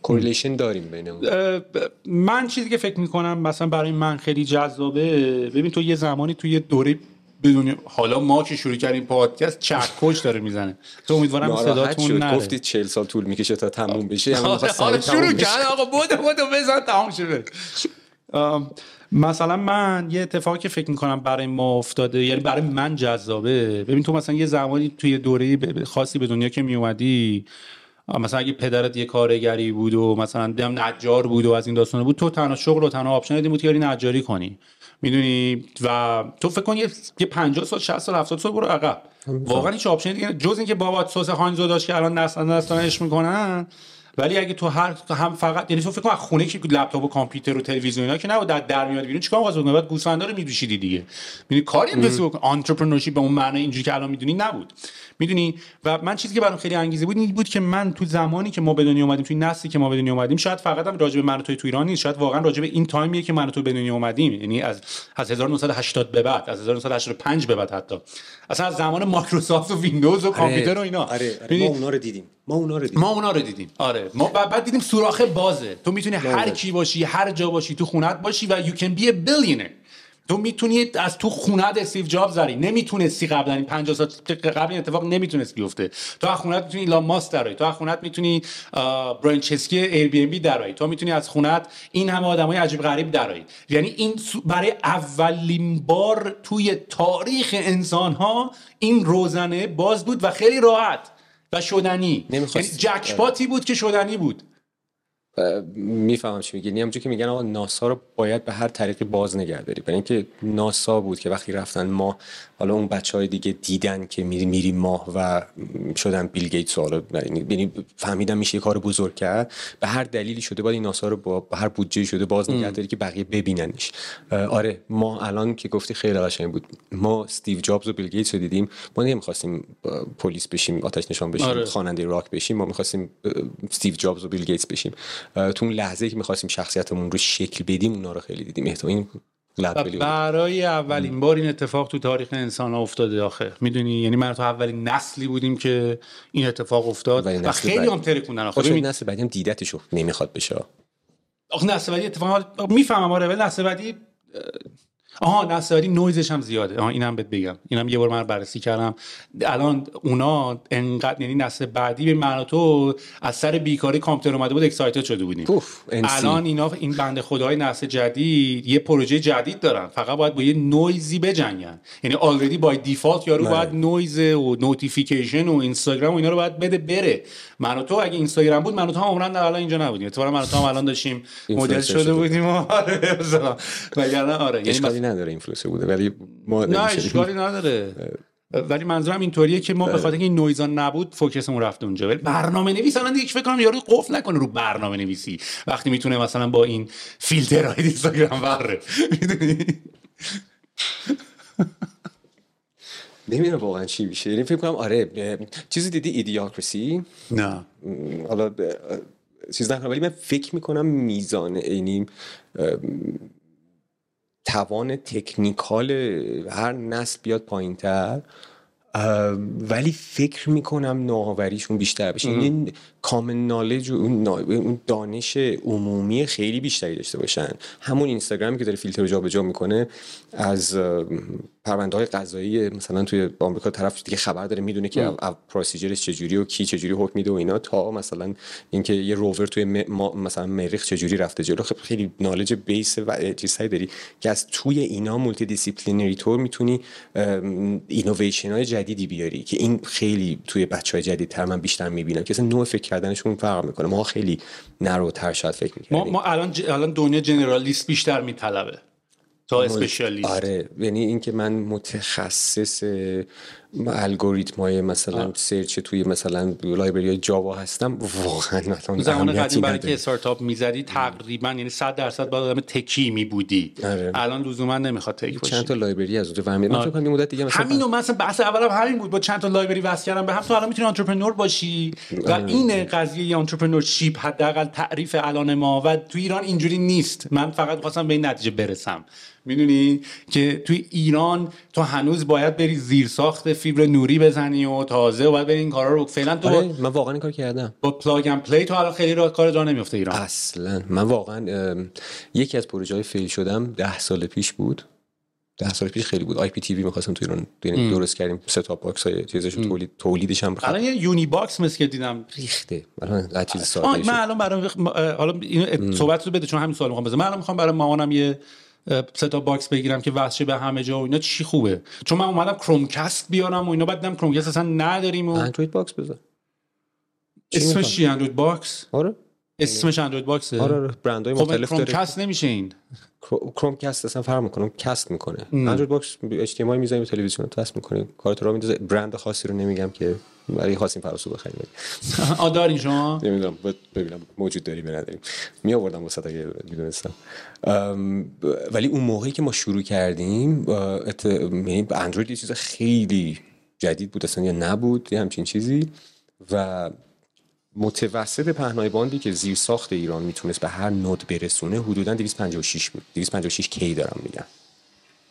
correlation داریم بینمون من چیزی که فکر می‌کنم مثلا برای من خیلی جذابه ببین تو یه زمانی تو یه دوره بدون حالا ما که شروع کردیم پادکست چکش داره می‌زنه. تو امیدوارم صداتون نره. گفتی 40 سال طول می‌کشه تا تموم بشه. یعنی آره، حالا سریع شروع تموم. کرد. آقا بودو بودو بزن بره. ام، مثلا من یه اتفاقی که فکر می‌کنم برای ما افتاده یعنی برای من جذابه. ببین تو مثلا یه زمانی توی دوره خاصی به دنیا که میومدی مثلا اگه پدرت یه کارگری بود و مثلا دم نجار بود و از این داستانه بود تو تنها شغل و تنها option این بود که نجاری کنی. می‌دونی؟ و تو فکر کن یه یه 50 سال 60 سال 70 سال برو عقب. واقعا هیچ option دیگه جز اینکه بابات سس هانزو داشت که الان نسل نسلانش می‌کنن ولی اگه تو هر هم فقط یعنی تو فکر کن خونه که لپتاپ و کامپیوتر و تلویزیون اینا که نبود در در میاد بیرون چیکار بکنی؟ بعد گوسفندا رو می‌دوشیدی دیگه. می‌دونی کاری بکنی. entrepreneurship به اون معنی اینجوری که الان می‌دونی نبود. می‌دونی؟ و من چیزی که برام خیلی انگیزه بود این بود که من تو زمانی که ما به دنیا اومدیم توی نسلی که ما به دنیا اومدیم شاید فقط هم راجع به من و توی تو ایران نیست شاید واقعا راجع به این time یه که من تو به دنیا اومدیم. یعنی از از 1980 به بعد از 1985 به بعد حتی. اصلا از زمان مایکروسافت و ویندوز و کامپیوتر و اینا. آره, آره. ما اونا رو دیدیم. ما اونا رو دیدیم. ما اونا رو دیدیم. آره. ما بعد دیدیم سوراخ بازه. تو می‌تونی هر کی باشی هر جا باشی تو خونت باشی و you can be a billionaire. تو می‌تونی از تو خونت استیو جابز داری نمی‌تونستی قبلا این 50 سال قبل این اتفاق نمی‌تونست بیفته. تو از خونت می‌تونی ایلان ماسک درایی تو از خونت می‌تونی براین چسکی Airbnb درایی تو می‌تونی از خونت این همه آدمای عجیب غریب درایی یعنی این برای اولین بار توی تاریخ انسان ها این روزنه باز بود و خیلی راحت. و شدنی. یعنی نمی‌خواستی. jackpot ی بود که شدنی بود. می‌فهمم چی میگی. یعنی همونجوری که میگن آقا ناسا رو باید به هر طریقی باز نگه داری. برای اینکه ناسا بود که وقتی رفتن ما حالا اون بچه های دیگه دیدن که میری میری ماه و شدن بیل گیتس حالا یعنی فهمیدن میشه کار بزرگ کرد. به هر دلیلی شده باید این ناسا رو با هر بودجه شده باز نگه داری که بقیه ببیننش. آره ما الان که گفتی خیلی قشنگ بود. ما استیو جابز و بیل گیتس رو دیدیم. ما نمی‌خواستیم پلیس بشیم آتش نشان بشیم آره. خواننده راک بشیم. ما می‌خواستیم استیو جابز و بیل گیتس بشیم. تو اون لحظه که می‌خواستیم شخصیتمون رو شکل بدیم اونا رو خیلی دیدیم. احتمال این برای اولین بار این اتفاق تو تاریخ انسان ها افتاده آخه. می‌دونی؟ یعنی من تو اولین نسلی بودیم که این اتفاق افتاد و خیلی هم ترکوندن آخه. ببین نسل بعدی هم دیدتشو نمی‌خواد بشه. آخه نسل بعدی اتفاق می‌فهمم آره ولی نسل بعدی آها نصاری نویزش هم زیاده. آها اینم بهت بگم. اینم یه بار من بررسی کردم. الان اونا انقدر یعنی نسل بعدی به معنا تو از سر بیکاری کامپیوتر اومده بود excited شده بودیم. الان اینا این بنده خدای نسل جدید یه پروژه جدید دارن. فقط باید با یه نویزی بجنگن. یعنی already by default یارو باید نویز و notification و اینستاگرام و اینا رو باید بده بره. من تو اگه اینستاگرام بود من تو هم عمراً الان اینجا نبودیم. اتفاقا من تو هم الان داشتیم مدل شده بودیم آره مثلا. آره یعنی نداره اینفلوئنسر بوده ولی ما نه اشکالی نداره. ولی منظورم اینطوریه که ما به خاطر این نویزان نبود فوکسمون رفته اونجا. ولی برنامه نویس الان دیگه فکر کنم یارو قفل نکنه رو برنامه نویسی وقتی می‌تونه مثلا با این فیلترهای اینستاگرام بره. می‌دونی؟ نمی‌دونم واقعا چی میشه. یعنی فکر کنم آره چیزی دیدی؟ ایدیاکرسی نه. حالا چیز نکنم ولی من فکر می‌کنم میزان یعنی توان تکنیکال هر نسل بیاد پایین تر ولی فکر می‌کنم نوآوریشون بیشتر بشه. کامن نالج و اون دانش عمومی خیلی بیشتری داشته باشن. همون اینستاگرامی که داره فیلتر رو جابجا می‌کنه از پرونده های قضایی مثلا توی آمریکا طرف دیگه خبر داره می‌دونه که پروسیجرش چجوری و کی چجوری حکم میده و اینا تا مثلا اینکه یه روور توی مثلا مریخ چجوری رفته جلو. خب خیلی knowledge base و چیزهایی داری که از توی اینا multidisciplinary طور می‌تونی اینویشن های جدیدی بیاری که این خیلی توی بچه های جدید تر من بیشتر می‌بینم. که اصلا نوع فکر کردنشون فرق می‌کنه. ما خیلی narrow تر شاید فکر می‌کنیم ما, ما الان ج... الان دنیا generalist بیشتر میطلبه. تا specialist. آره. یعنی اینکه من متخصص الگوریتم های مثلا search توی مثلا library جاوا هستم واقعا مثلا زمان قدیم برای که استارتاپ می‌زدی تقریبا یعنی 100 درصد باید آدم tech ی می بودی آره. الان لزوما نمی‌خواد tech ی باشی. چند تا library از اونجا فهمیدم. من مدت دیگه مثلا همینو مثلا بحث اولم همین بود. با چند تا library واسه کردم. به هم تو الان می‌تونی entrepreneur باشی. و آره. این قضیه entrepreneurship حداقل تعریف الان ما و تو ایران اینجوری نیست. من فقط خواستم به این نتیجه برسم. می‌دونی؟ که توی ایران تو هنوز باید بری زیر ساخت فیبر نوری بزنی و تازه و باید بری این کارا رو فعلا تو آره من واقعا این کار کردم. با plug and play تو حالا خیلی را کار جا نمیفته ایران. اصلا. من واقعا یکی از پروژه های fail شدم ده سال پیش بود. ده سال پیش خیلی بود. IPTV می‌خواستم تو ایران یعنی درست کردیم. set-top box های چیزش تولید تولیدش هم الان یه یونی باکس مثل که دیدم. ریخته. الان چیز ساده من الان برای حالا این صحبت رو بده چون همین سوال می‌خوام بزنم. من الان می‌خوام برای مامانم یه set-top box بگیرم که وصل به همه جا و اینا چی خوبه؟ چون من اومدم Chromecast بیارم و اینا بعد دیدم Chromecast اصلا نداریم و Android box بذار. اسمش چی؟ Android box؟ آره. اسمش Android box ه. آره آره. برندهای خب مختلف داره. Chromecast نمیشه این. Chromecast اصلا فرق می‌کنه cast می‌کنه. Android box HDMI می‌ذاریم تلویزیون cast می‌کنه. کارت رو میندازه. برند خاصی رو نمیگم که برای خواستیم فراسو بخریم. آ دارین شما؟ نمی‌دونم. ببینم. موجود داری به نداریم. می آوردم وسط اگه می‌دونستم. ولی اون موقعی که ما شروع کردیم یعنی اندروید یه چیز خیلی جدید بود اصلا یا نبود یه همچین چیزی. و متوسط پهنای باندی که زیر ساخت ایران می‌تونست به هر نود برسونه حدودا 256 بود. 256 K دارم میگم.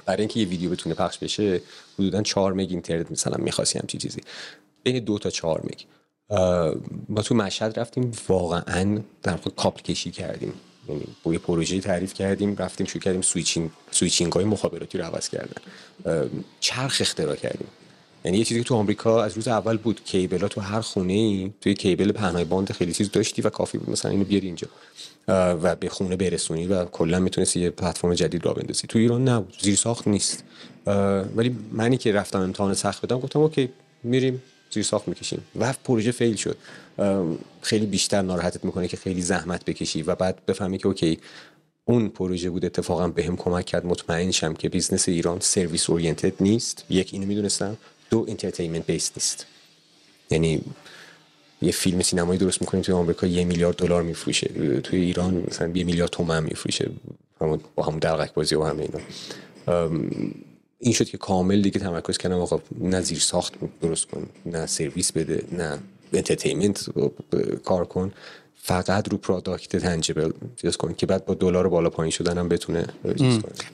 برای اینکه یه ویدیو بتونه پخش بشه حدودا 4 مگ اینترنت مثلا می‌خواستی همچی چیزی. بین دو تا 4 مگ ما تو مشهد رفتیم واقعا در واقع کابل کشی کردیم. یعنی با یه پروژه تعریف کردیم رفتیم شروع کردیم switching switching های مخابراتی رو عوض کردن. چرخ اختراع کردیم. یعنی یه چیزی که تو آمریکا از روز اول بود cable تو هر خونه ای توی cable پهنای باند خیلی چیز داشتی و کافی بود. مثلا اینو بیاری اینجا. و به خونه برسونی و کلا می‌تونستی یه پلتفرم جدید راه بندازی. تو ایران نه زیر ساخت نیست ولی منی که رفتم امتحان سخت بدم گفتم okay میریم. زیر ساخت می‌کشیم. و پروژه fail شد. خیلی بیشتر ناراحتت می‌کنه که خیلی زحمت بکشی و بعد بفهمی که okay اون پروژه بود اتفاقا بهم هم کمک کرد. مطمئن شم که business ایران service oriented نیست. یک اینو می‌دونستم. دو entertainment base نیست. یعنی یه فیلم سینمایی درست می‌کنیم توی آمریکا یه میلیارد دلار میفروشه. توی ایران مثلا یه میلیارد تومن میفروشه. با همون دلقک بازی و همه اینا. این شد که کامل دیگه تمرکز کردم آقا نه زیر ساخت درست کن نه سرویس بده نه entertainment کار کن فقط رو product tangible چیز کن که بعد با دلار بالا پایین شدن هم بتونه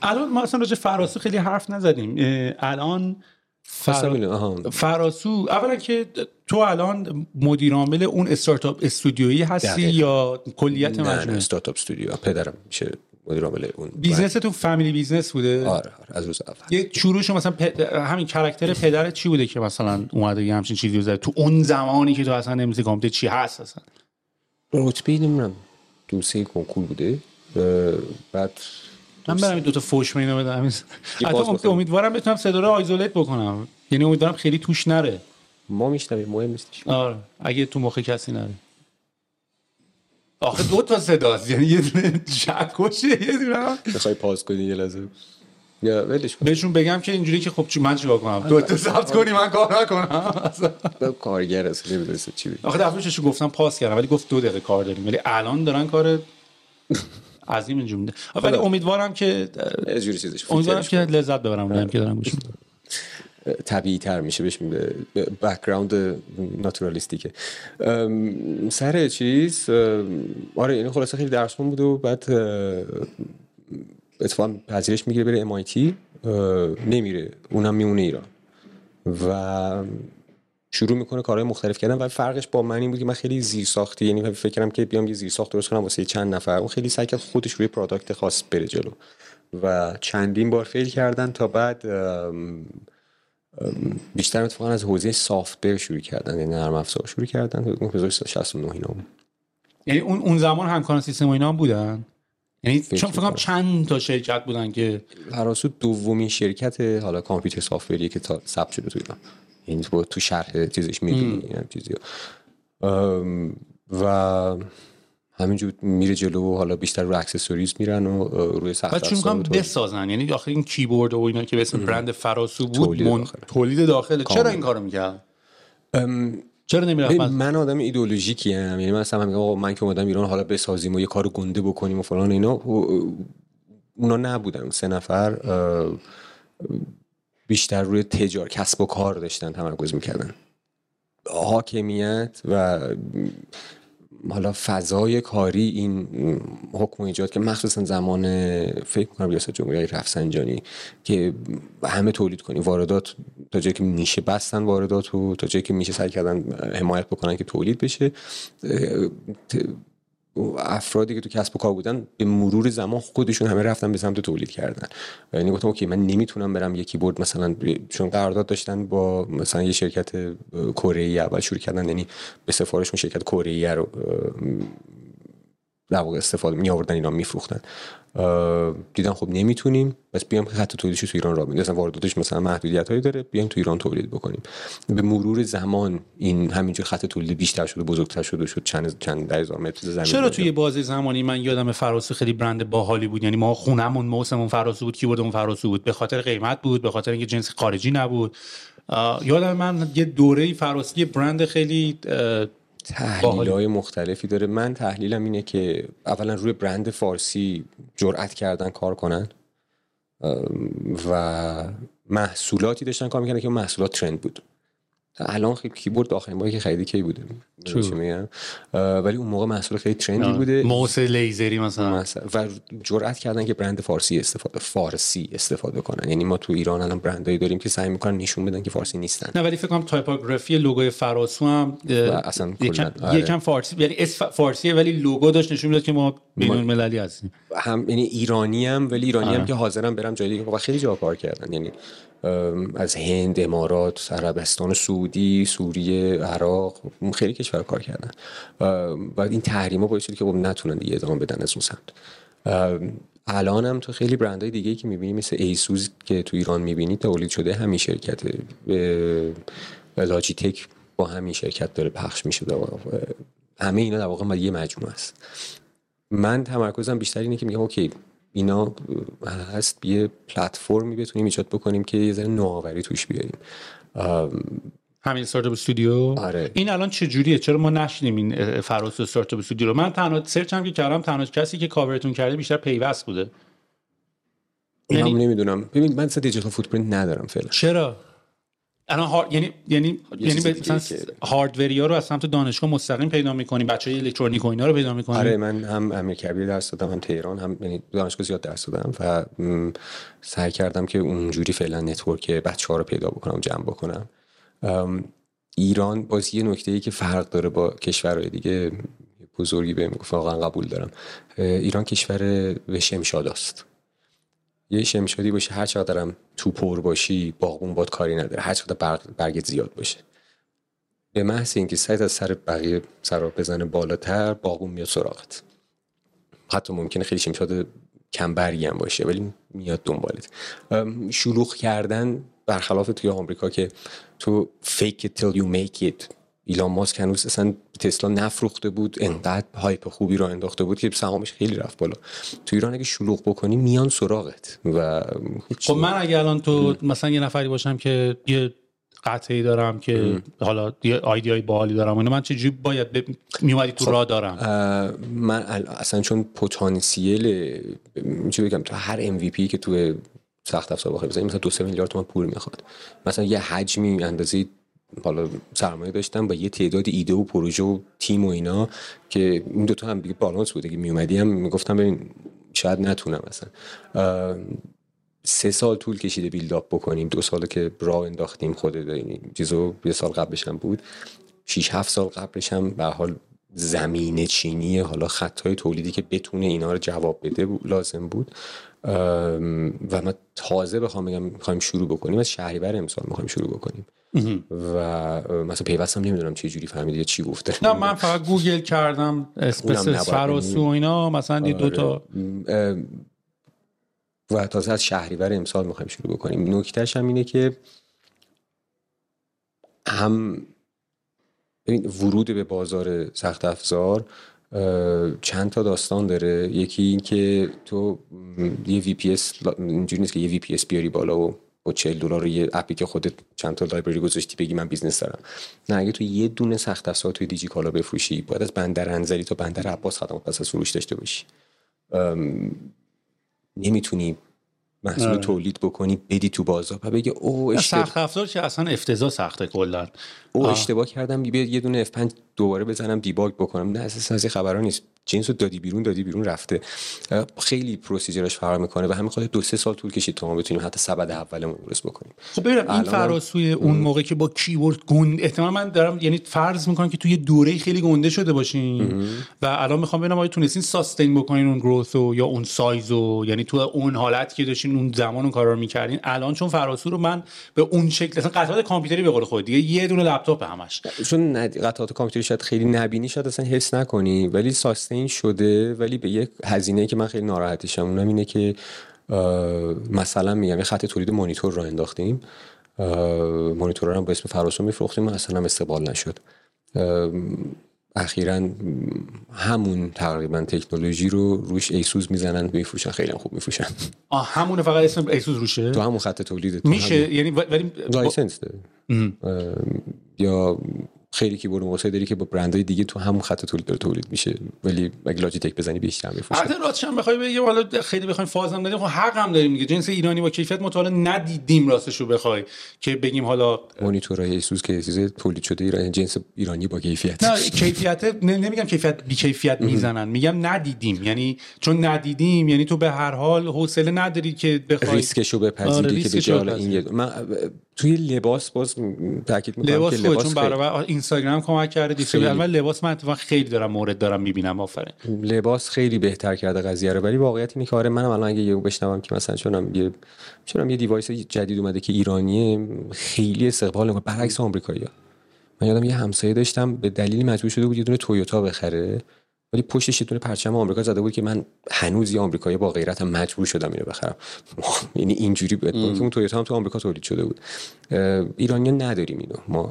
الان ما اصلا راجع فراسو خیلی حرف نزدیم. الان فر... فراسو اولا که تو الان مدیر عامل اون startup studio یی هستی یا کلیت مجموعه؟ startup studio. پدرم میشه مدیر عامل اون business تو family business بوده؟ آره, آره از روز اول. یه شروعش مثلا پ... همین character پدرت چی بوده که مثلا اومده یه همچین چیزی رو تو اون زمانی که تو اصلا نمی‌دونی گجت چی هست اصلا. رتبه نمی‌دونم. دو سه کنکور بوده. بعد من برم دو تا فوش اینو بدم. حتی امیدوارم بتونم صدا رو آیزولیت بکنم. یعنی امیدوارم خیلی توش نره. ما میشنویم مهم نیستش آره اگه تو مخ کسی نره. آخه دو تا صداست. یعنی یه دونه جکوشه یه دونه می‌خوای پاس کنی یه لحظه. یا ولش کن. بهشون بگم که اینجوری که خب من چیکار کنم؟ دو تا ثبت کنی من کار نکنم. کارگر است نمی‌دونم چی بگی آخه دفعه گفتم پاس کردم ولی گفت دو دقیقه کار داریم. ولی الان دارن کار عظیم اینجوری ولی امیدوارم که جوری چیزش امیدوارم که لذت ببرم که دارم گوش طبیعی تر میشه بهش بکگراند ناتورالیستیکه سر چیز آره این خلاصه خیلی درسون بود و بعد اتفاقا پذیرش می‌گیره بره MIT نمیره اونم میمونه ایران. و شروع می‌کنه کارهای مختلف کردن و فرقش با من این بود که من خیلی زیر ساختی یعنی فکر کردم که بیام یه زیر ساخت درست کنم واسه چند نفر. اون خیلی سعی کرد خودش روی پروداکت خاص بره جلو. و چندین بار فیل کردن تا بعد بیشتر اتفاقا از حوزه سافتور شروع کردن یعنی نرم افزار شروع کردن 1969 اینا یعنی اون اون زمان همکاران سیستم اینا هم بودن؟ یعنی چون فکر چند تا شرکت بودن که هراسو دومین شرکت حالا کامپیوتر سافتوری که تا ثبت شده تو ایران. یعنی تو شرح چیزش می‌بینی چیزی و همینجور میره جلو و حالا بیشتر رو accessories میرن و روی سخت افزار چون بسازن. یعنی آخر این کیبورد و اینا که به اسم برند فراسو بود تولید داخله, تولید داخله. چرا این کارو می‌کرد چرا نمی‌رفت؟ من آدم ایدئولوژیکی ام. یعنی مثلا میگم آقا من که اومدم ایران حالا بسازیم و یه کار گنده بکنیم و فلان اینا اونا نبودن. سه نفر بیشتر روی تجار کسب و کار داشتن تمرکز می‌کردن. حاکمیت و حالا فضای کاری این حکم ایجاد که مخصوصا زمان فکر کنم ریاست جمهوری رفسنجانی که همه تولید کنی واردات تا جایی که میشه بستن واردات و تا جایی که میشه سعی کردن حمایت بکنن که تولید بشه افرادی که تو کسب و کار بودن به مرور زمان خودشون همه رفتن به سمت تولید کردن. یعنی گفتم اوکی من نمی‌تونم برم یکی کیبورد مثلا چون قرارداد داشتن با مثلا یه شرکت کره ای اول شروع کردن یعنی به سفارشون شرکت کره ای رو در واقع استفاده می آوردن اینا میفروختن. دیدن خب نمی‌تونیم. بس بیام خط تولیدش تو ایران را مثلا وارداتش مثلا محدودیت هایی داره. بیام تو ایران تولید بکنیم. به مرور زمان این همینجور خط تولید بیشتر شده بزرگتر شده شد چند چند ده هزار متر زمین چرا توی بازی زمانی من یادم فراسو خیلی برند باحالی بود؟ یعنی ما خونمون موسمون فراسو بود کیبوردمون فراسو بود. به خاطر قیمت بود به خاطر اینکه جنس خارجی نبود. یادم من یه دوره فراسی برند خیلی تحلیل های مختلفی داره. من تحلیلم اینه که اولا روی برند فارسی جرأت کردن کار کنن. و محصولاتی داشتن کار می‌کنن که محصولات ترند بود. الان خیلی کیبورد آخرین باری که خریدی کی بوده؟ میگم؟ ولی اون موقع محصول خیلی ترندی بوده. موس لیزری مثلا. و جرأت کردن که برند فارسی استفاده فارسی استفاده کنن. یعنی ما تو ایران الان برندایی داریم که سعی می‌کنن نشون بدن که فارسی نیستن. نه ولی فکر کنم typography لوگوی فراسو هم اصلا یکم, آره. یکم فارسی یعنی اس فارسیه ولی لوگو داشت نشون می‌داد که ما بین المللی هستیم. هم یعنی ایرانی هم ولی ایرانی هم که حاضرم برم جای دیگه. و خیلی جا کار کردن. یعنی از هند امارات عربستان سعودی سوریه عراق خیلی کشور کار کردن. و این تحریما باعث شد که خب نتونن دیگه ادامه بدن از اون سمت. الان هم تو خیلی برندهای دیگه که می‌بینی مثل ایسوز که تو ایران می‌بینی تولید شده همین شرکت لاجیتک با همین شرکت داره پخش میشه همه اینا در واقع یه مجموعه است. من تمرکزم بیشتر اینه که میگم okay اینا هست یه پلتفرمی بتونیم ایجاد بکنیم که یه ذره نوآوری توش بیاریم. همین startup studio آره. این الان چه جوریه چرا ما نشنیدیم این فراسو startup studio رو؟ من تنها search هم که کردم تنها کسی که کاورتون کرده بیشتر پیوست بوده. یعنی هم نمی‌دونم. ببین من اصلا digital footprint ندارم فعلا. چرا؟ الان هار... یعنی یعنی یعنی مثلا hardware ی ها رو از سمت دانشگاه مستقیم پیدا می‌کنی بچهای الکترونیک و اینا رو پیدا می‌کنی آره من هم امیر کبیر درس دادم هم تهران هم یعنی دانشگاه زیاد درس دادم و سعی کردم که اونجوری فعلا network بچه‌ها رو پیدا بکنم جمع بکنم. ایران باز یه نکته ای که فرق داره با کشورهای دیگه بزرگی بهم گفت واقعا قبول دارم. ایران کشور به شمشاد است. یه شمشادی باشه هر چقدرم تو پر باشی باغون باد کاری نداره هر چقدر برگ برگت زیاد باشه. به محض اینکه سعی از سر بقیه سر بزنه بالاتر باغون میاد سراغت. حتی ممکنه خیلی شمشاد کم برگی هم باشه ولی میاد دنبالت. شلوغ کردن برخلاف توی آمریکا که تو fake it till you make it ایلان ماسک هنوز اصلا تسلا نفروخته بود انقدر هایپ خوبی رو انداخته بود که سهامش خیلی رفت بالا. تو ایران اگه شلوغ بکنی میان سراغت و خب من اگه الان تو مثلا یه نفری باشم که یه قطعی دارم که حالا یه آیدیای باحالی دارم اونو من چجوری باید ب... میومدی تو خب راه دارم؟ من اصلا چون پتانسیل چی بگم تو هر MVP که تو سخت افزار بخوای بزنی مثلا دو سه میلیارد تومان پول می‌خواد. مثلا یه حجمی اندازه حالا سرمایه داشتم با یه تعداد ایده و پروژه و تیم و اینا که این دوتا هم دیگه بالانس بوده که میومدی هم می‌گفتم ببین شاید نتونم مثلا سه سال طول کشیده بیلداپ بکنیم. دو ساله که راه انداختیم خود چیزو یه سال قبلش هم بود. شیش هفت سال قبلش هم به حال زمین چینی حالا خطای تولیدی که بتونه اینا رو جواب بده لازم بود. و ما تازه بخوام بگم می‌خوایم شروع بکنیم. از شهریور امسال می‌خوایم شروع بکنیم. و مثلا پیوستم نمی‌دونم چه جوری فهمیدی چی گفته. نه من فقط گوگل کردم. اسپس فراسو و اینا مثلا یه دو تا. و تازه از شهریور امسال می‌خوایم شروع بکنیم. نکتهش هم اینه که هم ورود به بازار سخت افزار چند تا داستان داره. یکی این که تو یه VPS اینجوری نیست که یه VPS بیاری بالا و با 40 دلار یه app ی که خودت چند تا library گذاشتی بگی من business دارم. نه اگه تو یه دونه سخت افزار توی دیجی کالا بفروشی باید از بندر انزلی تا بندر عباس خدمات پس از فروش داشته باشی. نمی‌تونی محصول تولید بکنی بدی تو بازار و بگی او، سخت افزار که اصلا افتضاح سخته کلا. او اشتباه کردم. یه دونه F5 دوباره بزنم دیباگ بکنم. نه اساسا از خبران نیست. جنس رو دادی بیرون دادی بیرون رفته. خیلی پروسیجرش فرق می‌کنه و همین خاطر دو سه سال طول کشید تا ما بتونیم حتی سبد اولمون درست بکنیم. خب ببینم این فراسوی اون موقع که با کیورد گند احتمال من دارم یعنی فرض می‌کنم که توی دوره خیلی گنده شده باشین. و الان می‌خوام ببینم آیا تونستین ساستین بکنین اون گروث یا اون سایز و یعنی تو اون حالت که داشتین اون زمان اون کارا رو می‌کردین. الان چون فراسو رو من به اون شکل اصلا قطعات کامپیوتری به قول خود دیگه یه دونه لپتاپ همش. چون قطعات کامپیوتری شاید خیلی نبینی شاید اصلا حس نکنی ولی ساستین شده ولی به یک هزینه که من خیلی ناراحتشم اونم اینه که مثلا میگم یه خط تولید مانیتور رو انداختیم. مانیتور رو هم به اسم فراسو میفروختیم اصلا هم استقبال نشد. اخیرا همون تقریبا تکنولوژی رو روش ایسوس می‌زنن میفروشن خیلی خوب میفروشن. آه همون فقط اسم ایسوس روشه؟ تو همون خط تولید میشه؟ یعنی ولی license یا خیلی کیبورد موسی داری که با برندهای دیگه تو همون خط تولید داره تولید میشه. ولی اگه لاجیتک بزنی بیشتر میفروشه. البته راستش هم بخوای بگی حالا خیلی بخوایم فازم بدیم خب حق هم داریم دیگه. جنس ایرانی با کیفیت ما تا حالا ندیدیم راستش رو بخوای که بگیم حالا مانیتورهای ایسوس که چیز تولید شده ایرانی جنس ایرانی با کیفیت. نه کیفیت نمیگم کیفیت بی کیفیت می‌زنن. میگم ندیدیم. یعنی چون ندیدیم یعنی تو به هر حال حوصله نداری که بخوای ریسکشو بپذیری که بگی حالا این من توی لباس باز تاکید می‌کنم لباس که لباس چون برای اینستاگرام کمک کرده display من لباس من اتفاقا خیلی دارم مورد دارم می‌بینم آفرین. لباس خیلی بهتر کرده قضیه رو ولی واقعیت اینه که آره منم الان اگه یه بشنوم که مثلا چونم یه چونم یه device جدید اومده که ایرانیه خیلی استقبال می‌کنه برعکس آمریکایی‌ها. من یادم یه همسایه داشتم به دلیلی مجبور شده بود یه دونه تویوتا بخره. ولی پشتش یه دونه پرچم آمریکا زده بود که من هنوز یه آمریکایی با غیرتم مجبور شدم اینو بخرم. یعنی اینجوری بود که اون تویوتا هم تو آمریکا تولید شده بود. ایرانیا نداریم اینو. ما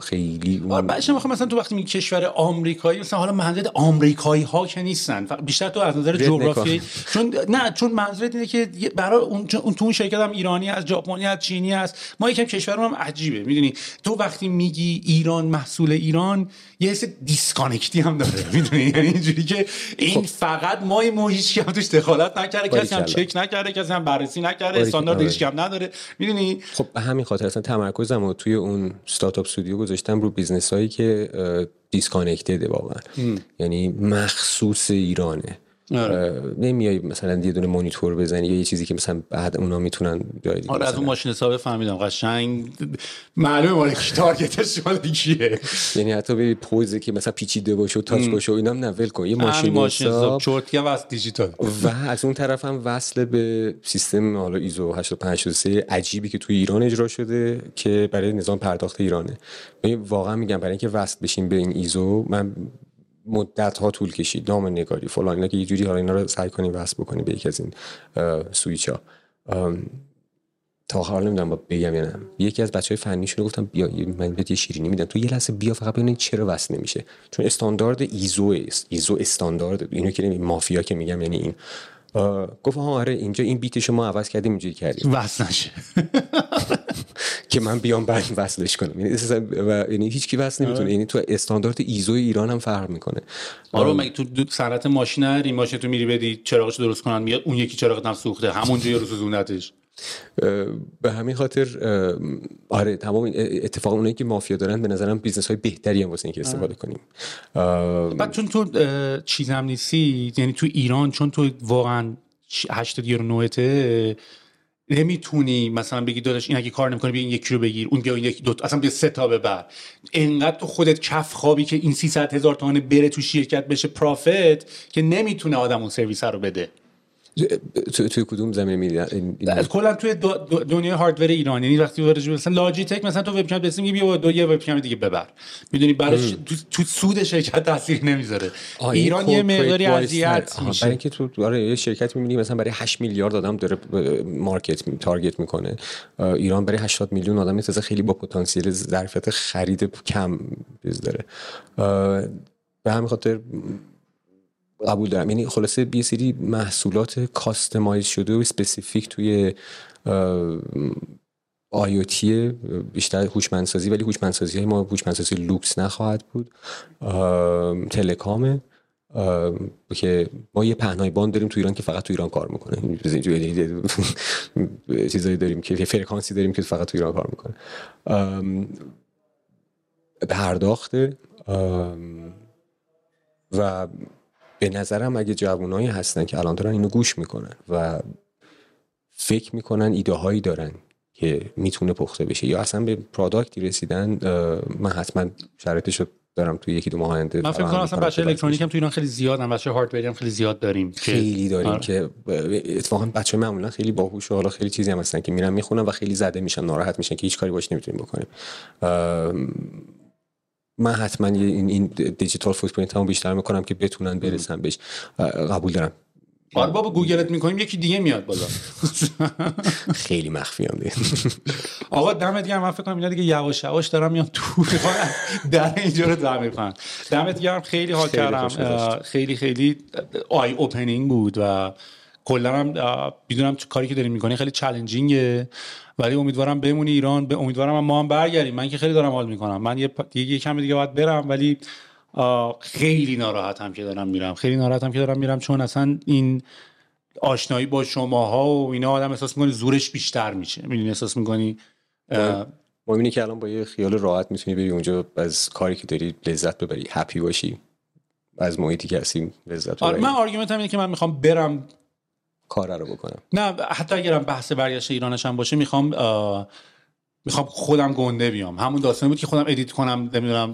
خیلی آره بعدش می‌خوام مثلا تو وقتی میگی کشور آمریکایی مثلا حالا منظور آمریکایی ها که نیستن بیشتر تو از نظر جغرافیایی. چون نه چون منظورت اینه که برای اون تو اون شرکت هم ایرانی از ژاپنی از چینی هست. ما یکم کشورم هم عجیبه. می‌دونی؟ تو وقتی میگی ایران محصول ایران یه حس disconnect ی هم داره. می‌دونی؟ یعنی اینجوری که این خب. فقط ما ما هیچ هم توش دخالت نکرده کسی هم چک نکرده کسی هم بررسی نکرده استاندارد هیچ هم نداره. می‌دونی؟ خب به همین خاطر اصلا تمرکزم رو توی اون startup studio گذاشتم رو business هایی که disconnected ه واقعا. یعنی مخصوص ایرانه. آره. نمیای مثلا یه دونه مانیتور بزنی یا یه چیزی که مثلا بعد اونا می‌تونن جای آره از اون ماشین حساب فهمیدم. قشنگ. معلومه مال کی تارگتش مال کیه. یعنی حتی به پوزه که مثلا پیچیده باشه و تاچ باشه و اینم نول کن. یه ماشین حساب. چرتیه واسه دیجیتال. و از اون طرف هم وصل به سیستم حالا ایزو 8583 عجیبی که توی ایران اجرا شده که برای نظام پرداخت ایرانه. واقعا میگم برای اینکه وصل بشین به این ایزو من مدت ها طول کشید. نام نگاری فلان. اینا که یه جوری حالا اینا رو سعی کنیم وصل بکنیم به یکی از این سویچ ها تا آخر نمی‌دونم با بگم یا نه. یکی از بچه های فنیشون گفتم بیا من بهت یه شیرینی میدم. تو یه لحظه بیا فقط ببین چرا وصل نمیشه. چون استاندارد ایزو است. ایزو استاندارد. اینو که مافیا که میگم یعنی این. گفت ها آره اینجا این بیت شما عوض کردیم اینجوری کردیم وصل نشه. که من بیام بعد وصلش کنم. یعنی یعنی هیچ کی وصل نمی‌تونه. یعنی تو استاندارد ایزو ایران هم فرق می‌کنه. آره مگه تو صنعت ماشین این ماشین تو میری بدی چراغش درست کنن میاد اون یکی چراغ هم سوخته. همونجا یه روز زونتش به همین خاطر آره تمام اتفاق اونایی که مافیا دارن به نظرم بیزنس های بهتری هم واسه اینکه استفاده کنیم. بعد چون تو چیزم نیستی یعنی تو ایران چون تو واقعا 80 یورو نوته نمی‌تونی مثلا بگی داداش این اگه کار نمی‌کنه بیا این یکی رو بگیر اون بیا این یکی دو اصلا بیا سه تا ببر. انقدر تو خودت کف خوابی که این 300 هزار تومن بره تو شرکت بشه profit که نمی‌تونه آدم اون سرویس رو بده. تو توی کدوم زمینه میدین کلا توی دنیای hardware ایران یعنی وقتی وارد مثلا Logitech مثلا تو وب کم میگی بیا دو یه وب کم دیگه ببر. می‌دونی برای تو, تو سود شرکت تاثیر نمی‌ذاره. ایران یه مقداری اذیت میشه. برای اینکه تو آره یه شرکت می‌بینی مثلا برای 8 میلیارد آدم داره market target می‌کنه. ایران برای 80 میلیون آدم می‌تونه خیلی با پتانسیل ظرفیت خرید کم داره. به همین خاطر قبول دارم. یعنی خلاصه یه سری محصولات customize شده و specific توی IoT بیشتر هوشمندسازی ولی هوشمندسازی ما هوشمندسازی لوکس نخواهد بود. telecom ه. که ما یه پهنای باند داریم تو ایران که فقط تو ایران کار می‌کنه. چیزایی داریم که فرکانسی داریم که فقط تو ایران کار می‌کنه. پرداخته. و به نظرم اگه جوانایی هستن که الان دارن اینو گوش می‌کنن و فکر می‌کنن ایده هایی دارن که می‌تونه پخته بشه یا اصلا به product ی رسیدن من حتما شرایطش رو دارم توی یکی دو ماه آینده من فکر کنم اصلا بچه الکترونیک هم تو ایران خیلی زیادن بچه hardware ی هم خیلی زیاد داریم خیلی داریم آره. که اتفاقا بچه معمولا خیلی باهوش و حالا خیلی چیزی هم هستن که میرن می‌خونن و خیلی زده میشن ناراحت میشن که هیچ کاری باش نمی‌تونیم بکنیم من حتما این این دیجیتال فوت هم بیشتر می‌کنم که بتونن برسن بهش. قبول دارم. آره بابا گوگلت می‌کنیم یکی دیگه میاد بالا. خیلی مخفی هم دیگه. آقا دمت گرم. من فکر کنم اینا دیگه یواش یواش دارم میام تو در اینجا رو در دمت گرم. خیلی حال کردم. خیلی خیلی آی اوپنینگ بود و کلا هم می‌دونم کاری که داریم می‌کنی خیلی چالنجینگه ولی امیدوارم بمونی ایران به امیدوارم ما هم برگردیم. من که خیلی دارم حال می‌کنم. من یه یه کم دیگه باید برم ولی خیلی ناراحتم که دارم میرم. خیلی ناراحتم که دارم میرم چون اصلا این آشنایی با شماها و اینا آدم احساس می‌کنی زورش بیشتر میشه. می‌دونی احساس می‌کنی؟ ما می‌بینی که الان با یه خیال راحت می‌تونی بری اونجا از کاری که داری لذت ببری happy باشی. از محیطی که هستی لذت ببری. من argument هم اینه که من می‌خوام برم کار رو بکنم. نه حتی اگرم بحث برگشت ایرانش هم باشه می‌خوام می‌خوام خودم گنده بیام. همون داستانی بود که خودم edit کنم نمی‌دونم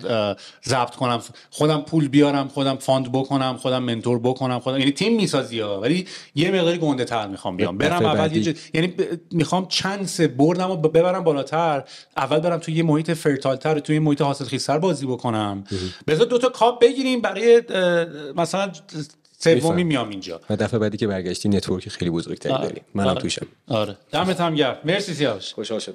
ضبط کنم خودم پول بیارم خودم fund بکنم خودم mentor بکنم خودم یعنی تیم می‌سازی ها. ولی یه مقداری گنده تر می‌خوام بیام. برم اول یه یعنی می‌خوام چند سه بردم و ببرم بالاتر. اول برم توی یه محیط فرتالتر توی یه محیط حاصل خیزتر بازی بکنم. بذار دو تا کاپ بگیریم برای مثلا سومی میام اینجا. و دفعه بعدی که برگشتی نتورک خیلی بزرگتری آره. داری. منم آره. توشم. آره. دمت هم گرم. مرسی سیاوش. خوشحال شدم.